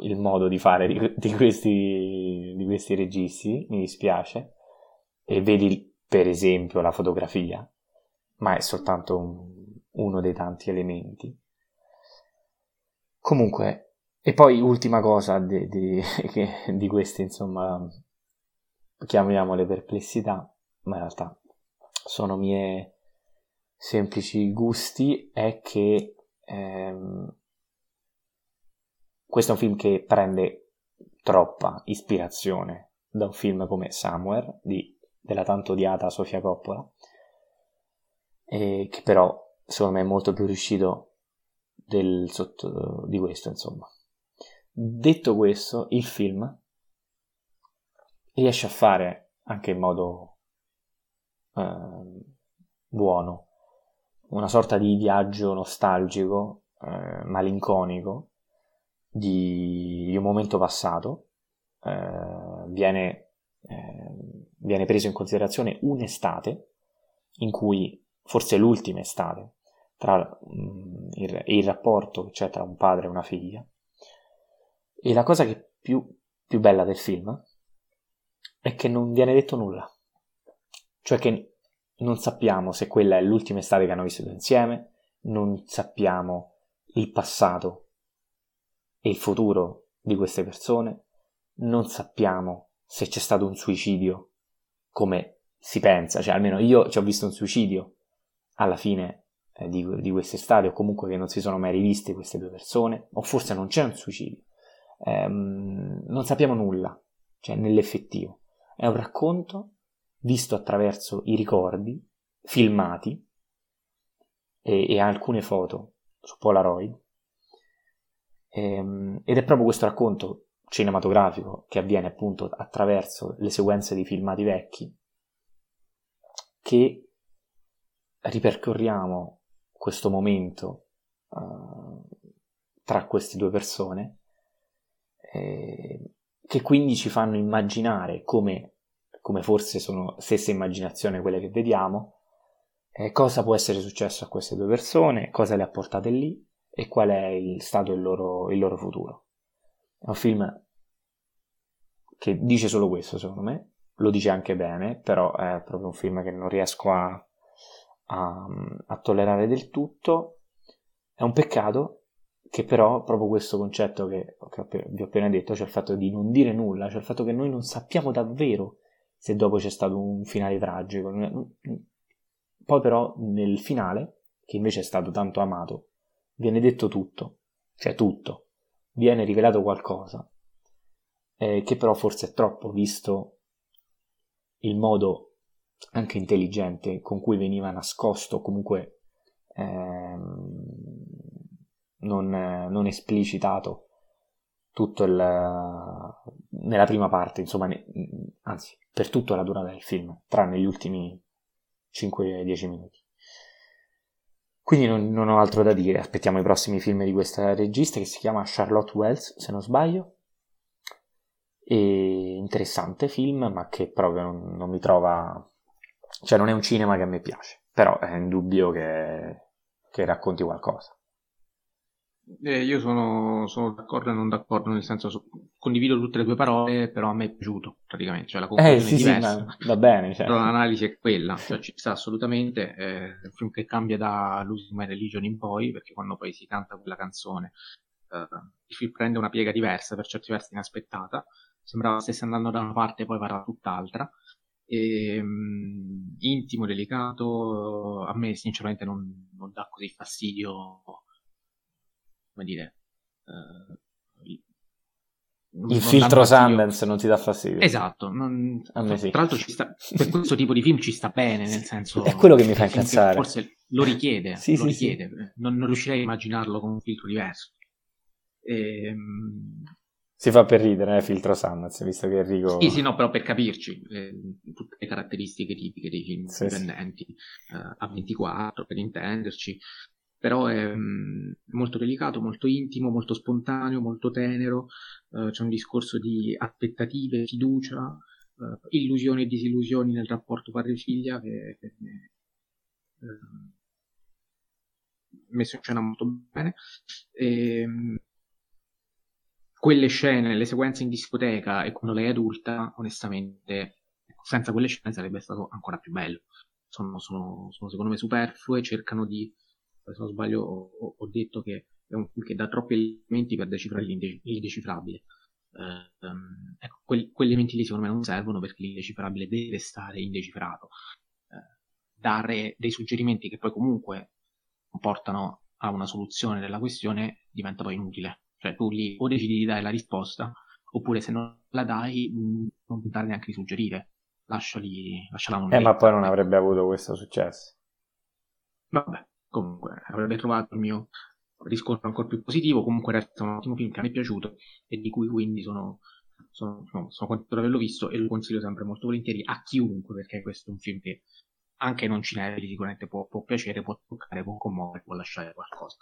il modo di fare di, di, questi, di questi registi, mi dispiace, e vedi per esempio la fotografia, ma è soltanto un, uno dei tanti elementi. Comunque, e poi ultima cosa di, di, di queste, insomma, chiamiamole perplessità, ma in realtà sono mie semplici gusti, è che ehm, questo è un film che prende troppa ispirazione da un film come Somewhere di, della tanto odiata Sofia Coppola, che però secondo me è molto più riuscito del, sotto, di questo, insomma. Detto questo, il film riesce a fare anche in modo eh, buono una sorta di viaggio nostalgico, eh, malinconico di, di, un momento passato. Eh, viene, eh, viene preso in considerazione un'estate in cui, forse l'ultima estate, tra mh, mm, il, il, rapporto che c'è tra un padre e una figlia. E la cosa che più, più bella del film è che non viene detto nulla. Cioè che non sappiamo se quella è l'ultima estate che hanno vissuto insieme, non sappiamo il passato e il futuro di queste persone, non sappiamo se c'è stato un suicidio come si pensa, cioè almeno io ci ho visto un suicidio alla fine eh, di, di quest'estate o comunque che non si sono mai riviste queste due persone, o forse non c'è un suicidio, ehm, non sappiamo nulla, cioè nell'effettivo. È un racconto visto attraverso i ricordi filmati e, e alcune foto su Polaroid. Ehm, ed è proprio questo racconto cinematografico che avviene appunto attraverso le sequenze di filmati vecchi che ripercorriamo questo momento uh, tra queste due persone eh, che quindi ci fanno immaginare come come forse sono stessa immaginazione quelle che vediamo, eh, cosa può essere successo a queste due persone, cosa le ha portate lì e qual è il stato il loro, il loro futuro. È un film che dice solo questo, secondo me, lo dice anche bene, però è proprio un film che non riesco a, a, a tollerare del tutto. È un peccato che però proprio questo concetto che, che vi ho appena detto, cioè il fatto di non dire nulla, cioè il fatto che noi non sappiamo davvero se dopo c'è stato un finale tragico. Poi però nel finale, che invece è stato tanto amato, viene detto tutto, cioè tutto, viene rivelato qualcosa, eh, che però forse è troppo visto il modo anche intelligente con cui veniva nascosto, comunque ehm, non, non esplicitato tutto il, nella prima parte, insomma, ne, anzi, per tutta la durata del film, tranne gli ultimi 5-10 minuti. Quindi non, non, ho altro da dire, aspettiamo i prossimi film di questa regista che si chiama Charlotte Wells, se non sbaglio. E interessante film, ma che proprio non, non mi trova... cioè non è un cinema che a me piace, però è indubbio che, che racconti qualcosa. Eh, io sono, sono, d'accordo e non d'accordo, nel senso so, condivido tutte le tue parole, però a me è piaciuto praticamente, cioè la conclusione eh, sì, è diversa. Sì, va bene, cioè. però l'analisi è quella, cioè ci sta assolutamente, eh, è un film che cambia da Losing My Religion in poi, perché quando poi si canta quella canzone eh, il film prende una piega diversa, per certi versi inaspettata, sembrava stesse andando da una parte e poi va da tutt'altra, e, um, intimo, delicato, a me sinceramente non, non dà così fastidio come dire, uh, il filtro Sundance non ti dà fastidio. Esatto, non... a me sì. tra l'altro sta... per questo tipo di film ci sta bene, nel senso... È quello che mi fa incazzare. Forse lo richiede, sì, lo sì, richiede. Sì. Non, non, riuscirei a immaginarlo con un filtro diverso. Ehm... Si fa per ridere, eh, filtro Sundance, visto che Enrico... Sì, sì, no, però per capirci, eh, tutte le caratteristiche tipiche dei film sì, indipendenti, sì. Eh, a 24 per intenderci, però è mh, molto delicato, molto intimo, molto spontaneo, molto tenero, eh, c'è un discorso di aspettative, fiducia, eh, illusioni e disillusioni nel rapporto padre-figlia che, che eh, messo in scena molto bene. E, quelle scene, le sequenze in discoteca e quando lei è adulta, onestamente, senza quelle scene sarebbe stato ancora più bello. Sono, sono, sono secondo me superflue, cercano di, se non sbaglio, ho, ho, detto che è un film che dà troppi elementi per decifrare l'indecifrabile. Uh, um, ecco, que- quegli elementi lì secondo me non servono perché l'indecifrabile deve stare indecifrato. Uh, dare dei suggerimenti che poi comunque portano a una soluzione della questione diventa poi inutile. Cioè tu lì o decidi di dare la risposta, oppure se non la dai non tentare neanche di suggerire. Lasciali, lasciala non Eh, ma poi non avrebbe avuto questo successo. Vabbè, comunque avrebbe trovato il mio riscontro ancora più positivo. Comunque resta un ottimo film che mi è piaciuto e di cui quindi sono, sono, no, sono contento di averlo visto e lo consiglio sempre molto volentieri a chiunque perché questo è un film che anche non cinefili sicuramente può, può piacere, può toccare, può commuovere, può lasciare qualcosa.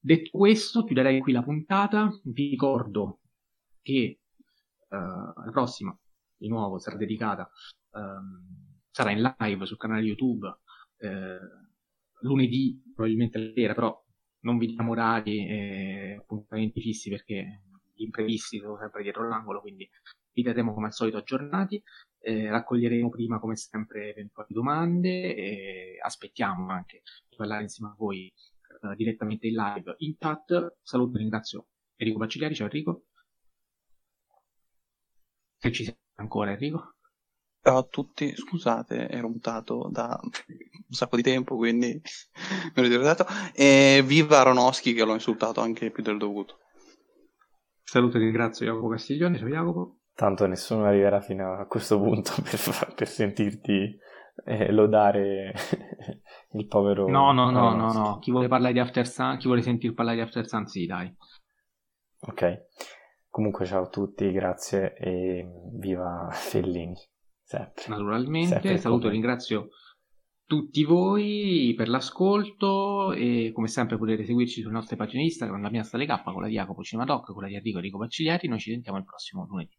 Detto questo, chiuderei qui la puntata. Vi ricordo che uh, la prossima, di nuovo, sarà dedicata, um, sarà in live sul canale YouTube uh, lunedì, probabilmente la sera, però non vi diamo orari e appuntamenti fissi perché gli imprevisti sono sempre dietro l'angolo, quindi vi terremo come al solito aggiornati. Eh, raccoglieremo prima, come sempre, eventuali domande e aspettiamo anche di parlare insieme a voi Uh, direttamente in live in chat. Saluto e ringrazio Enrico Baccigliari. Ciao Enrico. Se ci sei ancora Enrico. Ciao a tutti, scusate, ero mutato da un sacco di tempo, quindi mi ero ricordato. E viva Aronofsky che l'ho insultato anche più del dovuto. Saluto e ringrazio Jacopo Castiglione. Ciao Jacopo. Tanto nessuno arriverà fino a questo punto per, per sentirti eh, lodare il povero no no no, no no chi vuole parlare di After Sun chi vuole sentir parlare di After Sun sì dai ok comunque ciao a tutti grazie e viva Fellini sempre. Naturalmente. Sempre saluto e ringrazio tutti voi per l'ascolto e come sempre potete seguirci sulle nostre pagine Instagram la mia Stale K con la di Jacopo Cinemadoc con la di Enrico Enrico Baccigliati noi ci sentiamo il prossimo lunedì